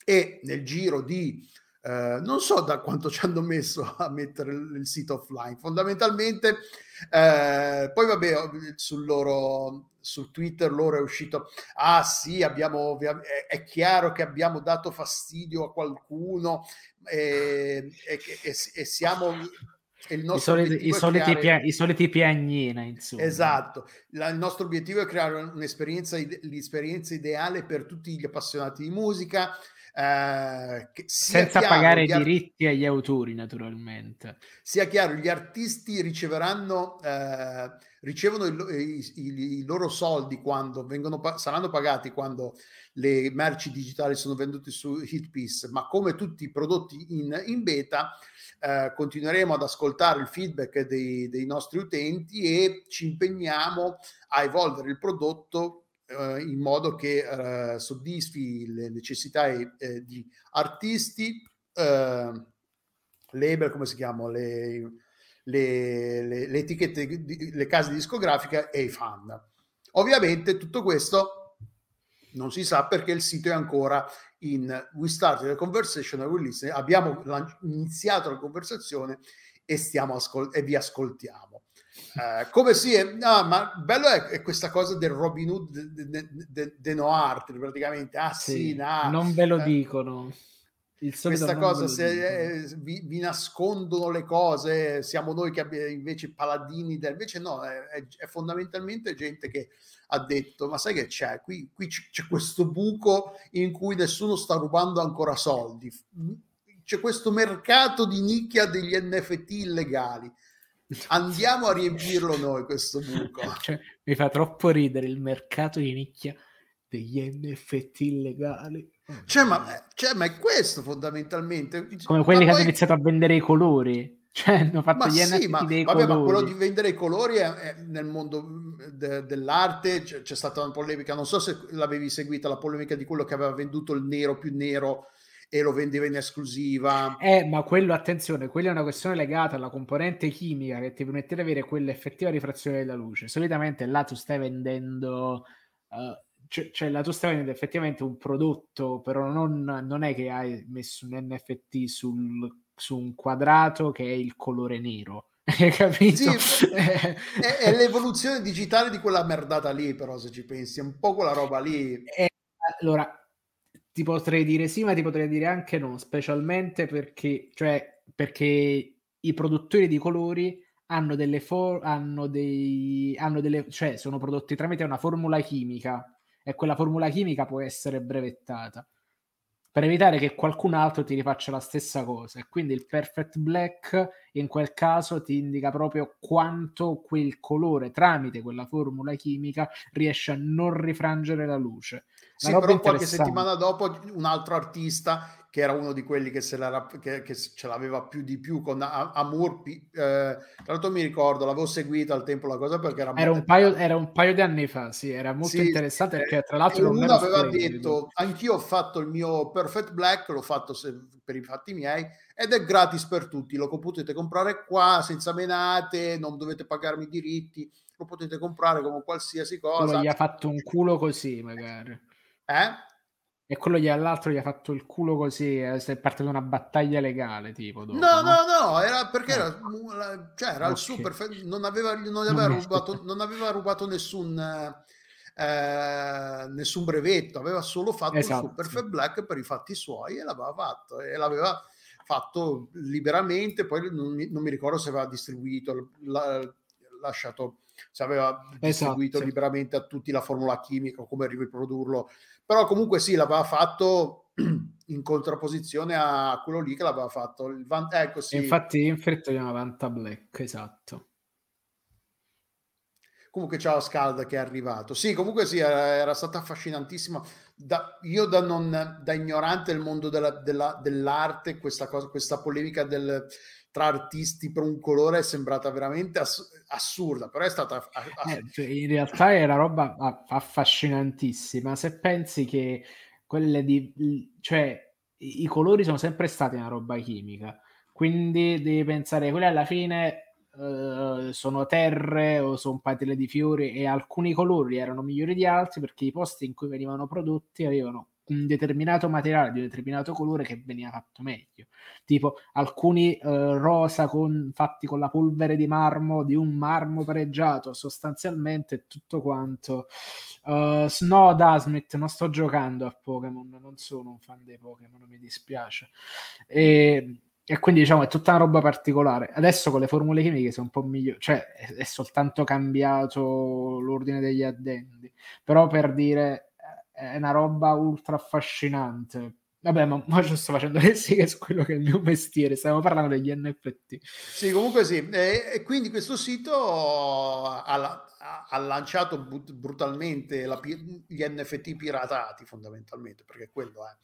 e nel giro di eh, non so da quanto ci hanno messo a mettere il, il sito offline, fondamentalmente eh, poi vabbè sul loro su Twitter loro è uscito ah sì abbiamo è, è chiaro che abbiamo dato fastidio a qualcuno e, e, e, e siamo i soliti, i, soliti creare... pia- piagnina, insomma. Esatto. La, il nostro obiettivo è creare un'esperienza, l'esperienza ideale per tutti gli appassionati di musica. Eh, Senza chiaro, pagare i art- diritti agli autori, naturalmente. Sia chiaro, gli artisti riceveranno, eh, ricevono i, i, i, loro soldi quando vengono, saranno pagati quando le merci digitali sono vendute su Hitpiece, ma come tutti i prodotti in, in beta, eh, continueremo ad ascoltare il feedback dei, dei, nostri utenti e ci impegniamo a evolvere il prodotto eh, in modo che eh, soddisfi le necessità eh, di artisti, eh, label, come si chiamano, le, le, le, le etichette, le case discografiche e i fan. Ovviamente tutto questo non si sa perché il sito è ancora in We Started the Conversation and We Listen. Abbiamo iniziato la conversazione e, stiamo ascol- e vi ascoltiamo. Uh, come si è, no, ma bello è, è, questa cosa del Robin Hood de, de, de, de Noir praticamente. Ah, sì, sì nah, non ve lo eh, dicono. Questa cosa se eh, vi, vi nascondono le cose, siamo noi che abbiamo invece paladini del... Invece no, è- è fondamentalmente gente che ha detto, ma sai che c'è? Qui, qui c'è questo buco in cui nessuno sta rubando ancora soldi. C'è questo mercato di nicchia degli NFT illegali. Andiamo a riempirlo noi questo buco. Cioè, mi fa troppo ridere il mercato di nicchia degli NFT illegali. Cioè, ma, cioè, ma è questo fondamentalmente. Come quelli Ma che hanno poi- iniziato a vendere i colori. Cioè, hanno fatto Ma gli sì, NFT ma, dei vabbè, ma quello colori. di vendere i colori è, è nel mondo de- dell'arte c'è, c'è stata una polemica, non so se l'avevi seguita, la polemica di quello che aveva venduto il nero più nero e lo vendeva in esclusiva. Eh, ma quello, attenzione, quella è una questione legata alla componente chimica che ti permette di avere quell'effettiva rifrazione della luce. Solitamente là tu stai vendendo, eh, cioè, cioè là tu stai vendendo effettivamente un prodotto, però non, non è che hai messo un NFT sul, su un quadrato che è il colore nero. Hai capito? Sì, È, è l'evoluzione digitale di quella merdata lì, però se ci pensi, è un po' quella roba lì. Eh, allora, ti potrei dire sì, ma ti potrei dire anche no, specialmente perché, cioè, perché i produttori di colori hanno delle, for- hanno dei, hanno delle, cioè, sono prodotti tramite una formula chimica e quella formula chimica può essere brevettata per evitare che qualcun altro ti rifaccia la stessa cosa. E quindi il perfect black in quel caso ti indica proprio quanto quel colore tramite quella formula chimica riesce a non rifrangere la luce. Sì, roba però qualche settimana dopo un altro artista che era uno di quelli che, se l'era, che, che ce l'aveva più di più con A- Amour, pi- eh, tra l'altro mi ricordo, l'avevo seguita al tempo la cosa perché era, Era un, paio, era un paio di anni fa, sì, era molto Sì, interessante eh, perché tra l'altro non uno aveva splendido. detto anch'io ho fatto il mio Perfect Black l'ho fatto se- per i fatti miei ed è gratis per tutti lo potete comprare qua senza menate non dovete pagarmi i diritti lo potete comprare come qualsiasi Quello cosa gli ha fatto un culo così, magari. eh? E quello gli all'altro gli ha fatto il culo così, eh, è partita una battaglia legale, tipo, dopo, No, no? no, no, era perché Eh. era, cioè, era il Ok. suo perfetto, non aveva, non Non aveva mi rubato, non aveva rubato nessun, eh, nessun brevetto, aveva solo fatto il Esatto. Perfect Black per i fatti suoi e l'aveva fatto e l'aveva fatto liberamente, poi non mi, non mi ricordo se aveva distribuito, la- lasciato, se aveva distribuito Esatto. liberamente a tutti la formula chimica o come riprodurlo, però comunque sì, l'aveva fatto in contrapposizione a quello lì che l'aveva fatto il van- ecco sì, infatti in fretta chiama Vanta Black, esatto. comunque ciao Scalda che è arrivato. Sì comunque sì era, era stata affascinantissima da, io da, non, da ignorante del mondo della, della- dell'arte questa cosa questa polemica del, tra artisti per un colore è sembrata veramente ass- assurda però è stata a- Eh, cioè, in realtà è una roba affascinantissima. Se pensi che quelle di, cioè, i, colori sono sempre stati una roba chimica, quindi devi pensare che quelle alla fine eh, sono terre o sono patine di fiori e alcuni colori erano migliori di altri perché i posti in cui venivano prodotti avevano un determinato materiale di un determinato colore che veniva fatto meglio. Tipo alcuni eh, rosa con, fatti con la polvere di marmo di un marmo pareggiato sostanzialmente tutto quanto. Uh, Snow Dasmith non sto giocando a Pokémon non sono un fan dei Pokémon mi dispiace. E, e quindi diciamo è tutta una roba particolare. Adesso con le formule chimiche sono un po' migliori cioè è, è soltanto cambiato l'ordine degli addendi. Però per dire è una roba ultra affascinante Vabbè, ma, ma sto facendo le seghe su quello che è il mio mestiere. Stiamo parlando degli NFT. Sì, comunque sì. E, e quindi questo sito ha, ha- lanciato but- brutalmente la gli NFT piratati, fondamentalmente, perché quello è.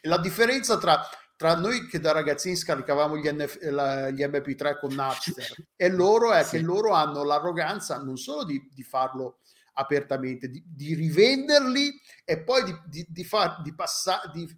E la differenza tra, tra noi che da ragazzini scaricavamo gli, NF la- gli MP3 con Napster e loro è Sì. che loro hanno l'arroganza non solo di, di farlo apertamente, di, di rivenderli e poi di, di, di far di passare di,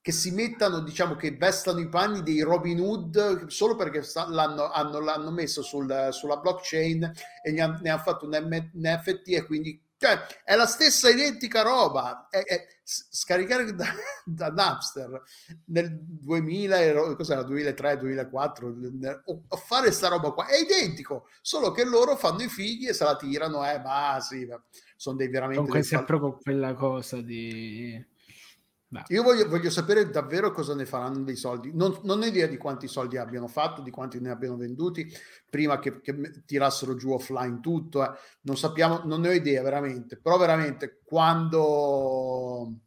che si mettano, diciamo che vestano i panni dei Robin Hood solo perché l'hanno, hanno, l'hanno messo sul- sulla blockchain e gli han- ne hanno fatto un NFT e quindi cioè, è la stessa identica roba. È, è- scaricare da, da Napster nel 2000, ero- cos'era, 2003, 2004 ne- o, fare sta roba qua è identico, solo che loro fanno i figli e se la tirano, eh, ma sì, sono dei veramente Comunque dei sempre con quella cosa di... No. Io voglio, voglio sapere davvero cosa ne faranno dei soldi. Non, non ho idea di quanti soldi abbiano fatto, di quanti ne abbiano venduti prima che, che tirassero giù offline tutto. eh. Non sappiamo, non ne ho idea veramente. Però veramente quando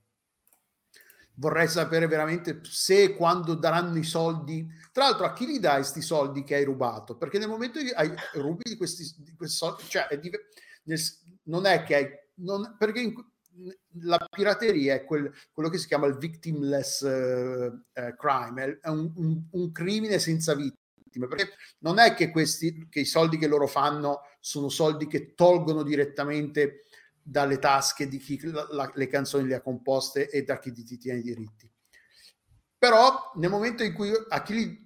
vorrei sapere veramente se e quando daranno i soldi. Tra l'altro, a chi li dai questi soldi che hai rubato? Perché nel momento che hai rubi di questi, di questi soldi, cioè è div- nel- non è che hai. Non, perché in- la pirateria è quel- quello che si chiama il victimless eh, eh, crime, è- un, un- un crimine senza vittime. Perché non è che, questi, che i soldi che loro fanno sono soldi che tolgono direttamente dalle tasche di chi la- la- le canzoni le ha composte e da chi ti tiene i diritti. Però nel momento in cui a chi li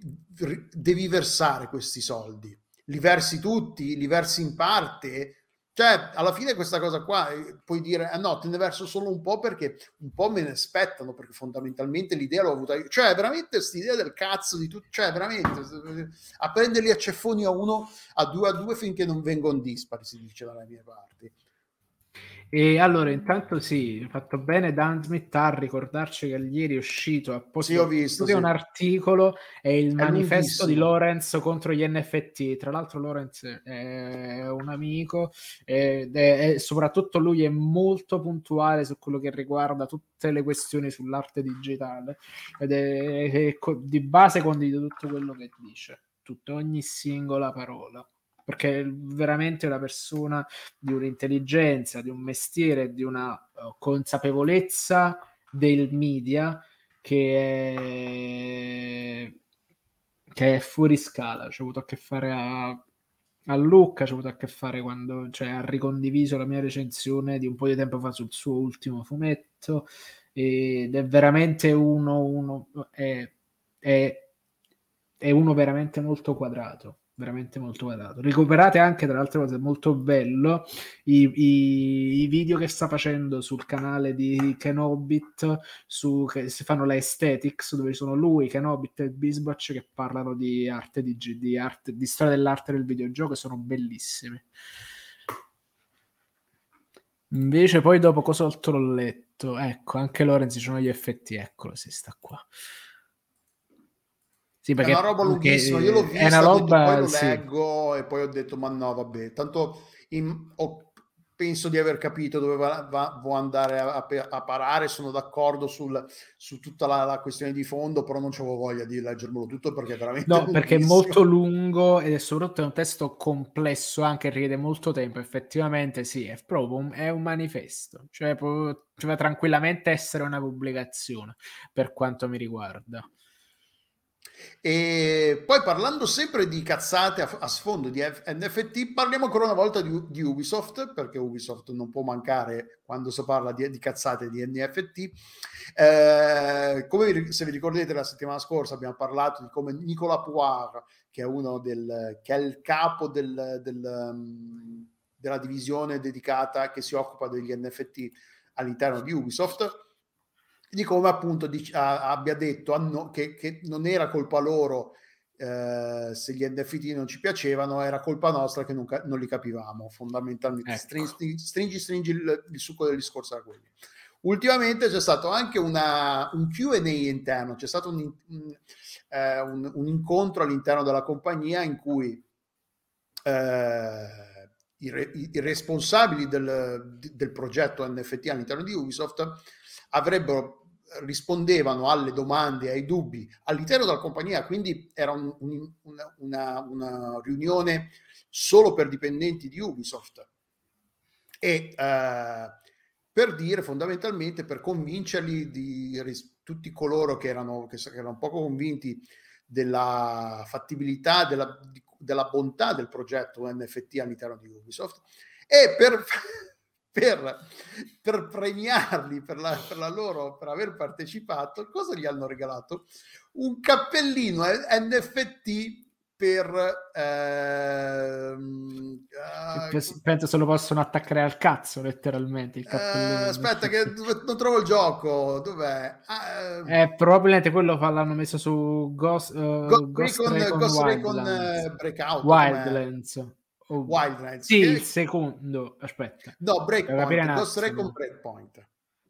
devi versare questi soldi, li versi tutti, li versi in parte, cioè alla fine questa cosa qua eh, puoi dire ah no, te ne verso solo un po' perché un po' me ne aspettano, perché fondamentalmente l'idea l'ho avuta io. Cioè veramente quest'idea del cazzo di tutto, cioè veramente a prenderli a ceffoni a uno, a due a due finché non vengono dispari, si dice dalle mie parti. E allora, intanto sì, fatto bene Dan Smith a ricordarci che ieri è uscito apposta Sì, visto, sì. un articolo è il È manifesto di. Lorenz contro gli NFT. Tra l'altro Lorenz è un amico ed è, è- soprattutto lui è molto puntuale su quello che riguarda tutte le questioni sull'arte digitale ed è, è co- di base condivido tutto quello che dice, tutto, ogni singola parola. Perché è veramente una persona di un'intelligenza, di un mestiere, di una eh, consapevolezza del media che è, che è fuori scala. C'è avuto a che fare a, a Lucca, c'è avuto a che fare quando cioè, ha ricondiviso la mia recensione di un po' di tempo fa sul suo ultimo fumetto ed è veramente uno, uno è, è, è uno veramente molto quadrato veramente molto quadrato. Recuperate anche, tra l'altro cose molto bello, i, i, i video che sta facendo sul canale di Kenobit, su, che si fanno la aesthetics, dove sono lui, Kenobit e Bisbach che parlano di arte, di, di, arte, di storia dell'arte del videogioco, sono bellissimi. Invece poi dopo cosa altro l'ho letto? Ecco, anche Lorenzi sono gli effetti, eccolo, si sta qua. Sì, è una roba lunghissima, io l'ho vista, è una roba, poi lo sì. leggo e poi ho detto ma no vabbè, tanto in, ho, penso di aver capito dove va, va, vuoi andare a, a, parare, sono d'accordo sul, su tutta la, la, questione di fondo, però non avevo voglia di leggermelo tutto perché è veramente No, perché è molto lungo ed è soprattutto un testo complesso, anche richiede molto tempo, effettivamente sì, è proprio un, è un manifesto, cioè può, cioè, tranquillamente essere una pubblicazione per quanto mi riguarda. E poi parlando sempre di cazzate a, a sfondo di F- NFT, parliamo ancora una volta di, di, Ubisoft, perché Ubisoft non può mancare quando si parla di, di cazzate di NFT. Eh, come se vi ricordate la settimana scorsa abbiamo parlato di come Nicolas Poire, che è del che è il capo del, del, um, della divisione dedicata che si occupa degli NFT all'interno di Ubisoft, di come appunto dic- a- abbia detto no- che, che, non era colpa loro eh, se gli NFT non ci piacevano, era colpa nostra che non, ca- non li capivamo fondamentalmente. Ecco. Stringi, stringi, stringi il, il, succo del discorso era quello. Ultimamente c'è stato anche una, un QA interno, c'è stato un, un, eh, un, un, incontro all'interno della compagnia in cui eh, i, re- i, responsabili del, del progetto NFT all'interno di Ubisoft avrebbero rispondevano alle domande, ai dubbi all'interno della compagnia, quindi era un, un, una, una, riunione solo per dipendenti di Ubisoft. E eh, per dire fondamentalmente per convincerli di tutti coloro che erano, che erano poco convinti della fattibilità, della, della bontà del progetto NFT all'interno di Ubisoft e per per, per premiarli per la, per la, loro per aver partecipato cosa gli hanno regalato? Un cappellino NFT per ehm, uh, penso se lo possono attaccare al cazzo letteralmente il uh, aspetta che non trovo il gioco dov'è? Uh, eh, probabilmente quello l'hanno messo su Ghost, uh, Ghost, Ghost Recon, Ghost Recon Wildlands. Breakout Wildlands Oh. Wildlands. Sì, che... il secondo, aspetta. No, Breakpoint, Ghost Recon Breakpoint.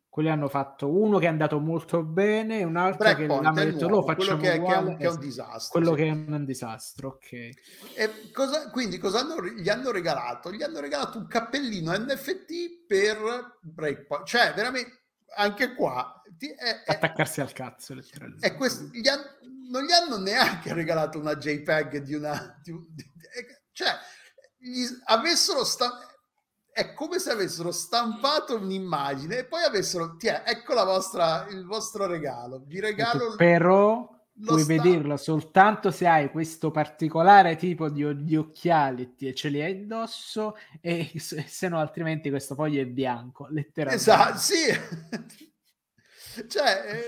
quelli hanno fatto uno che è andato molto bene un altro Breakpoint che l'hanno è detto nuovo, lo facciamo quello che è, che è uguale", un, che è un disastro. quello sì. che è un disastro ok E cosa- quindi cosa hanno- gli hanno regalato? Gli hanno regalato un cappellino NFT per Breakpoint. Cioè, veramente, anche qua... ti- è- è- attaccarsi al cazzo letteralmente E quest- gli han- non gli hanno neanche regalato una JPEG di una... di un- di- cioè, gli avessero... sta- è come se avessero stampato un'immagine e poi avessero... Ti è, ecco la vostra, il vostro regalo. Vi regalo... però puoi sta- vederlo soltanto se hai questo particolare tipo di, di occhiali e ce li hai indosso e se se no altrimenti questo foglio è bianco letteralmente Esatto, sì. cioè, è,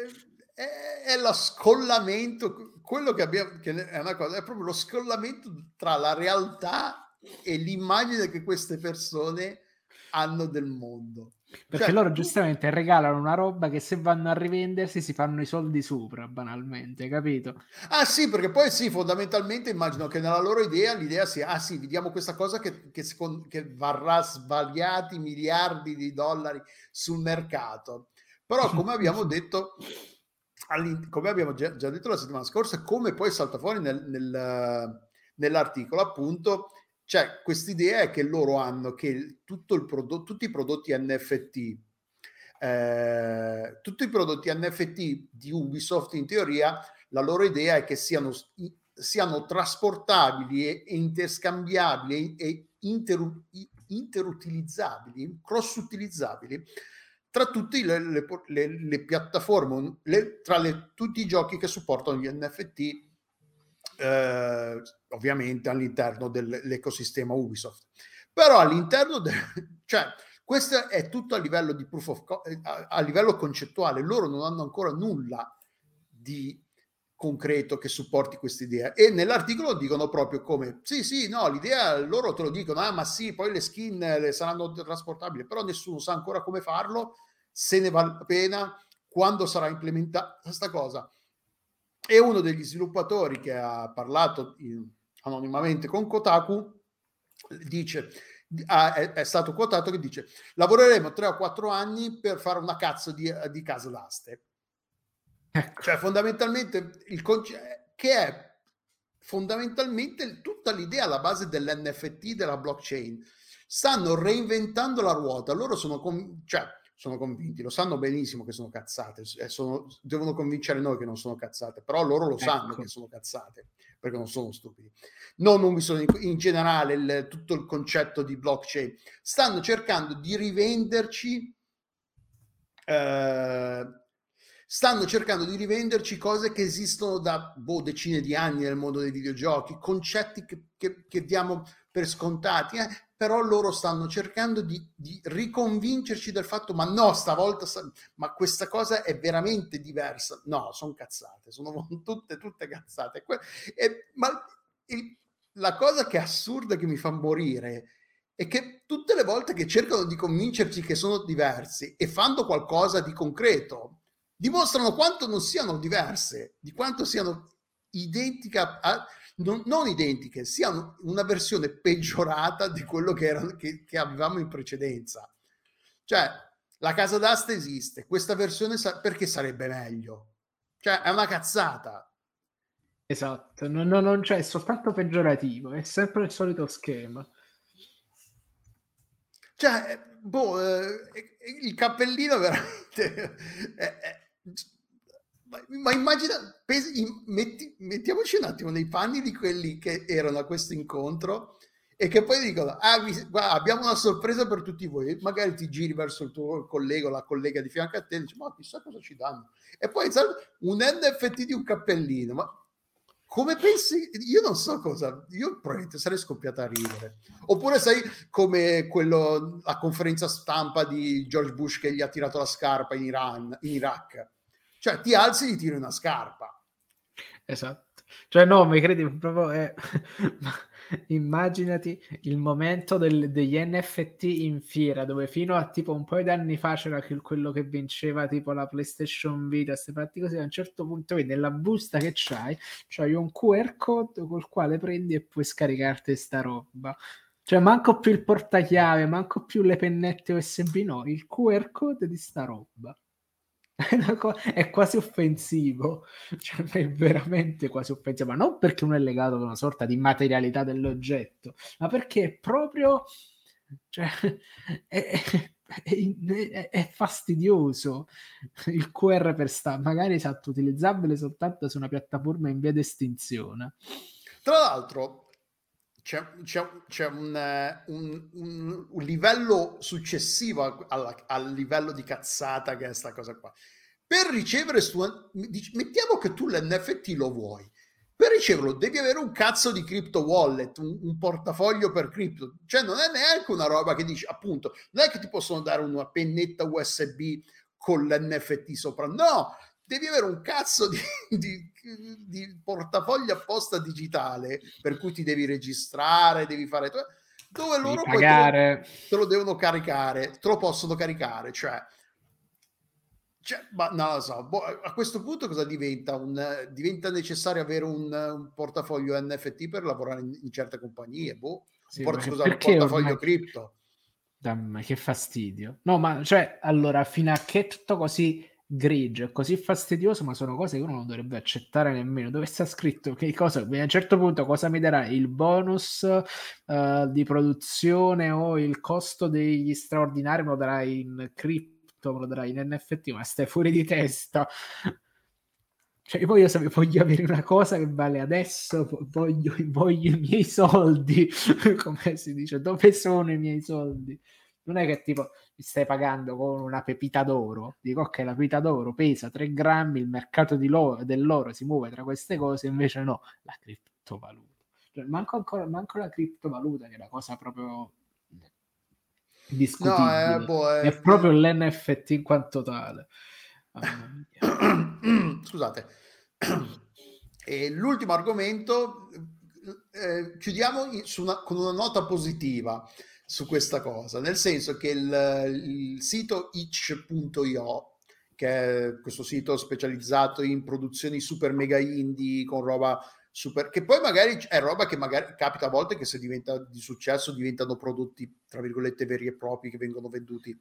è- è lo scollamento, quello che abbiamo, che è una cosa, è proprio lo scollamento tra la realtà e l'immagine che queste persone hanno del mondo. Perché Cioè, loro giustamente regalano una roba che se vanno a rivendersi si fanno i soldi sopra, banalmente, capito? Ah sì, perché poi sì, fondamentalmente immagino che nella loro idea l'idea sia, ah sì, vi diamo questa cosa che, che, secon- che varrà svariati miliardi di dollari sul mercato. Però come abbiamo detto, come abbiamo già, già detto la settimana scorsa, come poi salta fuori nel- nel, nell'articolo, appunto, c'è quest'idea è che loro hanno che prodotto, tutti i prodotti NFT, eh, tutti i prodotti NFT di Ubisoft in teoria, la loro idea è che siano, siano trasportabili e, e interscambiabili e, e interu- interutilizzabili, cross-utilizzabili tra tutte le, le- le- le piattaforme, tra tutti i giochi che supportano gli NFT eh, ovviamente all'interno dell'ecosistema Ubisoft. Però all'interno del... cioè, questo è tutto a livello di proof of co- a, a livello concettuale, loro non hanno ancora nulla di concreto che supporti questa idea. E nell'articolo dicono proprio come sì sì no l'idea loro te lo dicono ah ma sì poi le skin le saranno trasportabili però nessuno sa ancora come farlo se ne vale la pena quando sarà implementata questa cosa e uno degli sviluppatori che ha parlato in- anonimamente con Kotaku dice è, è stato quotato che dice lavoreremo tre o quattro anni per fare una cazzo di, di casa d'aste Ecco. cioè fondamentalmente il conce- che è fondamentalmente tutta l'idea alla base dell'NFT della blockchain stanno reinventando la ruota loro sono, con- cioè, sono convinti lo sanno benissimo che sono cazzate e sono- devono convincere noi che non sono cazzate però loro lo sanno Ecco. che sono cazzate perché non sono stupidi non Ubisoft in, in generale il- tutto il concetto di blockchain stanno cercando di rivenderci eh, stanno cercando di rivenderci cose che esistono da boh, decine di anni nel mondo dei videogiochi, concetti che, che- che diamo per scontati, eh, però loro stanno cercando di, di riconvincerci del fatto, ma no, stavolta, ma questa cosa è veramente diversa. No, sono cazzate, sono tutte, tutte cazzate. E- ma il- la cosa che è assurda che mi fa morire è che tutte le volte che cercano di convincerci che sono diversi e fanno qualcosa di concreto, dimostrano quanto non siano diverse, di quanto siano identiche, a- non, non identiche, siano una versione peggiorata di quello che, era, che, che avevamo in precedenza. Cioè, la casa d'asta esiste, questa versione sa- perché sarebbe meglio? Cioè, è una cazzata. Esatto, non, non, non c'è, è soltanto peggiorativo, è sempre il solito schema. Cioè, eh, boh, eh, eh, il cappellino veramente... è- è- ma, ma immagina, pesi- metti- mettiamoci un attimo nei panni di quelli che erano a questo incontro e che poi dicono, ah, vi- guarda, abbiamo una sorpresa per tutti voi, magari ti giri verso il tuo collega o la collega di fianco a te e dici, ma chissà cosa ci danno. E poi un NFT di un cappellino, ma come pensi? Io non so cosa, io probabilmente sarei scoppiata a ridere. Oppure sai come quello, la conferenza stampa di George Bush che gli ha tirato la scarpa in Iran, in Iraq. Cioè ti alzi e gli tiri una scarpa. Esatto. Cioè, no, mi credi proprio. eh, ma immaginati il momento del- degli NFT in fiera, dove fino a tipo un paio d'anni fa c'era quello che vinceva tipo la PlayStation Vita, queste fatti così. A un certo punto, vedi, nella busta che c'hai, c'hai un QR code col quale prendi e puoi scaricarti sta roba. Cioè, manco più il portachiave, manco più le pennette USB, no, il QR code di sta roba. È, quasi offensivo, cioè, è veramente quasi offensivo, ma non perché uno è legato ad una sorta di materialità dell'oggetto, ma perché è proprio cioè, è, è, è, fastidioso il QR per sta, magari esatto, utilizzabile soltanto su una piattaforma in via d'estinzione. Tra l'altro, c'è, c'è, c'è un, un, un, un, livello successivo alla, al livello di cazzata che è questa cosa qua. Per ricevere, su, mettiamo che tu l'NFT lo vuoi, per riceverlo devi avere un cazzo di crypto wallet, un, portafoglio per cripto. Cioè non è neanche una roba che dici, appunto, non è che ti possono dare una pennetta USB con l'NFT sopra. No, devi avere un cazzo di, di, di portafoglio apposta digitale per cui ti devi registrare, devi fare... Dove loro poi te lo, te lo devono caricare, te lo possono caricare, cioè cioè, ma non lo so, boh, a questo punto cosa diventa? Un, diventa necessario avere un, un, portafoglio NFT per lavorare in, in certe compagnie? Boh, sì, port- scusa, un portafoglio ormai... cripto. Dammi, che fastidio. No, ma cioè, allora, fino a che tutto così grigio e così fastidioso, ma sono cose che uno non dovrebbe accettare nemmeno. Dove sta scritto che cosa? A un certo punto cosa mi darà il bonus uh, di produzione o il costo degli straordinari me lo darai in cripto? lo darai in NFT, ma stai fuori di testa. Cioè, poi io sapevo, voglio avere una cosa che vale adesso, voglio, voglio i miei soldi, come si dice, dove sono i miei soldi? Non è che tipo mi stai pagando con una pepita d'oro, dico ok, la pepita d'oro pesa 3 grammi, il mercato dell'oro si muove tra queste cose, invece no, la criptovaluta. Cioè, manco, ancora, manco la criptovaluta, che è la cosa proprio discutibile. No, eh, boh, è... è... proprio l'NFT in quanto tale. Scusate. E l'ultimo argomento, eh, chiudiamo una, con una nota positiva su questa cosa, nel senso che il, il sito itch.io, che è questo sito specializzato in produzioni super mega indie con roba super, che poi magari è roba che magari capita a volte che se diventa di successo diventano prodotti tra virgolette veri e propri che vengono venduti.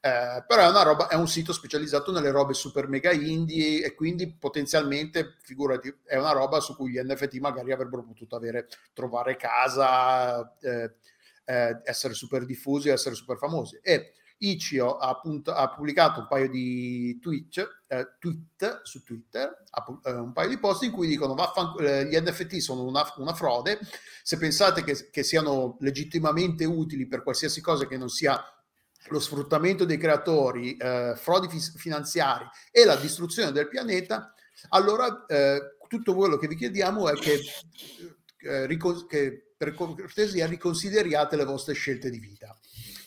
Eh, però è una roba è un sito specializzato nelle robe super mega indie e quindi potenzialmente figurati è una roba su cui gli NFT magari avrebbero potuto avere trovare casa eh, eh, essere super diffusi essere super famosi. E Ichio ha, appunto, ha, pubblicato un paio di tweet, eh, tweet su Twitter, eh, un paio di post in cui dicono eh, gli NFT sono una, una, frode, se pensate che, che siano legittimamente utili per qualsiasi cosa che non sia lo sfruttamento dei creatori, eh, frodi fi- finanziari e la distruzione del pianeta, allora eh, tutto quello che vi chiediamo è che, eh, ricon- che per cortesia riconsideriate le vostre scelte di vita.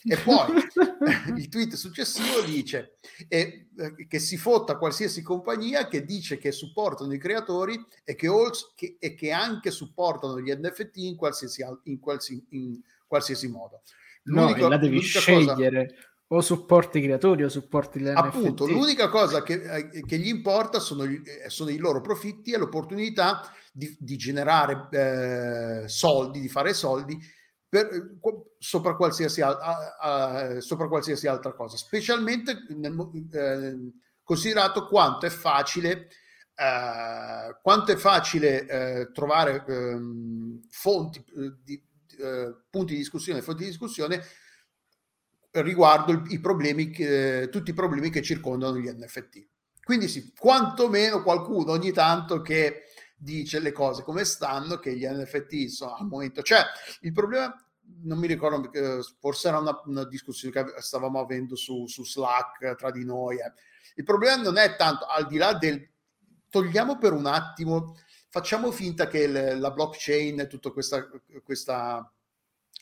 E poi il tweet successivo dice eh, che si fotta qualsiasi compagnia che dice che supportano i creatori e che, also, che, e che anche supportano gli NFT in qualsiasi, in qualsiasi, in qualsiasi modo. L'unica, no, la devi scegliere. Cosa, o supporti creatori o supporti le Appunto, NFT. l'unica cosa che, eh, che gli importa sono, eh, sono, i loro profitti e l'opportunità di, di generare eh, soldi, di fare soldi per, sopra, qualsiasi, a, a, sopra, qualsiasi, altra cosa, specialmente nel, eh, considerato quanto è facile, eh, quanto è facile eh, trovare ehm, fonti eh, di, eh, punti di discussione, fonti di discussione riguardo i problemi che, tutti i problemi che circondano gli NFT. Quindi sì, quantomeno qualcuno ogni tanto che dice le cose come stanno, che gli NFT sono al momento. Cioè, il problema, non mi ricordo, forse era una, una discussione che stavamo avendo su, su Slack tra di noi. Eh. Il problema non è tanto al di là del togliamo per un attimo, facciamo finta che le, la blockchain e tutta questa, questa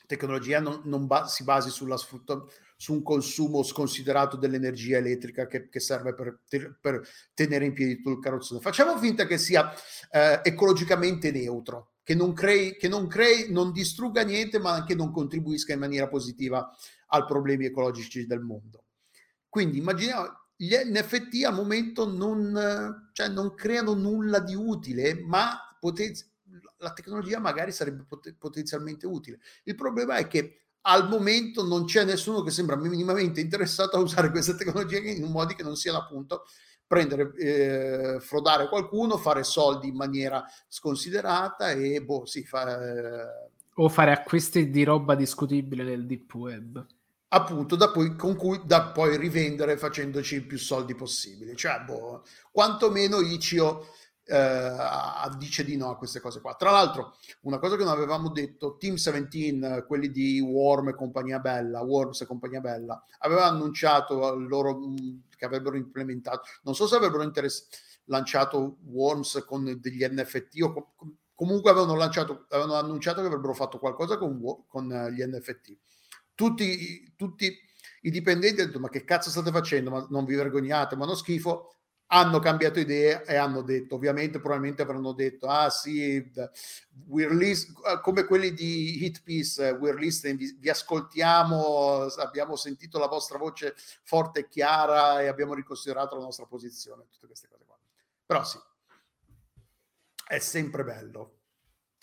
tecnologia non, non ba- si basi sulla sfruttamento su un consumo sconsiderato dell'energia elettrica che, che serve per, per, tenere in piedi tutto il carrozzone. Facciamo finta che sia eh, ecologicamente neutro, che non crei, che non crei, non distrugga niente, ma anche non contribuisca in maniera positiva ai problemi ecologici del mondo. Quindi immaginiamo gli NFT al momento non, cioè, non creano nulla di utile, ma potenzi- la tecnologia magari sarebbe pot- potenzialmente utile. Il problema è che al momento non c'è nessuno che sembra minimamente interessato a usare queste tecnologie in modi che non siano appunto prendere, eh, frodare qualcuno, fare soldi in maniera sconsiderata e boh, sì, fa, eh... o fare acquisti di roba discutibile nel deep web appunto da poi, con cui da poi rivendere facendoci più soldi possibili. Cioè, boh, quantomeno Icio eh, dice di no a queste cose qua. Tra l'altro, una cosa che non avevamo detto, Team 17, quelli di Worm e compagnia bella, Worms e compagnia bella, avevano annunciato loro mm, che avrebbero implementato, non so se avrebbero interess- lanciato Worms con degli NFT o com- comunque avevano, lanciato, avevano annunciato che avrebbero fatto qualcosa con, con gli NFT tutti, tutti i dipendenti hanno detto ma che cazzo state facendo, ma non vi vergognate, ma non schifo, hanno cambiato idea e hanno detto, ovviamente probabilmente avranno detto, ah sì, list, come quelli di Hit Piece, we're listening, vi, vi, ascoltiamo, abbiamo sentito la vostra voce forte e chiara e abbiamo riconsiderato la nostra posizione, tutte queste cose qua. Però sì, è sempre bello.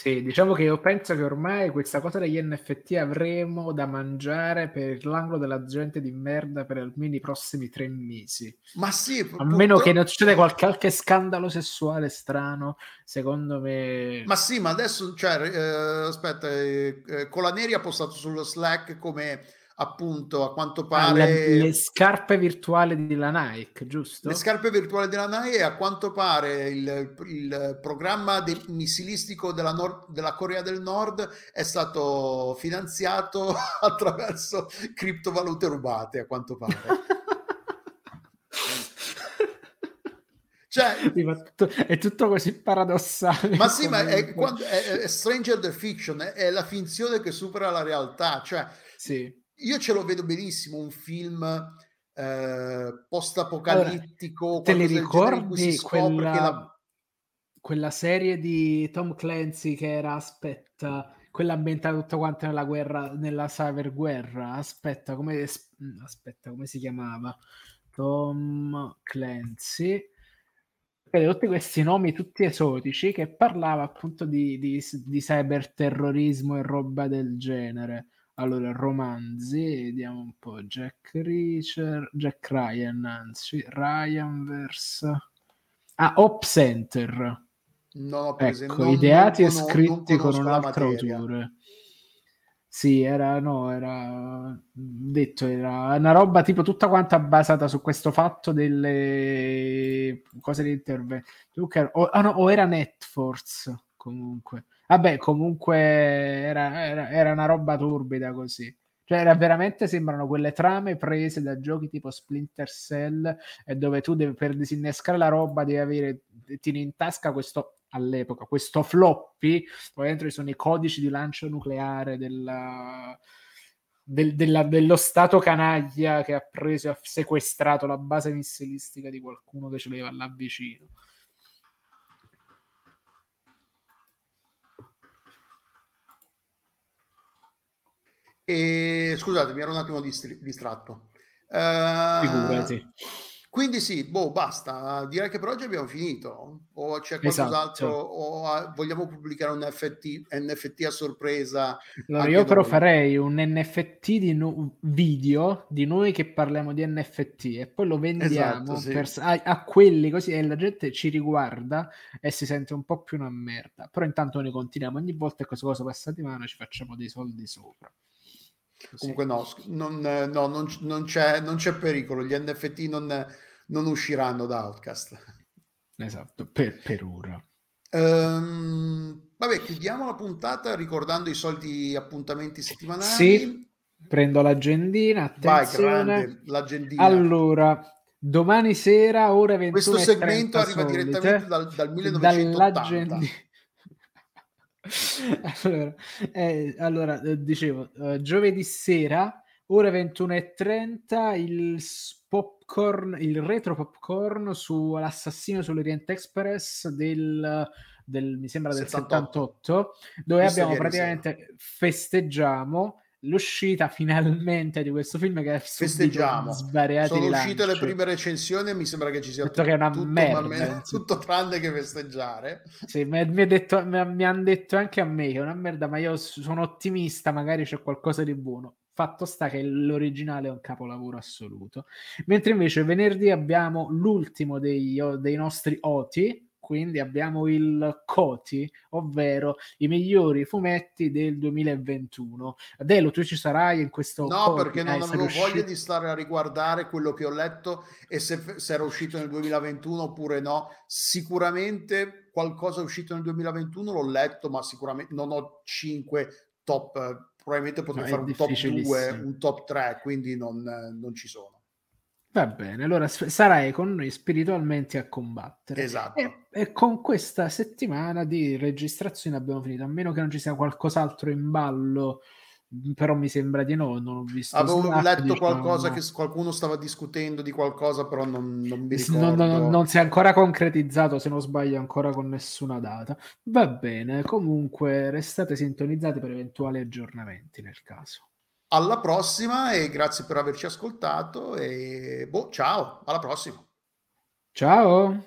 Sì, diciamo che io penso che ormai questa cosa degli NFT avremo da mangiare per l'angolo della gente di merda per almeno i prossimi tre mesi. Ma sì, a meno che non succeda qualche, qualche scandalo sessuale strano, secondo me. Ma sì, ma adesso, cioè, eh, aspetta, eh, eh Colaneri ha postato sullo Slack come appunto a quanto pare... Ah, le, le, scarpe virtuali della Nike, giusto? Le scarpe virtuali della Nike e a quanto pare il, il programma del, missilistico della, Nord, della, Corea del Nord è stato finanziato attraverso criptovalute rubate, a quanto pare. Cioè, è tutto così paradossale. Ma sì, ma è, è, è, Stranger the Fiction, è, è, la finzione che supera la realtà. Cioè, sì io ce lo vedo benissimo un film eh, post-apocalittico. Allora, te li ricordi quella, la... quella serie di Tom Clancy che era aspetta, quella ambientata tutta quanta nella guerra, nella cyberguerra? Aspetta, come, aspetta, come si chiamava? Tom Clancy. tutti questi nomi tutti esotici che parlava appunto di, di, di cyberterrorismo e roba del genere. Allora, romanzi, vediamo un po'. Jack Reacher, Jack Ryan, anzi, Ryan verso... Ah, Op Center. No, ecco, non, ideati non, e scritti con un altro autore. Sì, era, no, era detto, era una roba tipo tutta quanta basata su questo fatto delle cose di intervento. O, ah, no, o era Netforce comunque. Vabbè, comunque era, era, era, una roba turbida così. Cioè, era veramente sembrano quelle trame prese da giochi tipo Splinter Cell, e dove tu devi, per disinnescare la roba devi avere, tieni in tasca questo all'epoca, questo floppy, poi dentro ci sono i codici di lancio nucleare della, del, della, dello stato canaglia che ha preso e ha sequestrato la base missilistica di qualcuno che ce l'aveva là vicino. E scusate, mi ero un attimo distratto. Uh, Figurati. Quindi sì, boh, basta. Direi che per oggi abbiamo finito. O c'è qualcos'altro, esatto. o vogliamo pubblicare un NFT, NFT a sorpresa. Allora, io però noi. farei un NFT di no- video di noi che parliamo di NFT e poi lo vendiamo esatto, sì. per, a, a, quelli così e la gente ci riguarda e si sente un po' più una merda. Però intanto noi continuiamo ogni volta che questa cosa passa di mano ci facciamo dei soldi sopra. Comunque no, non, no non, non, c'è, non, c'è, pericolo, gli NFT non, non usciranno da Outcast. Esatto, per, per ora. Um, vabbè, chiudiamo la puntata ricordando i soliti appuntamenti settimanali. Sì, prendo l'agendina, attenzione. Vai, grande, l'agendina. Allora, domani sera, ore 21 Questo segmento arriva solite, direttamente dal, dal 1980. allora, eh, allora eh, dicevo, eh, giovedì sera, ore 21.30, il popcorn, il retro popcorn sull'assassino sull'Orient Express del, del mi sembra del 78, 78 dove abbiamo praticamente sera. festeggiamo l'uscita finalmente di questo film che festeggiamo svariati sono uscite le prime recensioni e mi sembra che ci sia Detto che è una tutto, merda, me- insomma. tutto tranne che festeggiare Sì, mi, mi detto- mi ha- mi hanno detto anche a me che è una merda, ma io sono ottimista, magari c'è qualcosa di buono. Fatto sta che l'originale è un capolavoro assoluto. Mentre invece venerdì abbiamo l'ultimo dei, dei nostri OTI, quindi abbiamo il COTI, ovvero i migliori fumetti del 2021. Delo, tu ci sarai in questo no COTI? perché non sei avevo riuscito- voglia di stare a riguardare quello che ho letto e se, se era uscito nel 2021 oppure no sicuramente qualcosa è uscito nel 2021 l'ho letto ma sicuramente non ho 5 top eh, probabilmente potrei No, fare un top 2 difficilissimo. un top 3 quindi non, eh, non ci sono Va bene, allora sarai con noi spiritualmente a combattere. esatto E, e con questa settimana di registrazione abbiamo finito, a meno che non ci sia qualcos'altro in ballo, però mi sembra di no, non ho visto. Avevo Slack, letto diciamo, qualcosa no. che qualcuno stava discutendo di qualcosa, però non, non mi ricordo. non, non- non si è ancora concretizzato, se non sbaglio, ancora con nessuna data. Va bene, comunque restate sintonizzati per eventuali aggiornamenti nel caso. Alla prossima e grazie per averci ascoltato e boh, ciao, alla prossima. Ciao!